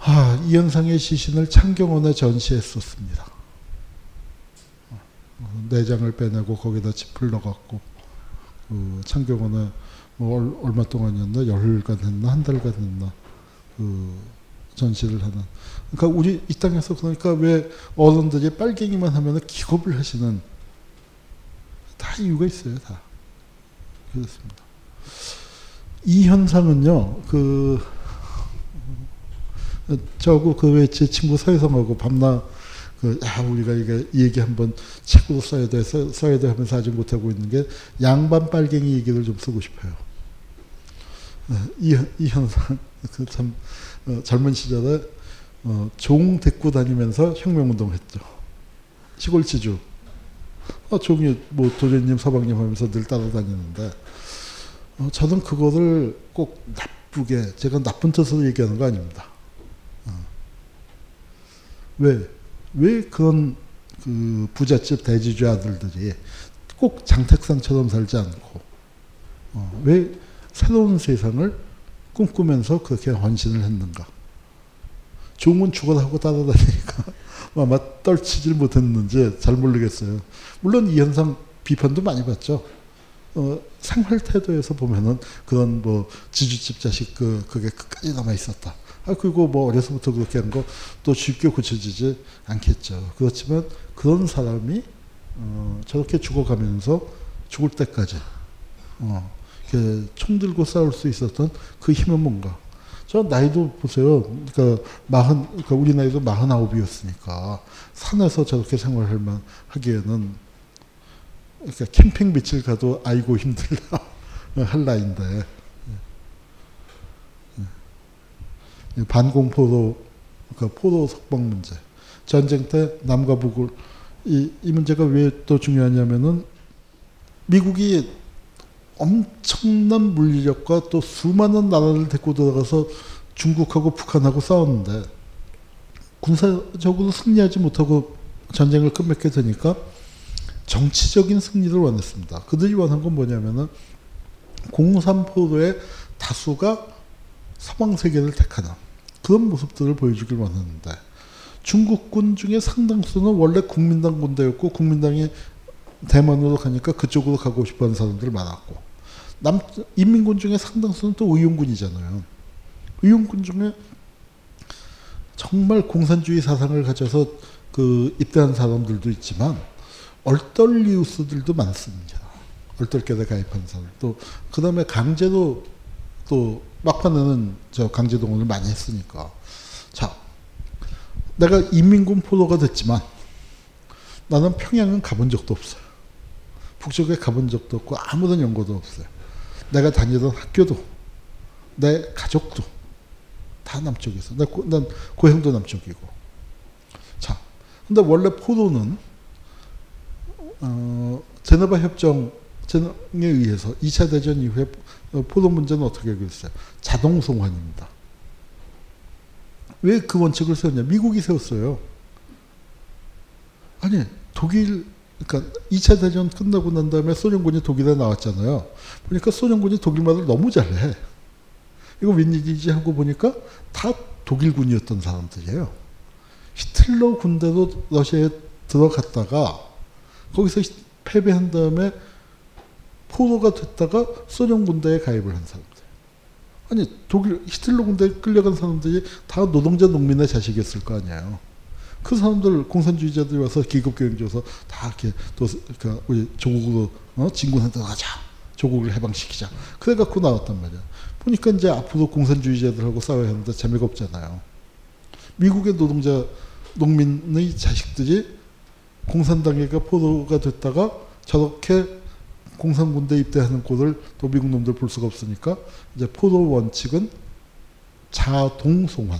[SPEAKER 6] 아 이 현상의 시신을 창경원에 전시했었습니다. 내장을 빼내고 거기다 짚을 넣어갖고 그 창경원에 뭐 얼마 동안이었나 열흘간 했나 한 달간 했나 그 전시를 하는. 그러니까 우리 이 땅에서 그러니까 왜 어른들이 빨갱이만 하면 기겁을 하시는 다 이유가 있어요, 다. 그렇습니다. 이 현상은요, 그, 저하고 그외제 친구 서혜성하고 밤낮 그, 야, 우리가 이게 이 얘기 한번 책으로 써야 돼, 써, 써야 돼 하면서 아직 못하고 있는 게 양반 빨갱이 얘기를 좀 쓰고 싶어요. 이, 이 현상, 그 참, 어, 젊은 시절에 어, 종 데리고 다니면서 혁명운동 했죠. 시골 지주. 어, 종이 뭐 도련님, 서방님 하면서 늘 따라다니는데, 어, 저는 그거를 꼭 나쁘게, 제가 나쁜 뜻으로 얘기하는 거 아닙니다. 어. 왜? 왜 그런 그 부잣집 대지주 아들들이 꼭 장택산처럼 살지 않고, 어, 왜 새로운 세상을 꿈꾸면서 그렇게 헌신을 했는가. 종은 죽어나고 따라다니니까 아마 떨치질 못했는지 잘 모르겠어요. 물론 이 현상 비판도 많이 받죠. 어, 생활 태도에서 보면은 그런 뭐 지주집 자식 그 그게 끝까지 남아 있었다. 아 그리고 뭐 어려서부터 그렇게 한 거 또 쉽게 고쳐지지 않겠죠. 그렇지만 그런 사람이 어, 저렇게 죽어가면서 죽을 때까지 어, 총 들고 싸울 수 있었던 그 힘은 뭔가. 저 나이도 보세요. 그러니까 마흔, 그러니까 우리 나이도 마흔아홉이었으니까 산에서 저렇게 생활할 만 하기에는 그러니까 캠핑 며칠 가도 아이고 힘들다 할 나이인데 반공포로 그러니까 포로 석방 문제 전쟁 때 남과 북을 이, 이 문제가 왜 또 중요하냐면은 미국이 엄청난 물리력과 또 수많은 나라를 데리고 들어가서 중국하고 북한하고 싸웠는데 군사적으로 승리하지 못하고 전쟁을 끝맺게 되니까 정치적인 승리를 원했습니다. 그들이 원한 건 뭐냐면은 공산포로의 다수가 서방 세계를 택하는 그런 모습들을 보여주길 원했는데 중국군 중에 상당수는 원래 국민당 군대였고 국민당이 대만으로 가니까 그쪽으로 가고 싶어하는 사람들 많았고 남 인민군 중에 상당수는 또 의용군이잖아요. 의용군 중에 정말 공산주의 사상을 가져서 그 입대한 사람들도 있지만 얼떨리우스들도 많습니다. 얼떨결에 가입한 사람. 또 그다음에 강제도 또 막판에는 저 강제 동원을 많이 했으니까. 자, 내가 인민군 포로가 됐지만 나는 평양은 가본 적도 없어요. 북쪽에 가본 적도 없고 아무런 연고도 없어요. 내가 다니던 학교도 내 가족도 다 남쪽에서. 난, 고, 난 고향도 남쪽이고. 자, 근데 원래 포로는 어, 제네바 협정에 의해서 2차 대전 이후에 포로 문제는 어떻게 해결됐어요? 자동 송환입니다. 왜 그 원칙을 세웠냐? 미국이 세웠어요. 아니, 독일, 그러니까 2차 대전 끝나고 난 다음에 소련군이 독일에 나왔잖아요. 보니까 소련군이 독일 말을 너무 잘해. 이거 웬일이지 하고 보니까 다 독일군이었던 사람들이에요. 히틀러 군대도 러시아에 들어갔다가 거기서 패배한 다음에 포로가 됐다가 소련 군대에 가입을 한 사람들. 아니 독일 히틀러 군대에 끌려간 사람들이 다 노동자 농민의 자식이었을 거 아니에요. 그 사람들 공산주의자들이 와서 기급 교육 줘서 다 이렇게 또 그러니까 우리 조국으로 어? 진군에 들어가자. 조국을 해방시키자. 그래 갖고 나왔단 말이야. 보니까 이제 앞으로 공산주의자들하고 싸워야 하는데 재미가 없잖아요. 미국의 노동자 농민의 자식들이 공산당에가 포로가 됐다가 저렇게 공산군대 입대하는 꼴을 또 미국 놈들 볼 수가 없으니까 이제 포로 원칙은 자동송환.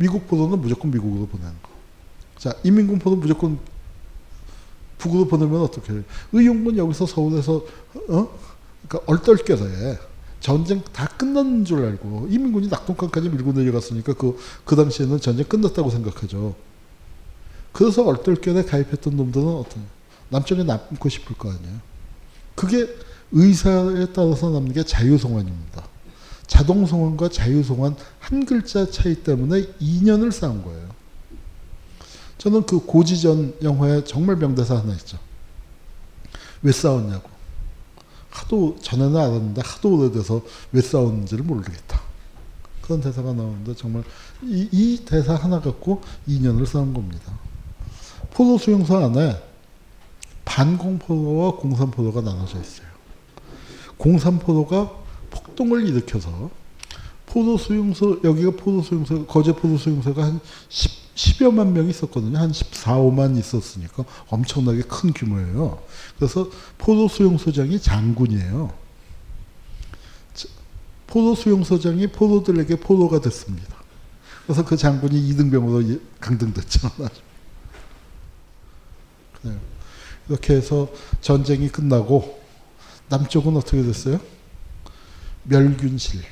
[SPEAKER 6] 미국 포로는 무조건 미국으로 보내는 거. 자, 인민군 포로 무조건 북으로 보내면 어떻게 해요? 의용군 여기서 서울에서 어? 그러니까 얼떨결에 전쟁 다 끝난 줄 알고 이민군이 낙동강까지 밀고 내려갔으니까 그, 그 당시에는 전쟁 끝났다고 생각하죠. 그래서 얼떨결에 가입했던 놈들은 어떤 남쪽에 남고 싶을 거 아니에요. 그게 의사에 따라서 남는 게 자유송환입니다. 자동송환과 자유송환 한 글자 차이 때문에 2년을 쌓은 거예요. 저는 그 고지전 영화에 정말 명대사 하나 있죠. 왜 싸웠냐고. 하도 전에는 알았는데 하도 오래돼서 왜 싸웠는지를 모르겠다. 그런 대사가 나오는데 정말 이, 이 대사 하나 갖고 2년을 싸운 겁니다. 포도 수용소 안에 반공포도와 공산포도가 나눠져 있어요. 공산포도가 폭동을 일으켜서 포도 수용소 여기가 포도 수용소 거제 포도 수용소가 한 10, 10여만 명이 있었거든요. 한 14, 5만 있었으니까 엄청나게 큰 규모예요. 그래서 포도 수용소장이 장군이에요. 포도 수용소장이 포도들에게 포도가 됐습니다. 그래서 그 장군이 이등병으로 강등됐죠. 이렇게 해서 전쟁이 끝나고 남쪽은 어떻게 됐어요? 멸균실.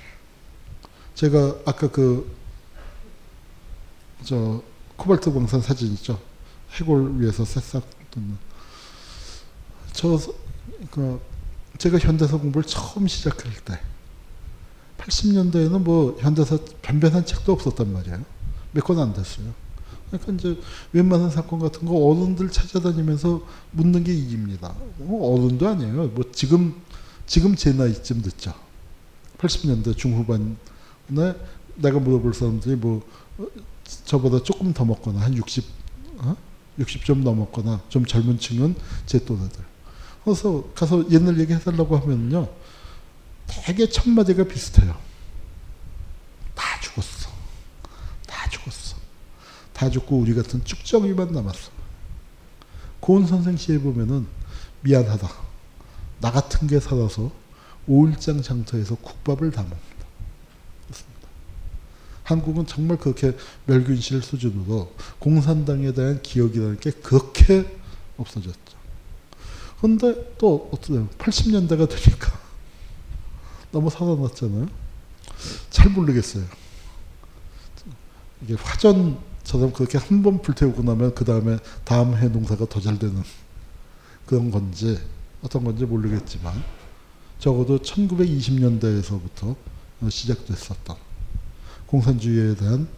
[SPEAKER 6] 제가 아까 그, 저, 코발트 광산 사진 있죠? 해골 위에서 새싹 돋는. 저, 그, 제가 현대사 공부를 처음 시작할 때, 80년대에는 뭐 현대사 변변한 책도 없었단 말이에요. 몇 권 안 됐어요. 그러니까 이제 웬만한 사건 같은 거 어른들 찾아다니면서 묻는 게 이깁니다. 뭐 어른도 아니에요. 뭐 지금 지금 제 나이쯤 됐죠. 80년대 중후반에 내가 물어볼 사람들이 뭐 저보다 조금 더 먹거나 한 60, 어? 60점 넘었거나 좀 젊은 층은 제 또래들. 그래서 가서 옛날 얘기 해달라고 하면요. 되게 첫 마디가 비슷해요. 다 죽었어. 다 죽었어. 다 죽고 우리 같은 쭉정이만 남았어. 고은 선생 시에 보면은 미안하다. 나 같은 게 살아서 오일장 장터에서 국밥을 다 먹는다. 그렇습니다. 한국은 정말 그렇게 멸균실 수준으로 공산당에 대한 기억이라는 게 그렇게 없어졌죠. 그런데 또 어떠세요? 80년대가 되니까 너무 살아났잖아요. 잘 모르겠어요. 이게 화전처럼 그렇게 한 번 불태우고 나면 그 다음에 다음 해 농사가 더 잘 되는 그런 건지 어떤 건지 모르겠지만 적어도 1920년대에서부터 시작됐었던 공산주의에 대한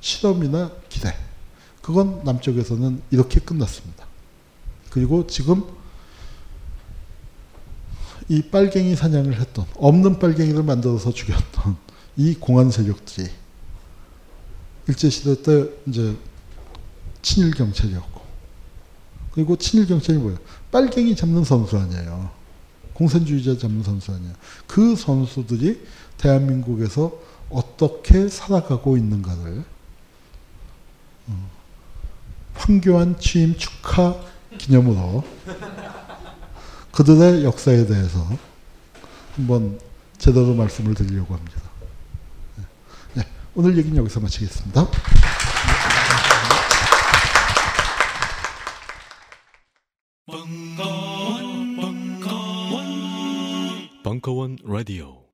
[SPEAKER 6] 실험이나 기대 그건 남쪽에서는 이렇게 끝났습니다. 그리고 지금 이 빨갱이 사냥을 했던 없는 빨갱이를 만들어서 죽였던 이 공안 세력들이 일제 시대 때 이제 친일 경찰이었고 그리고 친일 경찰이 뭐예요? 빨갱이 잡는 선수 아니에요. 공산주의자 잡는 선수 아니에요. 그 선수들이 대한민국에서 어떻게 살아가고 있는가를 어, 황교안 취임 축하 기념으로 그들의 역사에 대해서 한번 제대로 말씀을 드리려고 합니다. 네, 오늘 얘기는 여기서 마치겠습니다.
[SPEAKER 1] 벙커